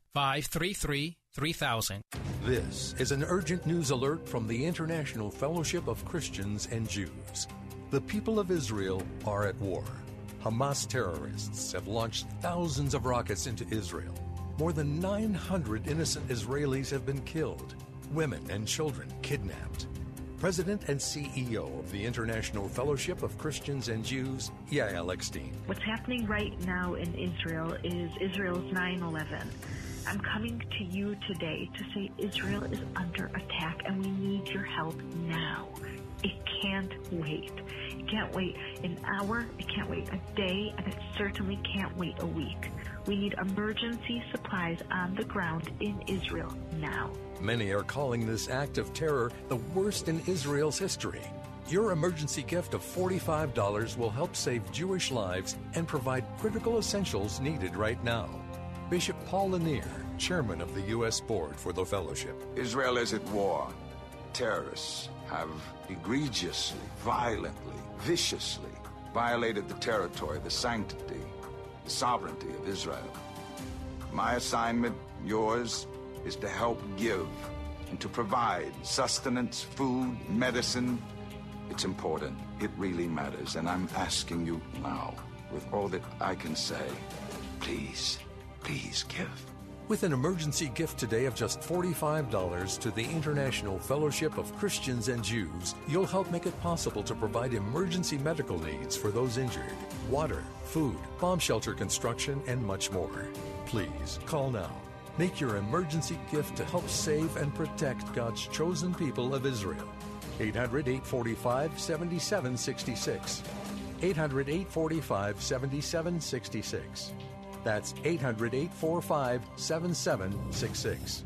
533 3000. This is an urgent news alert from the International Fellowship of Christians and Jews. The people of Israel are at war. Hamas terrorists have launched thousands of rockets into Israel. More than 900 innocent Israelis have been killed, women and children kidnapped. President and CEO of the International Fellowship of Christians and Jews, Yael Eckstein. What's happening right now in Israel is Israel's 9 11. I'm coming to you today to say Israel is under attack and we need your help now. It can't wait. It can't wait an hour, it can't wait a day, and it certainly can't wait a week. We need emergency supplies on the ground in Israel now. Many are calling this act of terror the worst in Israel's history. Your emergency gift of $45 will help save Jewish lives and provide critical essentials needed right now. Bishop Paul Lanier, chairman of the U.S. Board for the Fellowship. Israel is at war. Terrorists have egregiously, violently, viciously violated the territory, the sanctity, the sovereignty of Israel. My assignment, yours, is to help give and to provide sustenance, food, medicine. It's important. It really matters. And I'm asking you now, with all that I can say, please, please give. With an emergency gift today of just $45 to the International Fellowship of Christians and Jews, you'll help make it possible to provide emergency medical needs for those injured, water, food, bomb shelter construction, and much more. Please call now. Make your emergency gift to help save and protect God's chosen people of Israel. 800 845 7766. 800 845 7766. That's 800 845 7766.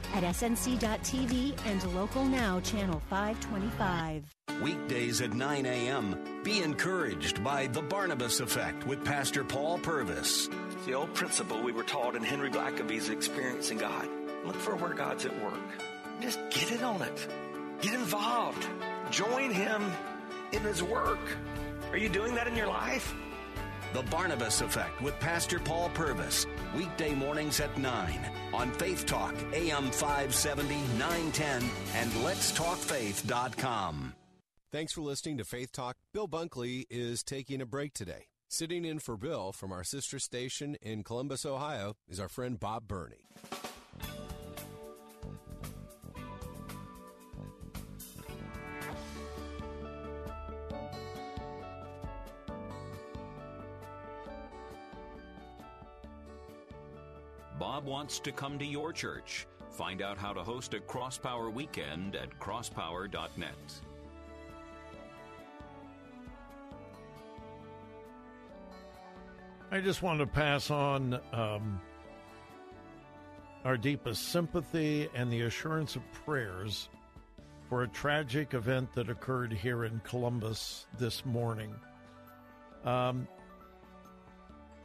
at snc.tv and local now channel 525. Weekdays at 9 a.m. Be encouraged by The Barnabas Effect with Pastor Paul Purvis. It's the old principle we were taught in Henry Blackaby's Experiencing God. Look for where God's at work. Just get in on it. Get involved. Join Him in His work. Are you doing that in your life? The Barnabas Effect with Pastor Paul Purvis. Weekday mornings at 9 on Faith Talk, AM 570, 910, and letstalkfaith.com. Thanks for listening to Faith Talk. Bill Bunkley is taking a break today. Sitting in for Bill from our sister station in Columbus, Ohio, is our friend Bob Burney. Bob wants to come to your church. Find out how to host a Crosspower weekend at crosspower.net. I just want to pass on um, our deepest sympathy and the assurance of prayers for a tragic event that occurred here in Columbus this morning. Um,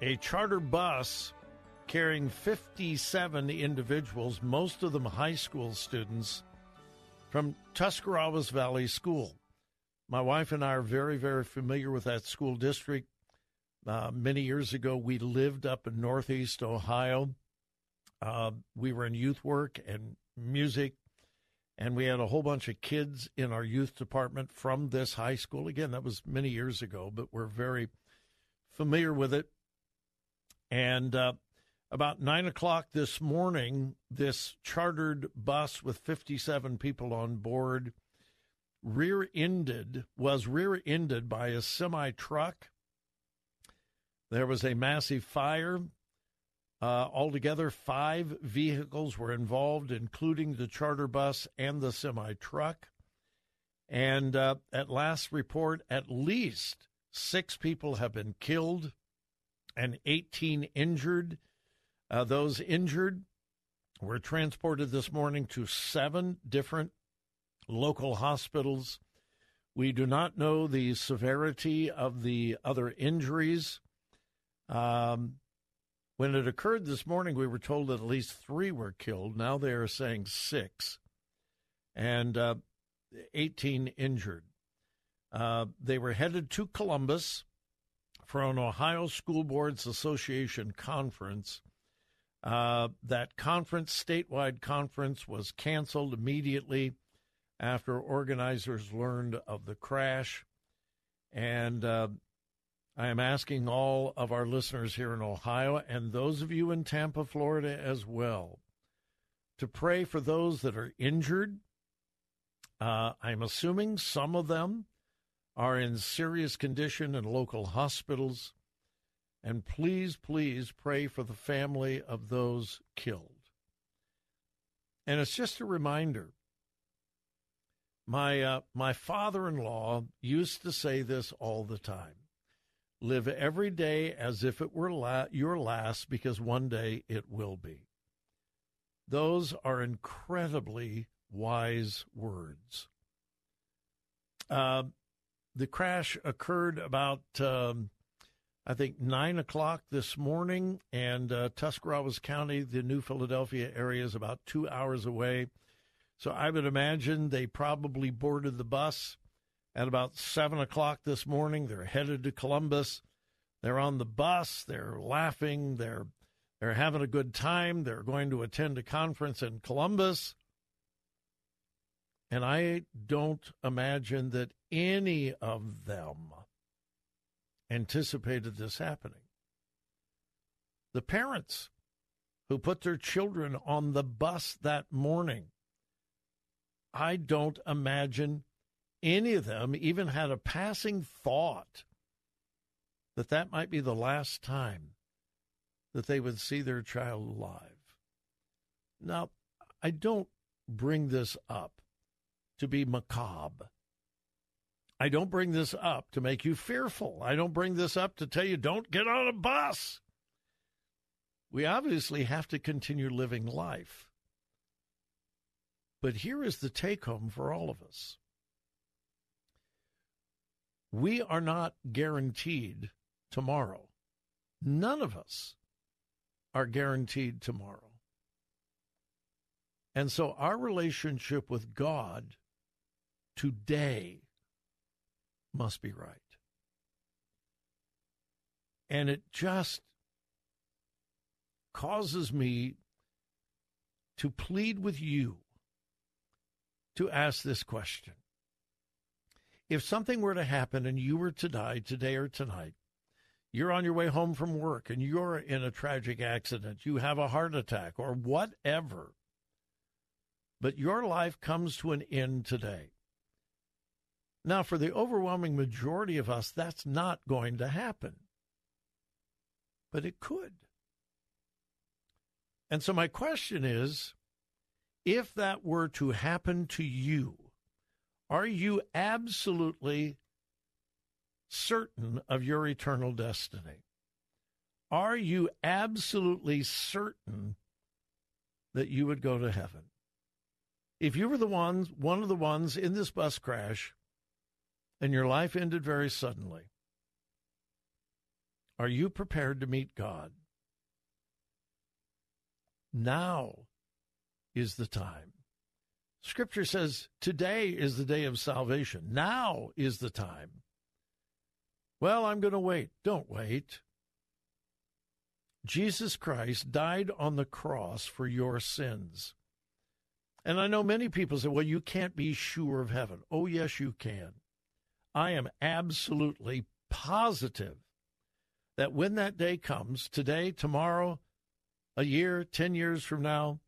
a charter bus carrying 57 individuals, most of them high school students, from Tuscarawas Valley School. My wife and I are very, very familiar with that school district. Uh, many years ago, we lived up in Northeast Ohio. Uh, we were in youth work and music, and we had a whole bunch of kids in our youth department from this high school. Again, that was many years ago, but we're very familiar with it. And uh, about nine o'clock this morning, this chartered bus with 57 people on board rear ended, was rear ended by a semi truck there was a massive fire. Uh, altogether, five vehicles were involved, including the charter bus and the semi truck. And uh, at last report, at least six people have been killed and 18 injured. Uh, those injured were transported this morning to seven different local hospitals. We do not know the severity of the other injuries. Um, when it occurred this morning, we were told that at least three were killed. Now they are saying six, and uh, 18 injured. Uh, they were headed to Columbus for an Ohio School Boards Association conference. Uh, that conference, statewide conference, was canceled immediately after organizers learned of the crash. And uh, I am asking all of our listeners here in Ohio and those of you in Tampa, Florida as well, to pray for those that are injured. Uh, I'm assuming some of them are in serious condition in local hospitals. And please, please pray for the family of those killed. And it's just a reminder. My uh, my father-in-law used to say this all the time. Live every day as if it were la- your last because one day it will be. Those are incredibly wise words. Uh, the crash occurred about, um, I think, 9 o'clock this morning, and uh, Tuscarawas County, the New Philadelphia area, is about two hours away. So I would imagine they probably boarded the bus at about 7 o'clock this morning. They're headed to Columbus. They're on the bus. They're laughing. They're, they're having a good time. They're going to attend a conference in Columbus. And I don't imagine that any of them anticipated this happening. The parents who put their children on the bus that morning, I don't imagine any of them even had a passing thought that that might be the last time that they would see their child alive. Now, I don't bring this up to be macabre. I don't bring this up to make you fearful. I don't bring this up to tell you don't get on a bus. We obviously have to continue living life. But here is the take home for all of us we are not guaranteed tomorrow. None of us are guaranteed tomorrow. And so our relationship with God today must be right. And it just causes me to plead with you to ask this question. If something were to happen and you were to die today or tonight, you're on your way home from work and you're in a tragic accident, you have a heart attack or whatever, but your life comes to an end today. Now, for the overwhelming majority of us, that's not going to happen. But it could. And so, my question is if that were to happen to you, are you absolutely certain of your eternal destiny? Are you absolutely certain that you would go to heaven? If you were the ones, one of the ones in this bus crash and your life ended very suddenly, are you prepared to meet God? Now is the time. Scripture says today is the day of salvation. Now is the time. Well, I'm going to wait. Don't wait. Jesus Christ died on the cross for your sins. And I know many people say, well, you can't be sure of heaven. Oh, yes, you can. I am absolutely positive that when that day comes, today, tomorrow, a year, 10 years from now,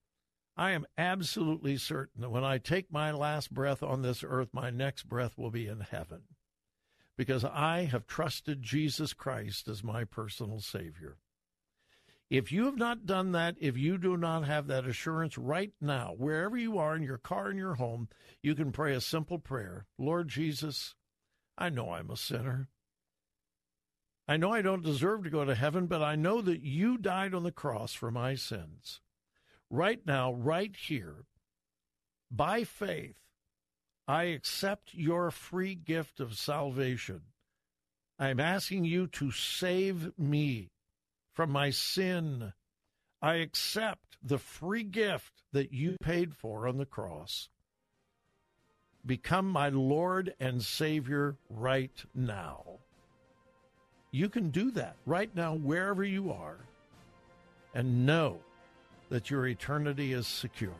I am absolutely certain that when I take my last breath on this earth, my next breath will be in heaven because I have trusted Jesus Christ as my personal Savior. If you have not done that, if you do not have that assurance right now, wherever you are in your car, in your home, you can pray a simple prayer Lord Jesus, I know I'm a sinner. I know I don't deserve to go to heaven, but I know that you died on the cross for my sins. Right now, right here, by faith, I accept your free gift of salvation. I'm asking you to save me from my sin. I accept the free gift that you paid for on the cross. Become my Lord and Savior right now. You can do that right now, wherever you are, and know that your eternity is secure.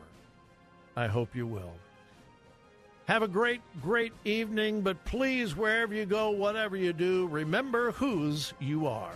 I hope you will. Have a great, great evening, but please, wherever you go, whatever you do, remember whose you are.